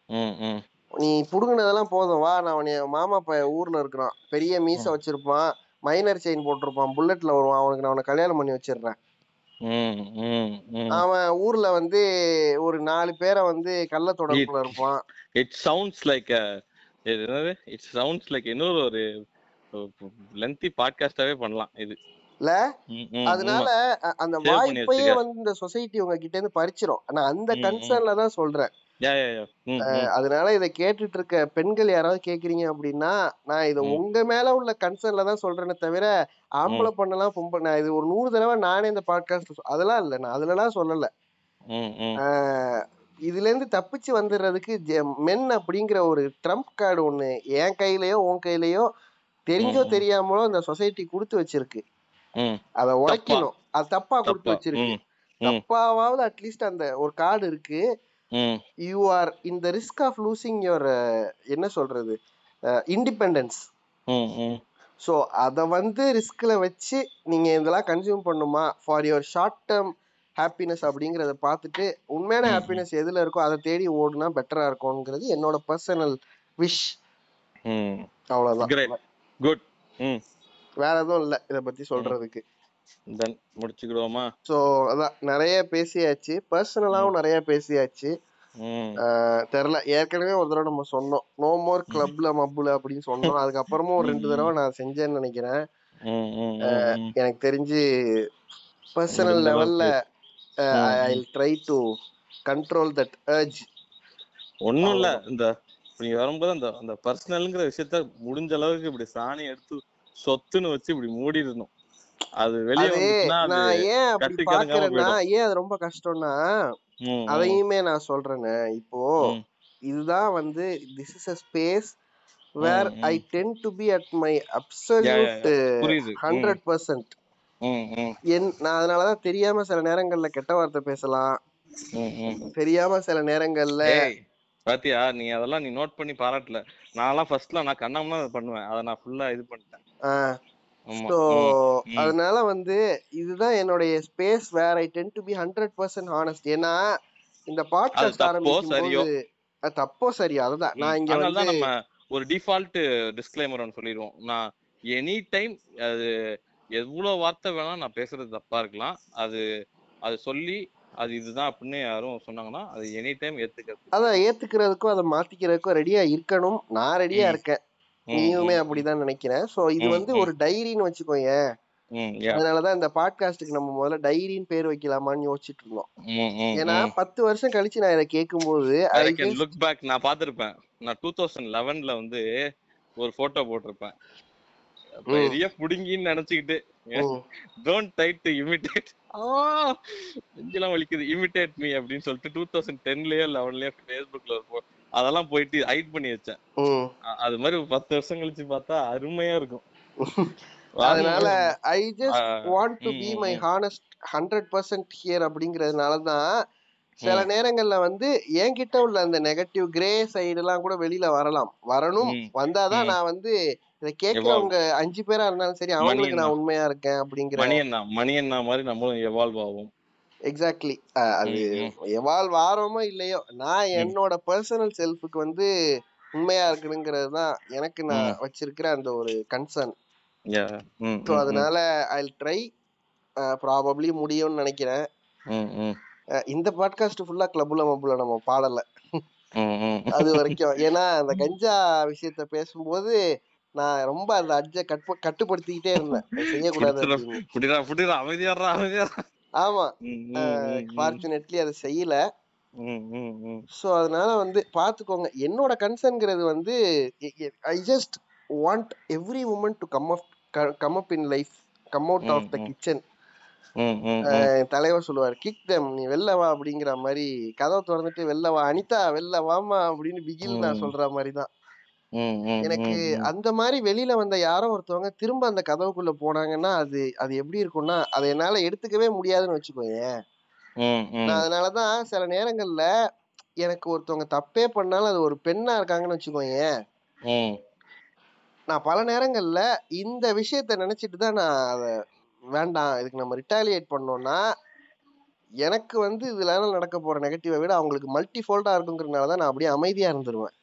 ம் ம். நீ புடுங்கினதெல்லாம் போதும். வா நான் உன்னைய மாமா பையன் ஊர்ல இருக்கிறான். பெரிய மீசை வச்சிருப்பான். மைனர் செயின் போட்டிருப்பான். புல்லட்ல வருவான். அவனுக்கு நான் அவனை கல்யாணம் பண்ணி வச்சிடுறேன். அவன் ஊர்ல வந்து ஒரு நாலு பேரை வந்து கள்ள தொடர்புல இருப்பான். இட் சவுண்ட்ஸ் லைக் என்னது? இட் சவுண்ட்ஸ் லைக் இன்னொரு ஒரு லென்த்தி பாட்காஸ்டாவே பண்ணலாம் இது. இல்ல அதனால அந்த வாய்ப்பையே. வந்து இந்த சொசைட்டி உங்க கிட்ட இருந்து பறிச்சிரும். நான் அந்த. கன்சர்ன்ல தான் சொல்றேன். அதனால இதை கேட்டுட்டு இருக்க பெண்கள் யாராவது கேக்குறீங்க அப்படின்னா நான் இதை. உங்க மேல உள்ள கன்சர்ன்ல தான் சொல்றேனே தவிர ஆம்பளை பண்ணலாம் பொம்பளை நான் இது ஒரு நூறு தடவை நானே இந்த பாட்காஸ்ட் அதெல்லாம் இல்ல. நான் அதுலலாம் சொல்லல. இதுல இருந்து தப்பிச்சு வந்துடுறதுக்கு மென் அப்படிங்கிற ஒரு ட்ரம்ப் கார்டு ஒண்ணு என் கையிலயோ உன் கையிலயோ தெரிஞ்சோ. தெரியாமலோ இந்த சொசைட்டி கொடுத்து வச்சிருக்கு. அதை உடைக்கணும். அது தப்பா கொடுத்து வச்சிருக்கு. தப்பாவது அட்லீஸ்ட் அந்த ஒரு கார்டு இருக்கு. You are in the risk of losing your என்ன சொல்றது? இண்டிபெண்டன்ஸ் ஸோ அதை வந்து ரிஸ்க்ல வச்சு நீங்க இதெல்லாம் கன்சியூம் பண்ணுமா? For your short term happiness அப்படிங்கறத பார்த்துட்டு உண்மையான. ஹாப்பினஸ் எதுல இருக்கோ அதை தேடி ஓடுனா பெட்டரா இருக்கும்ங்கிறது என்னோட பர்சனல் விஷ் கிரேட் குட் வேற எதுவும் இல்ல இத பத்தி சொல்றதுக்கு. தென் முடிச்சுக்கிடுவோமா? ஸோ அதான் நிறைய பேசியாச்சு. பர்சனலாவும் நிறைய பேசியாச்சு. தெரியல. ஏற்கனவே ஒரு தடவை நம்ம சொன்னோம். நோ மோர் கிளப்ல மப்புல அப்படின்னு சொன்னோம். அதுக்கப்புறமும் ஒரு ரெண்டு தடவை நான் செஞ்சேன்னு நினைக்கிறேன். எனக்கு தெரிஞ்சு பர்சனல் லெவல்ல I try to control that urge. ஒண்ணும் இல்ல. இந்த இப்ப நீ வரும்போது அந்த அந்த பர்சனல்ங்கிற விஷயத்த முடிஞ்ச அளவுக்கு இப்படி சாணி எடுத்து சொத்துன்னு வச்சு இப்படி மூடிடணும். அது வெளிய நான் ஏன் அப்படி பாக்குறேன்னா ஏன் அது ரொம்ப கஷ்டம்னா அதையுமே நான் சொல்றேனே. இப்போ இதுதான் வந்து this is a space where I. Tend to be at my. Absolute hundred percent என் நான் அதனாலதான் தெரியாம சில நேரங்கள்ல கெட்ட வார்த்தை பேசலாம். தெரியாம சில நேரங்கள்ல பாத்தியா? நீ அதெல்லாம் நீ நோட் பண்ணி பாராட்டல. நான்லாம் ஃபர்ஸ்ட்ல நான் கண்ணாம தான் பண்ணுவேன். அதை நான் ஃபுல்லா இது பண்ணிட்டேன். ஸோ அதனால வந்து இதுதான் என்னுடைய space where I tend to be hundred percent honest ஏன்னா இந்த பாட்காஸ்ட் ஆரம்பிக்கும் தப்போ சரியா? அதுதான். நான் இங்க வந்து நம்ம ஒரு டிஃபால்ட் டிஸ்க்ளைமர் ஒன்று சொல்லிடுவோம். நான் எனி டைம் அது எவ்வளவு வார்த்தை வேணா நான் பேசுறது தப்பா இருக்கலாம். அது அது சொல்லி அது இதுதான் அப்படின்னு யாரும் சொன்னாங்கன்னா அது எனி டைம் ஏத்துக்கிறது அதை ஏத்துக்கிறதுக்கும் அதை மாத்திக்கிறதுக்கும் ரெடியா இருக்கணும். நான் ரெடியா இருக்கேன். நீயுமே அப்படிதான் நினைக்கிறேன். சோ இது வந்து ஒரு டைரின்னு யா, அதனாலதான் இந்த பாட்காஸ்டுக்கு நம்ம முதல்ல டைரின்னு பேர் வைக்கலாமான்னு யோசிச்சுட்டு இருந்தோம். ஏன்னா. பத்து வருஷம் கழிச்சு நான் இதை கேன் ஜஸ்ட் லுக் பேக் நான் பார்த்திருப்பேன். நான் டூ தௌசண்ட் லெவன்ல வந்து ஒரு போட்டோ போட்டிருப்பேன். பெரிய புடுங்கின்னு நினைச்சுக்கிட்டு டோன்ட் ட்ரை டு இமிட்டேட் ஆ நெஞ்செல்லாம் வலிக்குது. இமிட்டேட் மீ அப்படின்னு சொல்லிட்டு டூ தௌசண்ட் டென்லயோ லெவன்லயோ ஃபேஸ்புக்ல ஒரு அதெல்லாம் போயிட்டு ஹைட் பண்ணி வச்சேன். அது மாதிரி பத்து வருஷம் கழிச்சு பார்த்தா அருமையா இருக்கும். அதனால I just want to be hmm, honest hundred percent here அப்படிங்கறதுனால தான் சில நேரங்கள்ல வந்து என்கிட்ட உள்ள அந்த நெகட்டிவ் கிரே சைடுலாம் கூட வெளியில வரலாம். வரணும். வந்தாதான். நான் வந்து இதை கேட்கறவங்க அஞ்சு பேரா இருந்தாலும் சரி அவங்களுக்கு நான் உண்மையா இருக்கேன் அப்படிங்கிற மணி அண்ணா மணி அண்ணா மாதிரி நம்மளும் எவால்வ் ஆகும் எக்ஸாக்ட்லி அது எவால்வ் ஆறோமோ இல்லையோ நான் என்னோட பர்சனல் செல்ஃபுக்கு வந்து உண்மையா இருக்கணுங்கிறது தான் எனக்கு நான். வச்சிருக்கிற அந்த ஒரு கன்சர்ன் ஸோ அதனால ஐ ட்ரை ப்ராபப்ளி முடியும்னு நினைக்கிறேன். இந்த பாட்காஸ்ட் ஃபுல்லா கிளப்புல மப்புல நம்ம பாடல. அது வரைக்கும். ஏன்னா அந்த கஞ்சா விஷயத்த பேசும்போது நான் ரொம்ப அந்த அட்ஜ கட்டு கட்டுப்படுத்திக்கிட்டே இருந்தேன். செய்யக்கூடாது அமைதியாடுறா அமைதியாடுறா ஆமா. ஃபார்ச்சுனேட்லி அதை செய்யல. ஸோ அதனால வந்து பார்த்துக்கோங்க என்னோட கன்சர்ன்ங்கிறது வந்து I just want every woman to come up come up in life come out of the. Kitchen. தலைவர் சொல்லுவார் கிக் தம் நீ வெளில வா அப்படிங்கிற மாதிரி கதவை திறந்துட்டு வெளில வா அனிதா வெளில வாமா அப்படின்னு பிகில் நான். சொல்ற மாதிரி தான் எனக்கு. அந்த மாதிரி வெளியில வந்த யாரோ ஒருத்தவங்க திரும்ப அந்த கதவுக்குள்ள போனாங்கன்னா அது அது எப்படி இருக்கும்னா அதை என்னால எடுத்துக்கவே முடியாதுன்னு வச்சுக்கோயேன். நான் அதனாலதான் சில நேரங்கள்ல எனக்கு ஒருத்தவங்க தப்பே பண்ணாலும் அது ஒரு பெண்ணா இருக்காங்கன்னு வச்சுக்கோயேன். நான் பல நேரங்கள்ல இந்த விஷயத்த நினைச்சிட்டு தான் நான் அத வேண்டாம் இதுக்கு நம்ம ரிட்டாலியேட் பண்ணோம்னா எனக்கு வந்து இதுல நடக்க போற நெகட்டிவை விட அவங்களுக்கு மல்டி ஃபோல்டா இருக்குங்கிறதுனால தான் நான் அப்படியே அமைதியா இருந்துருவேன்.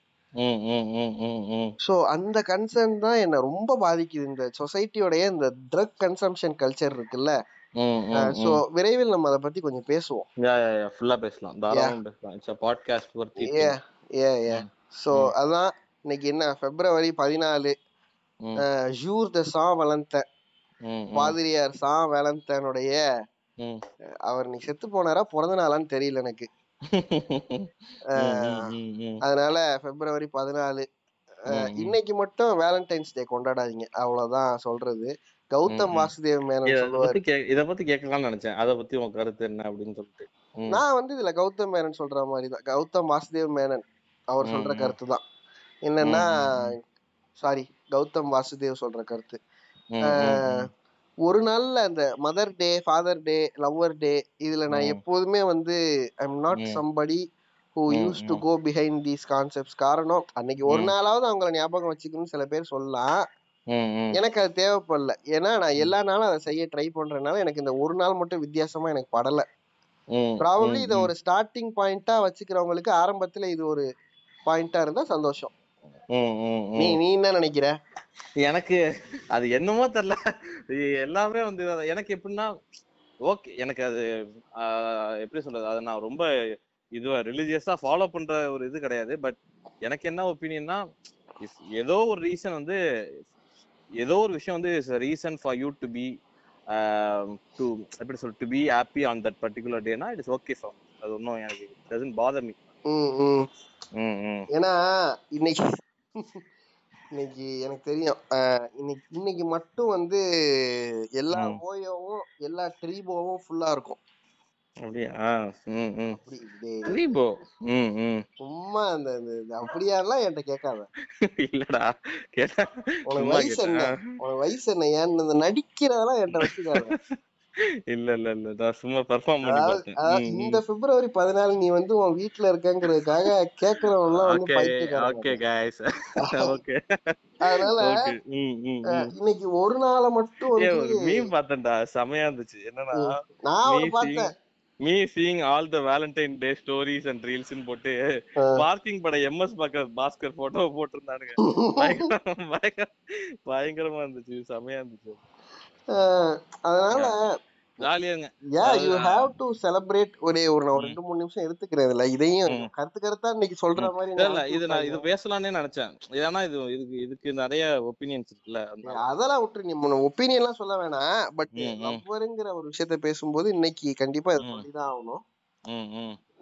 ஸோ அந்த கன்சர்ன் தான் என்னை ரொம்ப பாதிக்குது. இந்த சொசைட்டியோடைய இந்த ட்ரக் கன்சம்ஷன் கல்ச்சர் இருக்குல்ல? ம். விரைவில் நம்ம அதை பத்தி கொஞ்சம் பேசுவோம். யா, யா, யா. ஃபுல்லா பேசலாம். யா தாராளமா பேசலாம். இட்ஸ் பாட்காஸ்ட் worth it ஏ ஏ ம், அதான் இன்னைக்கு என்ன? பிப்ரவரி பதினாலு. ம், ஜூர் த சா ம், பாதிரியார் சா வளந்தனுடைய ம். அவர் இன்னைக்கு செத்து போனாரா? பிறந்த நாளான்னு தெரியல எனக்கு. அதனால பிப்ரவரி பதினாலு. இன்னைக்கு மட்டும் வேலண்டைன்ஸ் டே கொண்டாடாதீங்க. அவ்வளவுதான் சொல்றது. கௌதம். வாசுதேவ் மேனன் இத பத்தி கேட்கலாம்னு நினைச்சேன். அத பத்தி உன் கருத்து என்ன அப்படின்னு சொல்லிட்டு. நான் வந்து இதுல கௌதம் மேனன் சொல்ற மாதிரி தான் கௌதம் வாசுதேவ் மேனன் அவர் சொல்ற கருத்து தான் என்னன்னா. சாரி கௌதம் வாசுதேவ் சொல்ற கருத்து. ம். ஒரு நாள்ல அந்த mother day father day lover day இதுல நான் எப்போதுமே வந்து I'm not hmm, somebody who use to go behind these concepts காரணம் அன்னைக்கு ஒரு நாளாவது அவங்கள ஞாபகம் வச்சுக்கணும்னு சில பேர் சொல்லலாம். எனக்கு அது தேவைப்படல. ஏன்னா நான் எல்லா நாளும் அதை செய்ய ட்ரை பண்றதுனால எனக்கு இந்த ஒரு நாள் மட்டும் வித்தியாசமா எனக்கு படல. ப்ராபப்ளி இதை ஒரு ஸ்டார்டிங் பாயிண்டா வச்சுக்கிறவங்களுக்கு ஆரம்பத்துல இது ஒரு பாயிண்டா இருந்தா சந்தோஷம். நீ. நீ என்ன நினைக்கிற? எனக்கு அது என்னமோ தெரியல எல்லாமே வந்து எனக்கு எப்படின்னா ஓகே எனக்கு அது எப்படி சொல்றது? அதை நான் ரொம்ப இதுவா ரிலீஜியஸா ஃபாலோ பண்ற ஒரு இது கிடையாது. பட் எனக்கு என்ன ஒப்பீனியன்னா ஏதோ ஒரு ரீசன் வந்து ஏதோ ஒரு விஷயம் வந்து reason for you to be to எப்படி சொல்ற to be happy on that particular டேனா it is okay for அது ஒன்றும் எனக்கு டசன்ட் பாதர் மீ ம் ஏன்னா இன்னைக்கு இன்னைக்கு எனக்கு தெரியும். இன்னைக்கு இன்னைக்கு மட்டும் வந்து எல்லா ம். ஓயோவும் எல்லா ட்ரீபோவும் ஃபுல்லா இருக்கும். அப்படியா? ம் ம் அப்படி டேய், ரீபோ ம் ம் சும்மா அந்த இந்த- இந்த அப்படியாலாம் என்கிட்ட கேட்காத. இல்லடா. கேட்டா உனக்கு சும்மா வயசு என்ன? கேட்டேன் உனக்கு வயசு என்ன? ஏன்னு இந்த நடிக்கிறதெல்லாம் என்கிட்ட வச்சுக்காத. இல்ல இல்ல இல்ல. நான் சும்மா பெர்ஃபார்ம் பண்ணி பார்த்தேன். இந்த. பிப்ரவரி பதினாலு நீ வந்து உன் வீட்டுல இருக்கங்கிறதுக்காக கேக்குறவங்க எல்லாம் வந்து ஓகே பைத்தியக்காரங்க ஓகே கைஸ் ஓகே அதனால இன்னைக்கு ஒரு நாளை மட்டும் வந்து ஒரு மீம் பார்த்தேன்டா. செமையா இருந்துச்சு. என்னன்னா நான் பார்த்தேன். Me seeing all the Valentine day stories and ரீல்ஸ்னு போட்டு பார்க்கிங் பட எம்எஸ் பாக்கர் பாஸ்கர் போட்டோ போட்டிருந்தானுங்க. பயங்கர பயங்கர பயங்கரமா இருந்துச்சு. செமையா இருந்துச்சு. அதனால ஜாலியா இருங்க yeah you have to celebrate ஒரே ஒரு நான் ரெண்டு மூணு நிமிஷம் எடுத்துக்கிறேன் இதையும் கருத்து கருத்தா இன்னைக்கு சொல்ற. மாதிரி இல்ல இது நான் இது பேசலாம்னே நினைச்சேன். ஏன்னா இது இதுக்கு இதுக்கு நிறைய ஒப்பீனியன்ஸ் இருக்குல்ல அதெல்லாம் விட்டு நீ ஒப்பீனியன் எல்லாம் சொல்ல வேணாம். பட் லவ்வருங்கிற ஒரு விஷயத்த பேசும்போது இன்னைக்கு கண்டிப்பா இதை சொல்லிதான் ஆகணும்.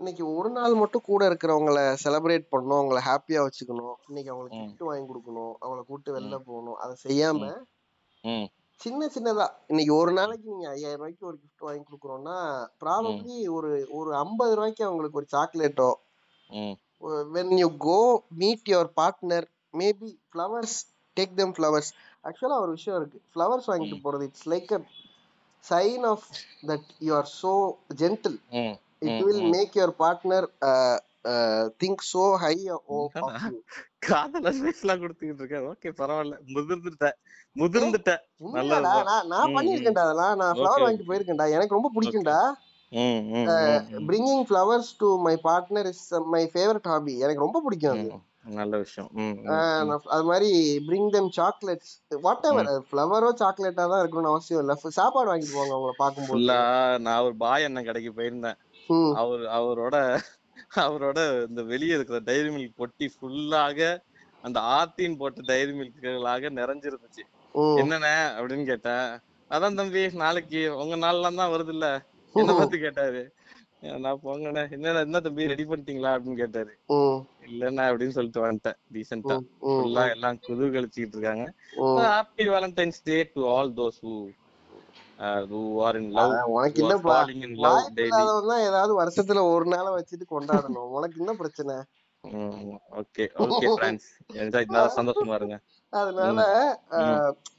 இன்னைக்கு ஒரு நாள் மட்டும் கூட இருக்கிறவங்கள செலிப்ரேட் பண்ணணும் அவங்கள ஹாப்பியா வச்சுக்கணும். இன்னைக்கு அவங்களுக்கு gift வாங்கி கொடுக்கணும் அவங்கள கூட்டு வெளில போகணும். அதை செய்யாம சின்ன சின்னதா. இன்னைக்கு ஒரு நாளைக்கு நீங்க ஐயாயிரம் ரூபாய்க்கு ஒரு gift வாங்கி கொடுக்குறோம்னா ப்ராபப்ளி ஒரு ஒரு ஐம்பது ரூபாய்க்கு அவங்களுக்கு ஒரு சாக்லேட்டோ when you go meet your partner maybe flowers take them flowers. ஆக்சுவலா ஒரு விஷயம் இருக்கு. ஃப்ளவர்ஸ் வாங்கிட்டு போறது it's like a sign of that you are so gentle it will make your partner think so high you காதல் advice எல்லாம் கொடுத்துக்கிட்டு இருக்கேன். ஓகே பரவாயில்ல. முதிர்ந்துட்டேன் முதிர்ந்துட்டேன் நல்லதுதான். நான் நான் பண்ணியிருக்கேன்டா அதெல்லாம். நான் ஃப்ளவர் வாங்கிட்டு போயிருக்கேன்டா. எனக்கு ரொம்ப பிடிக்கும்டா. Bringing flowers to my partner is my favourite hobby எனக்கு ரொம்ப பிடிக்கும் அது. நல்ல விஷயம். அது மாதிரி bring them chocolates whatever ஃப்ளவரோ சாக்லேட்டா தான் இருக்கணும்னு அவசியம் இல்ல. சாப்பாடு வாங்கிட்டு போங்க அவங்கள பார்க்கும்போது. ஃபுல்லா நான் ஒரு பாய் அண்ணன் கடைக்கு போயிருந்தேன். அவர் அவரோட அவரோட இந்த வெளியே இருக்கிற டைரி மில்க் பொட்டி ஃபுல்லாக அந்த ஆர்த்தின் போட்ட டைரி மில்க்குகளாக நிறைஞ்சிருந்துச்சு. ம் என்னண்ணே? அப்படின்னு கேட்டேன் அதான் தம்பி நாளைக்கு உங்க நாள்லாம் தான் வருது இல்ல என்ன பார்த்து கேட்டாரு. நான் போங்கண்ணே என்ன என்ன தம்பி ரெடி பண்ணிட்டீங்களா? அப்படின்னு கேட்டாரு. இல்லண்ணா அப்படின்னு சொல்லிட்டு வந்துட்டேன் டீசெண்டா ம் ம் ஃபுல்லா ம் எல்லாம் குதூகலிச்சுக்கிட்டு இருக்காங்க. Happy Valentine's day to all those who உனக்கு டெய்லி இல்லாதவன் தான் ஏதாவது வருஷத்துல ஒரு நாளை வச்சுட்டு கொண்டாடணும். உனக்கு என்ன பிரச்சனை? ஓகே ஓகே ஃப்ரெண்ட்ஸ் என்ஜாய் தான் சந்தோஷமா இருங்க. அதனால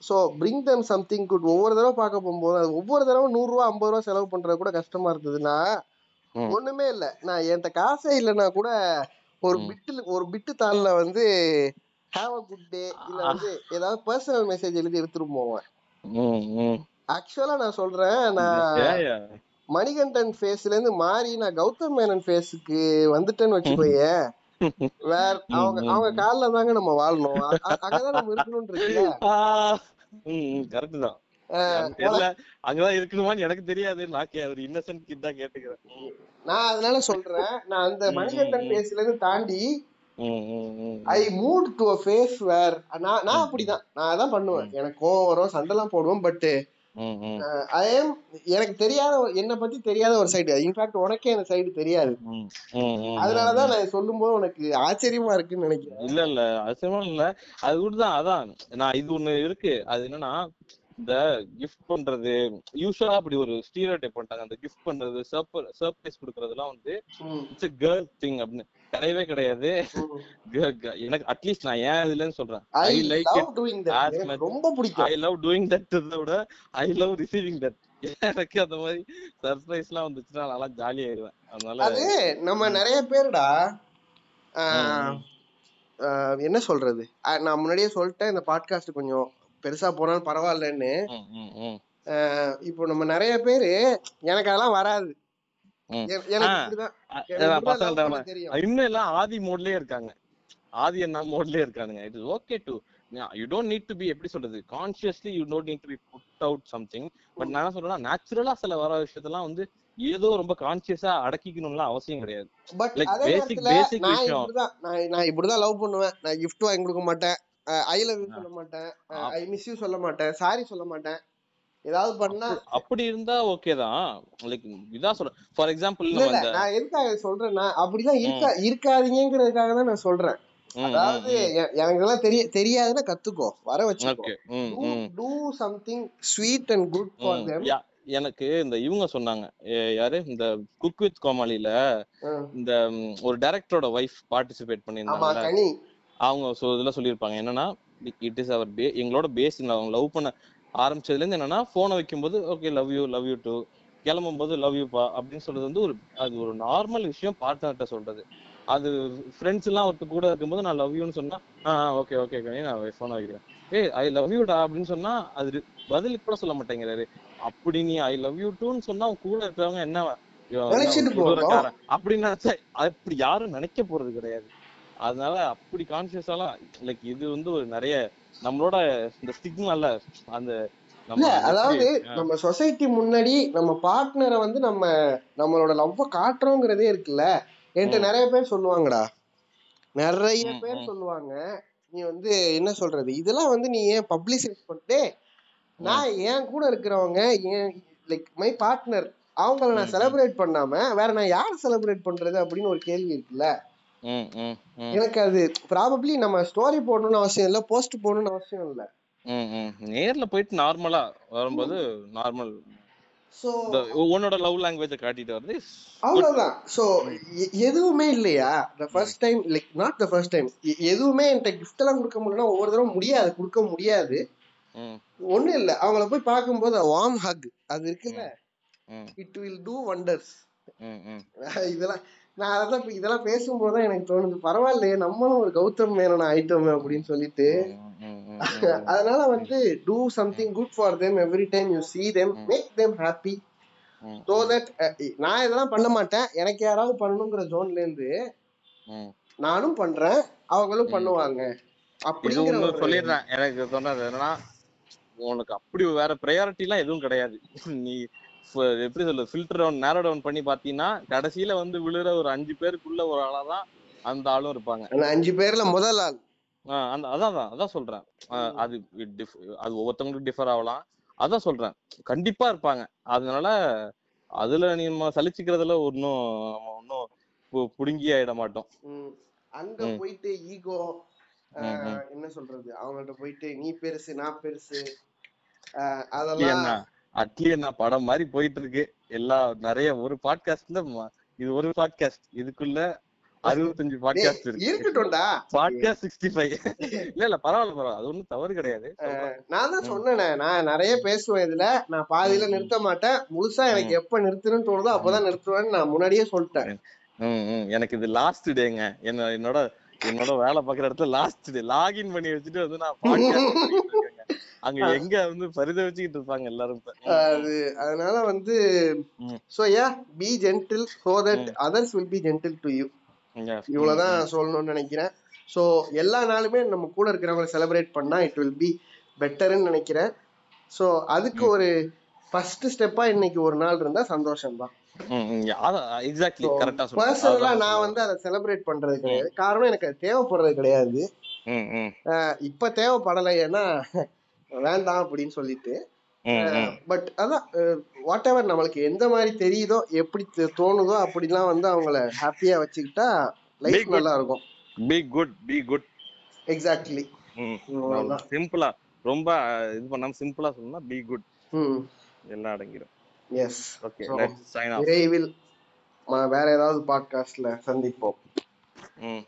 so bring them something good ஒவ்வொரு தடவை பார்க்க போகும்போது அது ஒவ்வொரு தடவை நூறு ரூபா ஐம்பது ரூபா செலவு பண்றது கூட கஷ்டமா இருந்ததுன்னா ஒண்ணுமே இல்ல. நான் என்கிட்ட காசே இல்லைன்னா கூட ஒரு பிட்டு ஒரு பிட்டு தாள்ல வந்து ஹாவ் அ குட் டே இல்ல வந்து ஏதாவது பர்சனல் மெசேஜ் எழுதி எடுத்துட்டு போவேன். ஆக்சுவலா நான் சொல்றேன் நான் மணிகண்டன் ஃபேஸ்ல இருந்து மாறி நான் கௌதம் மேனன் ஃபேஸுக்கு வந்துட்டேன்னு வச்சுக்கோயேன். வேற அவங்க அவங்க கால்ல தாங்க நம்ம வாழணும். அங்கதான் நம்ம இருக்கணும்னு இருக்குல்ல. கரெக்ட் தான். அங்கதான் இருக்கணுமான்னு எனக்கு தெரியாது. நான் ஒரு இன்னசென்ட் கிட் தான் கேட்டுக்கிறேன். நான் அதனால சொல்றேன் நான் அந்த மணிகண்டன் ஃபேஸ்ல இருந்து தாண்டி I moved to a phase where நான் நான் அப்படிதான். நான் அதான் பண்ணுவேன். எனக்கு கோவம் வரும் சண்டைலாம் போடுவேன் பட் ம் ம். ஐ am எனக்கு தெரியாத என்னை பத்தி தெரியாத ஒரு சைடு இன்ஃபேக்ட் உனக்கே அந்த சைடு தெரியாது. அதனாலதான் நான் சொல்லும்போது உனக்கு ஆச்சரியமா இருக்குன்னு நினைக்கிறேன். இல்ல இல்ல. அவசியமா இல்ல. அது கூட தான் அதான். நான் இது ஒண்ணு இருக்கு. அது என்னன்னா இந்த கிஃப்ட் பண்றது யூஸ்வலா அப்படி ஒரு ஸ்டீரியோ டைப் பண்ணிட்டாங்க. அந்த கிஃப்ட் பண்றது சர்ப்ரைஸ் கொடுக்கறதுலாம் வந்து இட்ஸ் கேர்ள் திங் அப்படின்னு. கிடையவே கிடையாது. எனக்கு அட்லீஸ்ட் நான் ஏன் இதுலன்னு சொல்றேன். ஐ லைக் இட் ரொம்ப பிடிக்கும். ஐ லவ் டூயிங் தட் விட ஐ லவ் ரிசீவிங் தட் எனக்கு அந்த மாதிரி சர்ப்ரைஸ் எல்லாம் வந்துச்சுன்னா நல்லா ஜாலி ஆயிடுவேன் அதனால அது நம்ம நிறைய பேருடா என்ன சொல்றது? நான் முன்னாடியே சொல்லிட்டேன் இந்த பாட்காஸ்ட் கொஞ்சம் பெருசா போனாலும் பரவாயில்லன்னு. இப்போ நம்ம நிறைய பேரு எனக்கு அதெல்லாம் வராது. இன்னும் எல்லாம் ஆதி மோட்லயே இருக்காங்க. ஆதி என்ன மோட்லயே இருக்கானுங்க. It is okay to you don't need to be எப்படி சொல்றது? Consciously you don't need to be put out something but நான் என்ன சொல்றேன்னா நேச்சுரலா சில வர விஷயத்தெல்லாம் வந்து ஏதோ ரொம்ப கான்சியஸா அடக்கிக்கணும்லாம் அவசியம் கிடையாது. பட் பேசிக் பேசிக் நான் விஷயம். நான் நான் இப்படிதான் லவ் பண்ணுவேன். நான் gift வாங்கி கொடுக்க மாட்டேன். ஐ லவ் யூ சொல்ல மாட்டேன். ஐ மிஸ் யூ சொல்ல மாட்டேன். சாரி சொல்ல மாட்டேன். ஏதாவது பண்ணா அப்படி இருந்தா ஓகே தான். லைக் இதான் சொல்றேன். ஃபார் எக்ஸாம்பிள் நான் எதுக்காக சொல்றேன்னா அப்படிலாம் இருக்கா இருக்காதீங்கிறதுக்காக தான் நான் சொல்றேன். அதாவது எனக்கு எல்லாம் தெரிய தெரியாதுன்னா கத்துக்கோ. வர வச்சுக்கோ. Do something sweet and good for யா- எனக்கு இந்த இவங்க சொன்னாங்க. யாரு? இந்த குக் வித் கோமாளில இந்த ஒரு டைரக்டரோட ஒய்ஃப் பார்ட்டிசிபேட் கனி அவங்க so இதுல சொல்லியிருப்பாங்க. என்னன்னா இட் இஸ் அவர் பே எங்களோட பேஸ் அவங்க லவ் பண்ண ஆரம்பிச்சதுல இருந்து என்னன்னா போனை வைக்கும்போது okay love you love you too கிளம்பும் போது லவ் யூப்பா அப்படின்னு சொல்றது வந்து ஒரு அது ஒரு நார்மல் விஷயம் பார்ட்னர்கிட்ட சொல்றது. அது ஃப்ரெண்ட்ஸ் எல்லாம் ஒருத்தர் கூட இருக்கும்போது நான் லவ் யூன்னு சொன்னா ஆ ஓகே ஓகே நான் போனை வைக்கிறேன். ஏய் ஐ லவ் யூடா அப்படின்னு சொன்னா அது பதில் கூட சொல்ல மாட்டேங்கிறாரு. அப்படி நீ ஐ லவ் யூ டூன்னு சொன்னா அவன் கூட இருக்கிறவங்க என்ன அப்படின்னு நினைச்சா அப்படி யாரும் நினைக்க போறது கிடையாது. அதனால அப்படி கான்சியஸாலாம் லைக் இது வந்து ஒரு நிறைய நம்மளோட இந்த ஸ்டிக்மால அந்த அதாவது நம்ம சொசைட்டி முன்னாடி நம்ம பார்ட்னரை வந்து நம்ம நம்மளோட லவ்வ காட்டுறோங்கிறதே இருக்குல்ல. என்கிட்ட. நிறைய பேர் சொல்லுவாங்கடா. நிறைய பேர். சொல்லுவாங்க. நீ வந்து என்ன சொல்றது? இதெல்லாம் வந்து நீ ஏன் பப்ளிசைஸ் பண்ணிட்டே நான் என் கூட இருக்கிறவங்க ஏன் லைக் மை பார்ட்னர் அவங்கள நான். செலிப்ரேட் பண்ணாம வேற நான் யார் செலிப்ரேட் பண்றது அப்படின்னு ஒரு கேள்வி இருக்குல்ல. எனக்கு அது ப்ராபப்ளி நம்ம ஸ்டோரி போடணும்னு அவசியம் இல்ல போஸ்ட் போடணும்னு அவசியம் இல்ல. நேர்ல போயிட்டு நார்மலா வரும்போது நார்மல் சோ உன்னோட லவ் லாங்குவேஜ காட்டிட்டு வருது. அவ்வளவுதான். சோ எதுவுமே இல்லையா? The first time like not the first time எதுவுமே என்கிட்ட கிஃப்ட் எல்லாம் கொடுக்க முடியலன்னா ஒவ்வொரு தடவை முடியாது கொடுக்க முடியாது. ம், ஒண்ணும் இல்ல. அவங்கள போய் பார்க்கும்போது வார்ம் ஹக் அது இருக்குல்ல? It will do wonders. இதெல்லாம் நான் இப்ப இதெல்லாம் பேசும்போது தான் எனக்கு தோணுது பரவாயில்லையே நம்மளும் ஒரு கௌதம் மேனன் ஆயிட்டோமே அப்படின்னு சொல்லிட்டு. அதனால வந்து do something good for them every time you see them make them happy so that நான் இதெல்லாம் பண்ண மாட்டேன் எனக்கு யாராவது பண்ணணுங்கிற ஜோன்ல இருந்து ம். நானும் பண்றேன் அவங்களும். பண்ணுவாங்க அப்படிங்கிற ஒரு சொல்லிடுறேன் எனக்கு சொன்னது என்னன்னா உனக்கு அப்படி வேற ப்ரையாரிட்டி எல்லாம் எதுவும் கிடையாது நீ எப்படி சொல்ல ஃபில்டர் டவுன் நேரோ டவுன் பண்ணி பாத்தீங்கன்னா கடைசியில வந்து விழுற ஒரு அஞ்சு பேருக்குள்ள ஒரு ஆளாதான் அந்த ஆளும் இருப்பாங்க. அந்த அஞ்சு பேர்ல முதல் ஆள். அந்த அதான் அதான் அதான் சொல்றேன். அது அது ஒவ்வொருத்தவங்களுக்கு டிஃபர் ஆகலாம். அதான் சொல்றேன். கண்டிப்பா இருப்பாங்க. அதனால அதுல நம்ம சலிச்சுக்கிறதுல ஒன்னும் நம்ம ஒன்னும் புடுங்கி ஆயிட மாட்டோம். அங்க. போயிட்டு ஈகோ. என்ன சொல்றது? அவங்கள்ட்ட போயிட்டு நீ பெருசு நான் பெருசு. அதெல்லாம் அட்லி என்ன படம் மாதிரி போயிட்டு இருக்கு எல்லா நிறைய ஒரு பாட்காஸ்ட்ல இது ஒரு பாட்காஸ்ட் இதுக்குள்ள அறுபத்தஞ்சு பாட்காஸ்ட் இருக்கு. இருக்கட்டும்டா. பாட்காஸ்ட் சிக்ஸ்டி ஃபைவ் இல்ல இல்ல பரவாயில்ல பரவாயில்ல. அது ஒண்ணும் தவறு கிடையாது. நான் தான். சொன்னேனே நான் நிறைய பேசுவேன் இதுல. நான் பாதியில. நிறுத்த மாட்டேன். முழுசா எனக்கு எப்ப நிறுத்தணும்னு தோணுதோ அப்பதான் நிறுத்துவேன்னு நான் முன்னாடியே சொல்லிட்டேன். ம், ம். எனக்கு இது லாஸ்ட் டேங்க என்ன என்னோட என்னோட வேலை பாக்குற இடத்துல லாஸ்ட் டே லாகின் பண்ணி வச்சுட்டு வந்து நான் பாட்காஸ்ட் அங்க எங்க வந்து பரிதவிச்சுக்கிட்டு இருப்பாங்க எல்லாரும். அது அதனால வந்து. So yeah be gentle so that. Others will be gentle to you. இவ்வளவுதான் சொல்லணும்னு நினைக்கிறேன். சோ எல்லா நாளுமே நம்ம கூட இருக்கிறவங்களை செலிப்ரேட் பண்ணா இட் வில் பி பெட்டர்னு நினைக்கிறேன். சோ அதுக்கு ஒரு ஃபர்ஸ்ட் ஸ்டெப்பா இன்னைக்கு ஒரு நாள் இருந்தா சந்தோஷம் தான் பர்சனலா நான் வந்து அதை செலிப்ரேட் பண்றது கிடையாது. காரணம் எனக்கு அது தேவைப்படுறது கிடையாது. இப்ப தேவைப்படலை ஏன்னா வேண்டாம் அப்படின்னு சொல்லிட்டு. பட் அதான் வாட் எவர் நம்மளுக்கு எந்த மாதிரி தெரியுதோ எப்படி தோணுதோ அப்படிலாம் வந்து அவங்கள ஹாப்பியா வச்சுக்கிட்டா லைஃப். நல்லா இருக்கும் be good be good exactly. சிம்பிளா ரொம்ப இது பண்ணாம சிம்பிளா சொல்லணும்னா பி குட் எல்லாம் அடங்கிடும் எஸ் ஓகே விரைவில் வேற ஏதாவது பாட்காஸ்ட்ல சந்திப்போம். ம்.